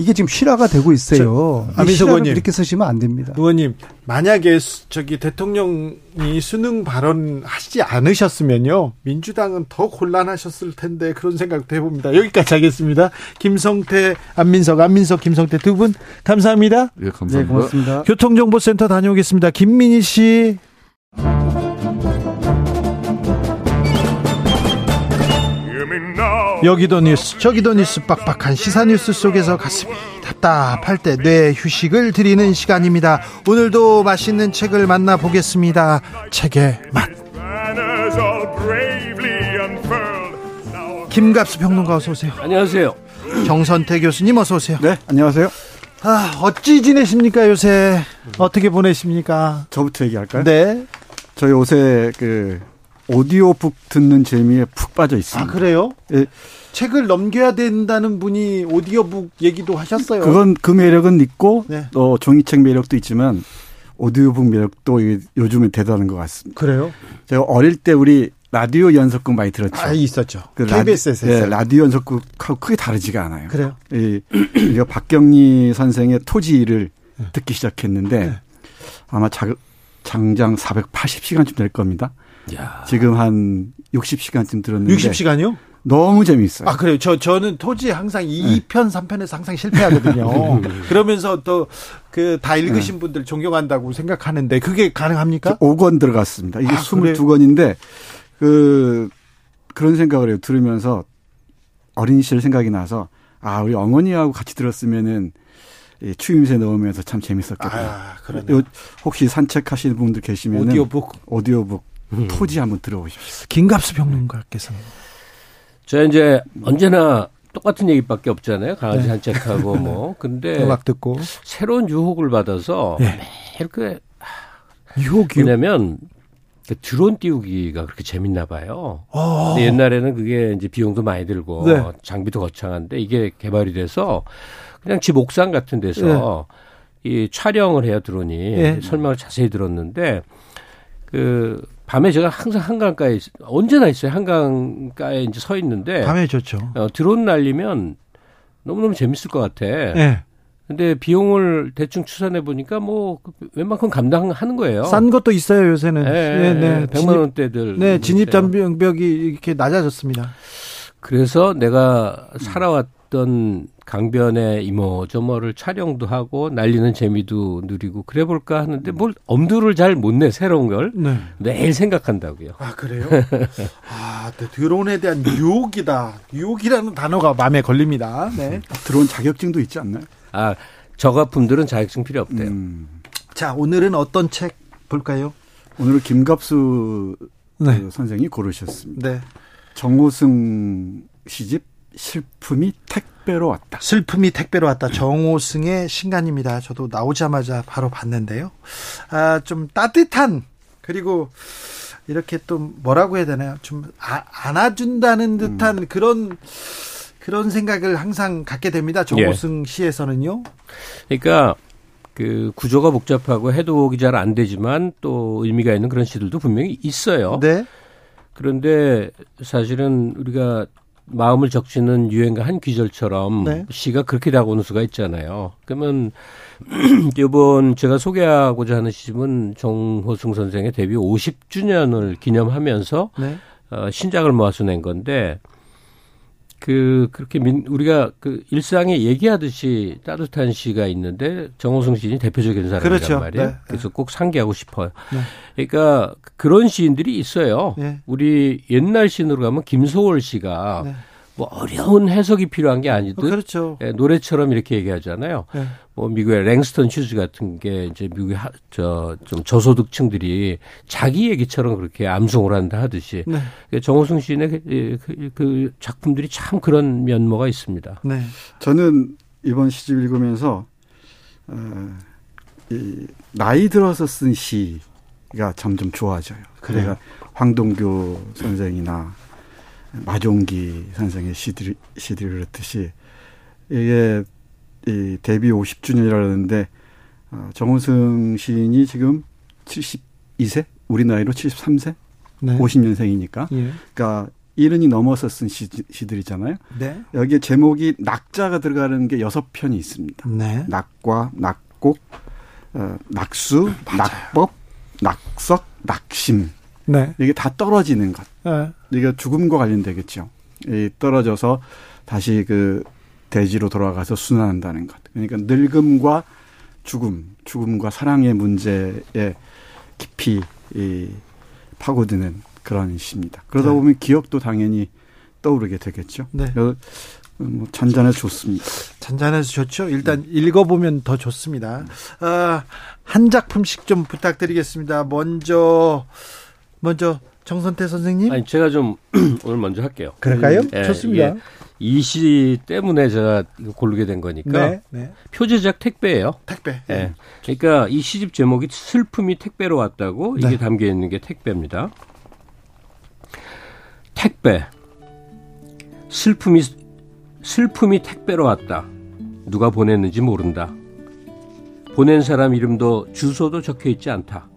이게 지금 실화가 되고 있어요. 아민석 의원님 이렇게 쓰시면 안 됩니다. 의원님 만약에 저기 대통령이 수능 발언 하시지 않으셨으면요 민주당은 더 곤란하셨을 텐데 그런 생각도 해봅니다. 여기까지 하겠습니다. 김성태, 안민석, 안민석, 김성태 두 분 감사합니다. 예, 감사합니다. 네, 고맙습니다. 교통정보센터 다녀오겠습니다. 김민희 씨. 여기도 뉴스 저기도 뉴스 빡빡한 시사 뉴스 속에서 가슴이 답답할 때 뇌 휴식을 드리는 시간입니다. 오늘도 맛있는 책을 만나보겠습니다. 책의 맛. 김갑수 평론가 어서 오세요. 안녕하세요. 정선태 교수님 어서 오세요. 네 안녕하세요. 아 어찌 지내십니까 요새? 어떻게 보내십니까? 저부터 얘기할까요? 네. 저희 요새 그 오디오북 듣는 재미에 푹 빠져 있습니다. 아, 그래요? 예. 책을 넘겨야 된다는 분이 오디오북 얘기도 하셨어요. 그건 그 매력은 있고, 네. 어, 종이책 매력도 있지만, 오디오북 매력도 요즘에 대단한 것 같습니다. 그래요? 제가 어릴 때 우리 라디오 연속극 많이 들었죠. 아, 있었죠. 그 KBS에서. 라디, 예, 라디오 연속극하고 크게 다르지가 않아요. 그래요? 이, 우리가 박경리 선생의 토지를 네. 듣기 시작했는데, 네. 아마 자, 장장 480시간쯤 될 겁니다. 야. 지금 한 60시간쯤 들었는데 60시간이요? 너무 재미있어요. 아, 그래요. 저, 저는 토지 항상 2편, 3편에서 항상 실패하거든요. 그러면서 또, 그, 다 읽으신 네. 분들 존경한다고 생각하는데, 그게 가능합니까? 5권 들어갔습니다. 이게 아, 22권인데, 그, 그런 생각을 해요. 들으면서 어린 시절 생각이 나서, 아, 우리 어머니하고 같이 들었으면은, 추임새 넣으면서 참 재밌었겠다. 아, 그러네. 혹시 산책하시는 분들 계시면 오디오북 오디오북 음. 토지 한번 들어보십시오. 김갑수 평론가께서는 저 이제 언제나 똑같은 얘기밖에 없잖아요. 강아지 네. 산책하고 뭐. 근데 음악 듣고 새로운 유혹을 받아서 네. 매일 그 유혹이 왜냐면 그 드론 띄우기가 그렇게 재밌나 봐요. 아. 근데 옛날에는 그게 이제 비용도 많이 들고 네. 장비도 거창한데 이게 개발이 돼서 그냥 집 옥상 같은 데서 네. 이 촬영을 해요 드론이 네. 설명을 자세히 들었는데 그 밤에 제가 항상 한강가에 언제나 있어요. 한강가에 이제 서 있는데 밤에 좋죠. 어, 드론 날리면 너무너무 재밌을 것 같아. 네. 근데 비용을 대충 추산해 보니까 뭐 웬만큼 감당하는 거예요. 싼 것도 있어요 요새는. 네, 네, 네. 100만 원대들. 네, 진입 장벽이 이렇게 낮아졌습니다. 그래서 내가 살아왔던 강변의 이모저모를 촬영도 하고 날리는 재미도 누리고 그래 볼까 하는데 뭘 엄두를 잘 못 내 새로운 걸 네. 매일 생각한다고요. 아 그래요? 아 네, 드론에 대한 유혹이다. 유혹이라는 단어가 마음에 걸립니다. 네. 드론 자격증도 있지 않나요? 아 저가품들은 자격증 필요 없대요. 음. 자 오늘은 어떤 책 볼까요? 오늘은 김갑수 네. 그 선생이 고르셨습니다. 네. 정호승 시집 슬픔이 택배로 왔다. 슬픔이 택배로 왔다. 정호승의 신간입니다. 저도 나오자마자 바로 봤는데요. 아, 좀 따뜻한 그리고 이렇게 또 뭐라고 해야 되나요? 좀 아, 안아준다는 듯한 음. 그런 그런 생각을 항상 갖게 됩니다. 정호승 예. 시에서는요. 그러니까 그 구조가 복잡하고 해독이 잘 안 되지만 또 의미가 있는 그런 시들도 분명히 있어요. 네. 그런데 사실은 우리가 마음을 적시는 유행가 한 귀절처럼 네. 시가 그렇게 다가오는 수가 있잖아요. 그러면 이번 제가 소개하고자 하는 시집은 정호승 선생의 데뷔 50주년을 기념하면서 네. 어, 신작을 모아서 낸 건데 그 그렇게 민, 우리가 그 일상에 얘기하듯이 따뜻한 시가 있는데 정호승 시인이 대표적인 사람이란 그렇죠. 말이에요. 네. 그래서 꼭 상기하고 싶어요. 네. 그러니까 그런 시인들이 있어요. 네. 우리 옛날 시인으로 가면 김소월 씨가 네. 뭐 어려운 해석이 필요한 게 아니듯 그렇죠. 예, 노래처럼 이렇게 얘기하잖아요. 네. 뭐 미국의 랭스턴 휴즈 같은 게 이제 미국의 저 좀 저소득층들이 자기 얘기처럼 그렇게 암송을 한다 하듯이 네. 그 정호승 시인의 그, 그, 그, 작품들이 참 그런 면모가 있습니다. 네. 저는 이번 시집 읽으면서 어, 이 나이 들어서 쓴 시가 점점 좋아져요. 그래가 황동규 선생이나 마종기 선생의 시들, 시들을 그렇듯이 이게 이 데뷔 50주년이라는데 어, 정호승 시인이 지금 72세? 우리 나이로 73세? 네. 50년생이니까. 예. 그러니까 이른이 넘어서 쓴 시, 시들이잖아요. 네. 여기에 제목이 낙자가 들어가는 게 여섯 편이 있습니다. 네. 낙과, 낙곡, 어, 낙수, 맞아요. 낙법, 낙석, 낙심. 네. 이게 다 떨어지는 것. 네. 이게 죽음과 관련되겠죠. 이 떨어져서 다시 그 대지로 돌아가서 순환한다는 것. 그러니까 늙음과 죽음, 죽음과 사랑의 문제에 깊이 이 파고드는 그런 시입니다. 그러다 네. 보면 기억도 당연히 떠오르게 되겠죠. 네. 뭐 잔잔해서 좋습니다. 잔잔해서 좋죠. 일단 읽어보면 더 좋습니다. 아, 한 작품씩 좀 부탁드리겠습니다. 먼저 먼저 정선태 선생님. 아니 제가 좀 오늘 먼저 할게요. 그럴까요? 네, 좋습니다. 이 시 때문에 제가 고르게 된 거니까 네, 네. 표제작 택배예요. 택배. 네. 그러니까 이 시집 제목이 슬픔이 택배로 왔다고 이게 네. 담겨 있는 게 택배입니다. 택배. 슬픔이 슬픔이 택배로 왔다. 누가 보냈는지 모른다. 보낸 사람 이름도 주소도 적혀 있지 않다.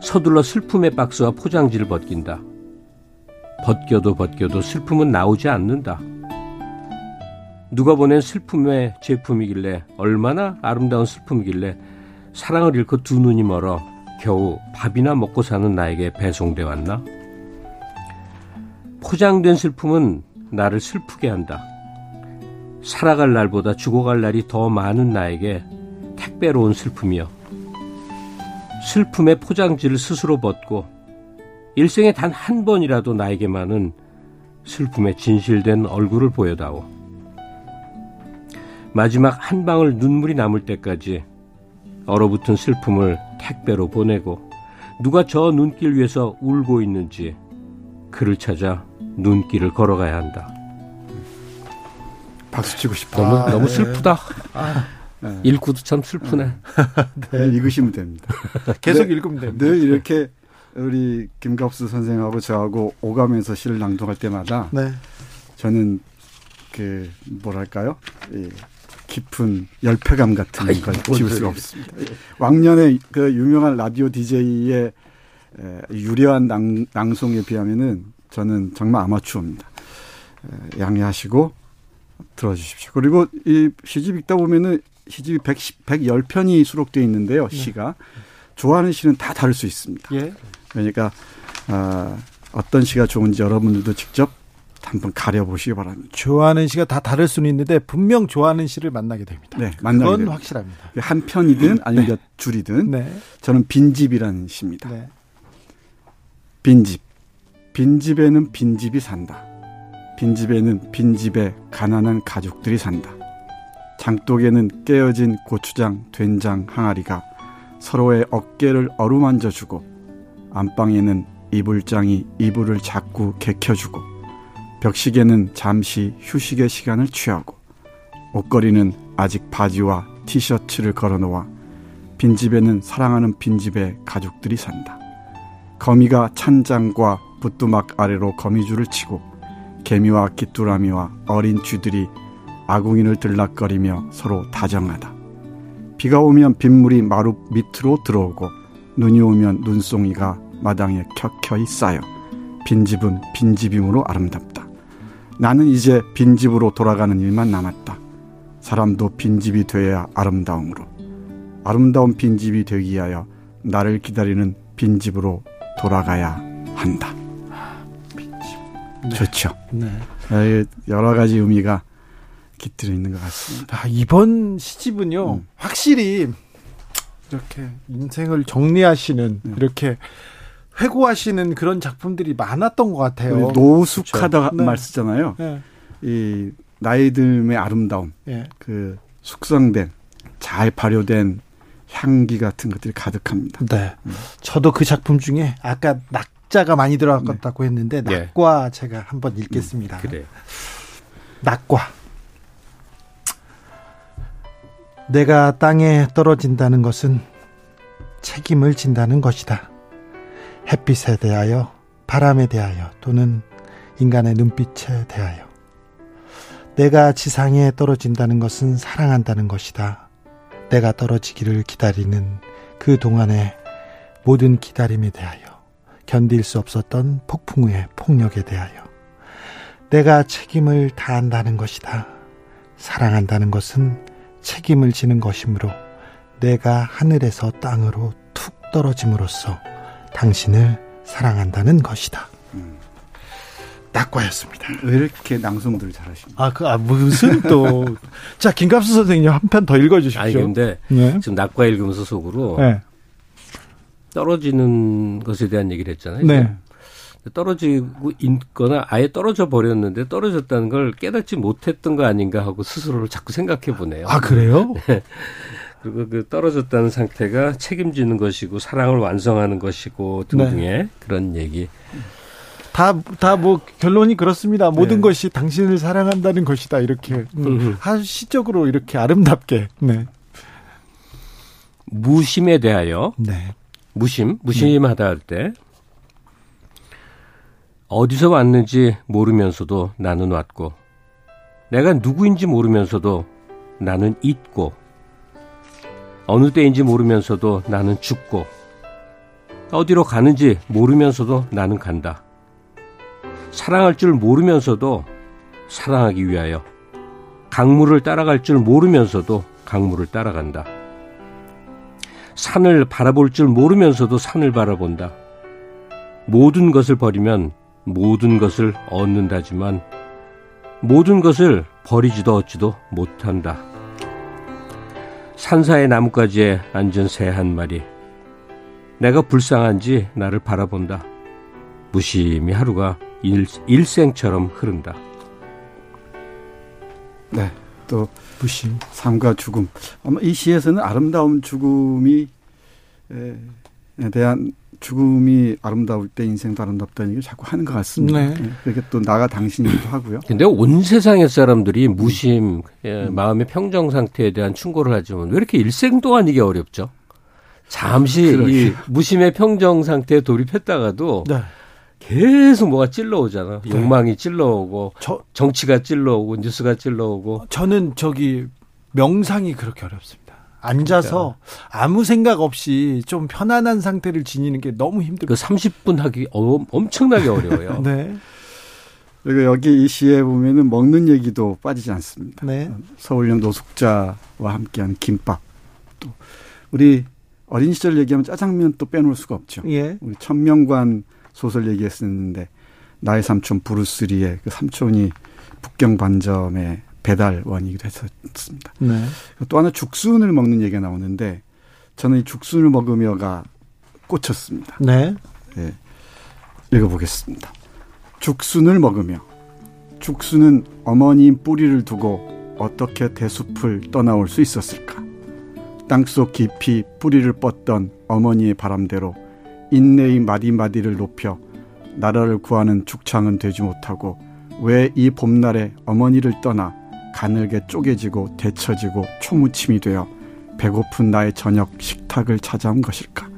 서둘러 슬픔의 박스와 포장지를 벗긴다. 벗겨도 벗겨도 슬픔은 나오지 않는다. 누가 보낸 슬픔의 제품이길래 얼마나 아름다운 슬픔이길래 사랑을 잃고 두 눈이 멀어 겨우 밥이나 먹고 사는 나에게 배송돼 왔나? 포장된 슬픔은 나를 슬프게 한다. 살아갈 날보다 죽어갈 날이 더 많은 나에게 택배로 온 슬픔이여. 슬픔의 포장지를 스스로 벗고 일생에 단 한 번이라도 나에게만은 슬픔의 진실된 얼굴을 보여다오. 마지막 한 방울 눈물이 남을 때까지 얼어붙은 슬픔을 택배로 보내고 누가 저 눈길 위에서 울고 있는지 그를 찾아 눈길을 걸어가야 한다. 박수 치고 싶다. 너무, 아, 너무 네. 슬프다. 아, 네. 읽고도 참 슬프네. 네, 읽으시면 됩니다. 계속 늘, 읽으면 됩니다. 늘 이렇게 우리 김갑수 선생하고 저하고 오가면서 시를 낭독할 때마다 네. 저는 그 뭐랄까요? 이 깊은 열패감 같은 걸 지울 수가 없습니다. 왕년에 그 유명한 라디오 DJ의 유려한 낭, 낭송에 비하면은 저는 정말 아마추어입니다. 양해하시고 들어주십시오. 그리고 이 시집 읽다 보면은 시집이 110, 110편이 수록되어 있는데요. 네. 시가. 좋아하는 시는 다 다를 수 있습니다. 예. 그러니까 어, 어떤 시가 좋은지 여러분들도 직접 한번 가려보시기 바랍니다. 좋아하는 시가 다 다를 수는 있는데 분명 좋아하는 시를 만나게 됩니다. 네, 만나게 됩니다. 확실합니다. 한 편이든 아니면 네. 몇 줄이든 네. 저는 빈집이라는 시입니다. 네. 빈집. 빈집에는 빈집이 산다. 빈집에는 빈집에 가난한 가족들이 산다. 장독에는 깨어진 고추장, 된장 항아리가 서로의 어깨를 어루만져 주고 안방에는 이불장이 이불을 자꾸 개켜주고 벽시계는 잠시 휴식의 시간을 취하고 옷걸이는 아직 바지와 티셔츠를 걸어놓아 빈집에는 사랑하는 빈집의 가족들이 산다. 거미가 찬장과 부뚜막 아래로 거미줄을 치고 개미와 귀뚜라미와 어린 쥐들이 아궁이를 들락거리며 서로 다정하다. 비가 오면 빗물이 마루 밑으로 들어오고 눈이 오면 눈송이가 마당에 켜켜이 쌓여 빈집은 빈집임으로 아름답다. 나는 이제 빈집으로 돌아가는 일만 남았다. 사람도 빈집이 되어야 아름다움으로 아름다운 빈집이 되기 위하여 나를 기다리는 빈집으로 돌아가야 한다. 빈집. 네. 좋죠. 네. 여러 가지 의미가 깃들어 있는 것 같습니다. 아, 이번 시집은요, 음. 확실히 이렇게 인생을 정리하시는 네. 이렇게 회고하시는 그런 작품들이 많았던 것 같아요. 노숙하다 그렇죠. 네. 말 쓰잖아요. 네. 이 나이 듦의 아름다움, 네. 그 숙성된 잘 발효된 향기 같은 것들이 가득합니다. 네. 음. 저도 그 작품 중에 아까 낙자가 많이 들어갔다고 네. 했는데 네. 낙과 제가 한번 읽겠습니다. 음, 그래. 낙과. 내가 땅에 떨어진다는 것은 책임을 진다는 것이다. 햇빛에 대하여, 바람에 대하여, 또는 인간의 눈빛에 대하여. 내가 지상에 떨어진다는 것은 사랑한다는 것이다. 내가 떨어지기를 기다리는 그 동안의 모든 기다림에 대하여, 견딜 수 없었던 폭풍의 폭력에 대하여. 내가 책임을 다한다는 것이다. 사랑한다는 것은 책임을 지는 것이므로 내가 하늘에서 땅으로 툭 떨어짐으로써 당신을 사랑한다는 것이다. 음. 낙과였습니다. 왜 이렇게 낭송들 잘하십니까? 아, 그, 아, 무슨 또. 자, 김갑수 선생님 한 편 더 읽어주십시오. 아니, 근데 네. 지금 낙과 읽으면서 속으로 네. 떨어지는 것에 대한 얘기를 했잖아요. 네. 떨어지고 있거나 아예 떨어져 버렸는데 떨어졌다는 걸 깨닫지 못했던 거 아닌가 하고 스스로를 자꾸 생각해 보네요. 아, 그래요? 네. 그리고 그 떨어졌다는 상태가 책임지는 것이고 사랑을 완성하는 것이고 등등의 네. 그런 얘기. 다, 다 뭐 결론이 그렇습니다. 모든 네. 것이 당신을 사랑한다는 것이다. 이렇게. 음, 시적으로 이렇게 아름답게. 네. 무심에 대하여. 네. 무심, 무심하다 할 때. 어디서 왔는지 모르면서도 나는 왔고, 내가 누구인지 모르면서도 나는 있고, 어느 때인지 모르면서도 나는 죽고, 어디로 가는지 모르면서도 나는 간다. 사랑할 줄 모르면서도 사랑하기 위하여, 강물을 따라갈 줄 모르면서도 강물을 따라간다. 산을 바라볼 줄 모르면서도 산을 바라본다. 모든 것을 버리면 모든 것을 얻는다지만 모든 것을 버리지도 얻지도 못한다. 산사의 나뭇가지에 앉은 새 한 마리. 내가 불쌍한지 나를 바라본다. 무심히 하루가 일, 일생처럼 흐른다. 네. 또 무심, 삶과 죽음. 아마 이 시에서는 아름다운 죽음이 에 대한 죽음이 아름다울 때 인생도 아름답다는 얘기를 자꾸 하는 것 같습니다. 네. 네. 그렇게 또 나가 당신이기도 하고요. 근데 온 세상의 사람들이 무심, 예, 음. 마음의 평정 상태에 대한 충고를 하지만 왜 이렇게 일생 동안 이게 어렵죠? 잠시 이 무심의 평정 상태에 돌입했다가도 네. 계속 뭐가 찔러오잖아. 네. 욕망이 찔러오고, 저, 정치가 찔러오고, 뉴스가 찔러오고. 저는 저기 명상이 그렇게 어렵습니다. 앉아서 그러니까. 아무 생각 없이 좀 편안한 상태를 지니는 게 너무 힘들고. 그 30분 하기 어, 엄청나게 어려워요. 네. 그리고 여기 이 시에 보면은 먹는 얘기도 빠지지 않습니다. 네. 서울역 노숙자와 함께한 김밥. 또 우리 어린 시절 얘기하면 짜장면 또 빼놓을 수가 없죠. 예. 우리 천명관 소설 얘기했었는데 나의 삼촌 브루스리의 그 삼촌이 북경 반점에 배달원이기도 했었습니다. 네. 또 하나 죽순을 먹는 얘기가 나오는데 저는 이 죽순을 먹으며가 꽂혔습니다. 네. 네. 읽어보겠습니다. 죽순을 먹으며 죽순은 어머니인 뿌리를 두고 어떻게 대숲을 떠나올 수 있었을까? 땅속 깊이 뿌리를 뻗던 어머니의 바람대로 인내의 마디마디를 높여 나라를 구하는 죽창은 되지 못하고 왜 이 봄날에 어머니를 떠나 가늘게 쪼개지고 데쳐지고 초무침이 되어 배고픈 나의 저녁 식탁을 찾아온 것일까?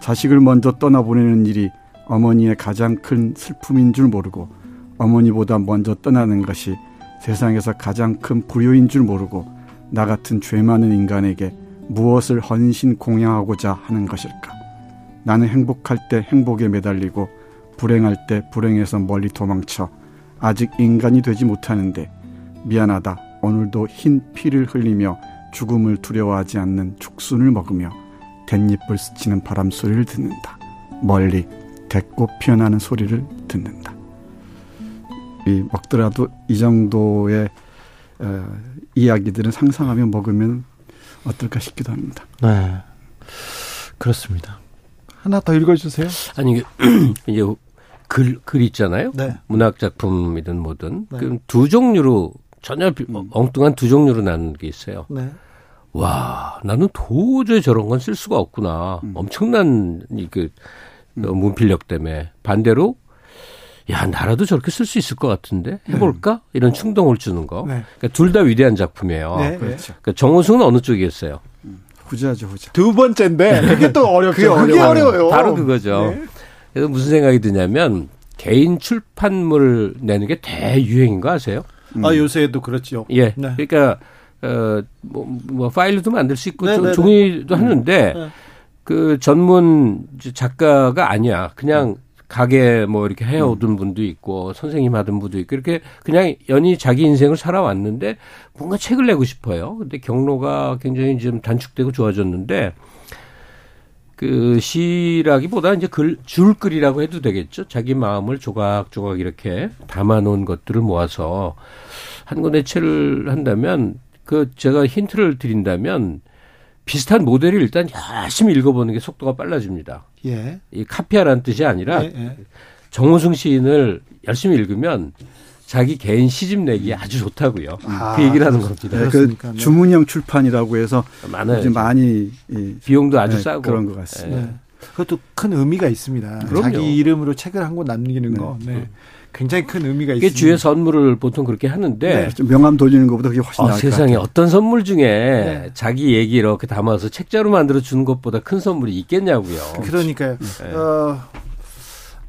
자식을 먼저 떠나보내는 일이 어머니의 가장 큰 슬픔인 줄 모르고 어머니보다 먼저 떠나는 것이 세상에서 가장 큰 불효인 줄 모르고 나 같은 죄 많은 인간에게 무엇을 헌신 공양하고자 하는 것일까? 나는 행복할 때 행복에 매달리고 불행할 때 불행에서 멀리 도망쳐 아직 인간이 되지 못하는데 미안하다. 오늘도 흰 피를 흘리며 죽음을 두려워하지 않는 죽순을 먹으며 댄잎을 스치는 바람 소리를 듣는다. 멀리 대꽃 피어나는 소리를 듣는다. 이 먹더라도 이 정도의 어, 이야기들은 상상하며 먹으면 어떨까 싶기도 합니다. 네, 그렇습니다. 하나 더 읽어주세요. 아니 이제 글, 글 있잖아요. 네. 문학 작품이든 뭐든 네. 그 두 종류로 전혀 음. 엉뚱한 두 종류로 나눈 게 있어요. 네. 와, 나는 도저히 저런 건 쓸 수가 없구나. 음. 엄청난 이그 음. 문필력 때문에 반대로 야 나라도 저렇게 쓸 수 있을 것 같은데 해볼까 네. 이런 충동을 주는 거. 네. 그러니까 둘 다 위대한 작품이에요. 네. 그렇죠. 그러니까 정호승은 어느 쪽이었어요? 음. 후자죠, 후자. 두 번째인데 그게 또 어렵죠. 그게, 그게 어려워요. 바로 그거죠. 네. 그래서 무슨 생각이 드냐면 개인 출판물을 내는 게 대유행인 거 아세요? 음. 아 요새도 그렇죠. 예. 네. 그러니까 어뭐 뭐 파일도 만들 수 있고 네, 네, 네. 종이도 음. 하는데 네. 그 전문 작가가 아니야. 그냥 음. 가게 뭐 이렇게 해오던 음. 분도 있고 선생님 하던 분도 있고 이렇게 그냥 연히 자기 인생을 살아왔는데 뭔가 책을 내고 싶어요. 근데 경로가 굉장히 좀 단축되고 좋아졌는데 그 시라기보다 이제 글, 줄글이라고 해도 되겠죠. 자기 마음을 조각조각 이렇게 담아놓은 것들을 모아서 한 권의 책을 한다면 그 제가 힌트를 드린다면 비슷한 모델을 일단 열심히 읽어보는 게 속도가 빨라집니다. 예. 이 카피하라는 뜻이 아니라 예, 예. 정우승 시인을 열심히 읽으면 자기 개인 시집 내기 아주 좋다고요. 아, 그 얘기를 하는 겁니다. 네, 그 네. 주문형 출판이라고 해서 많아요. 많이 비용도 아주 네, 싸고 그런 것 같습니다. 네. 그것도 큰 의미가 있습니다. 그럼요. 자기 이름으로 책을 한 권 남기는 네. 거. 네. 굉장히 큰 의미가 있습니다. 주의 선물을 보통 그렇게 하는데 네, 명함 돌리는 것보다 그게 훨씬 어, 나을 세상에 어떤 선물 중에 네. 자기 얘기 이렇게 담아서 책자로 만들어 주는 것보다 큰 선물이 있겠냐고요. 그러니까요. 네. 어,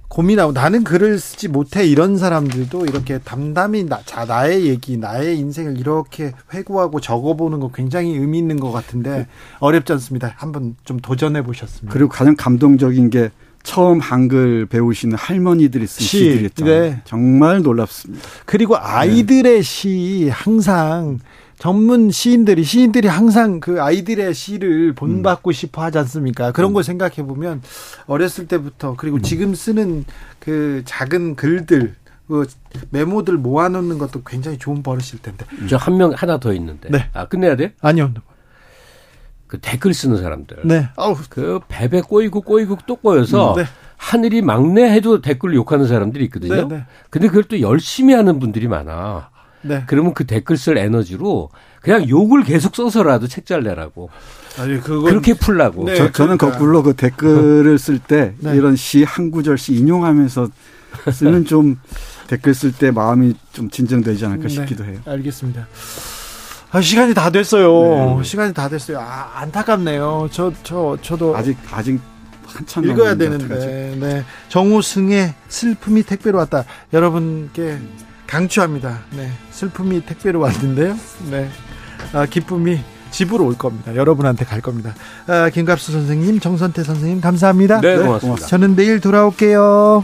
고민하고 나는 글을 쓰지 못해 이런 사람들도 이렇게 담담히 나, 자 나의 얘기 나의 인생을 이렇게 회고하고 적어보는 거 굉장히 의미 있는 것 같은데 어렵지 않습니다. 한번 좀 도전해 보셨습니다. 그리고 가장 감동적인 게 처음 한글 배우시는 할머니들이 쓴 시, 시들이었죠. 네. 정말 놀랍습니다. 그리고 아이들의 네. 시 항상 전문 시인들이 시인들이 항상 그 아이들의 시를 본받고 음. 싶어 하지 않습니까? 그런 음. 걸 생각해 보면 어렸을 때부터 그리고 음. 지금 쓰는 그 작은 글들 그 메모들 모아놓는 것도 굉장히 좋은 버릇일 텐데. 저 한 명 하나 더 있는데. 네. 아 끝내야 돼? 아니요. 그 댓글 쓰는 사람들. 네. 아우. 그 베베 꼬이고 꼬이고 또 꼬여서 네. 하늘이 막내 해도 댓글 욕하는 사람들이 있거든요. 네, 네. 근데 그걸 또 열심히 하는 분들이 많아. 네. 그러면 그 댓글 쓸 에너지로 그냥 욕을 계속 써서라도 책 잘 내라고. 아니, 그건... 그렇게 풀라고. 네, 저, 는 그러니까. 거꾸로 그 댓글을 쓸때 네. 이런 시 한 구절씩 인용하면서 쓰면 좀 댓글 쓸 때 마음이 좀 진정되지 않을까 네. 싶기도 해요. 알겠습니다. 아, 시간이 다 됐어요. 네. 시간이 다 됐어요. 아, 안타깝네요. 저, 저, 저 도. 아직, 아직 한참 읽어야 되는데. 네. 정우승의 슬픔이 택배로 왔다. 여러분께 강추합니다. 네. 슬픔이 택배로 왔는데요. 네. 아, 기쁨이 집으로 올 겁니다. 여러분한테 갈 겁니다. 아, 김갑수 선생님, 정선태 선생님, 감사합니다. 네, 고맙습니다. 저는 내일 돌아올게요.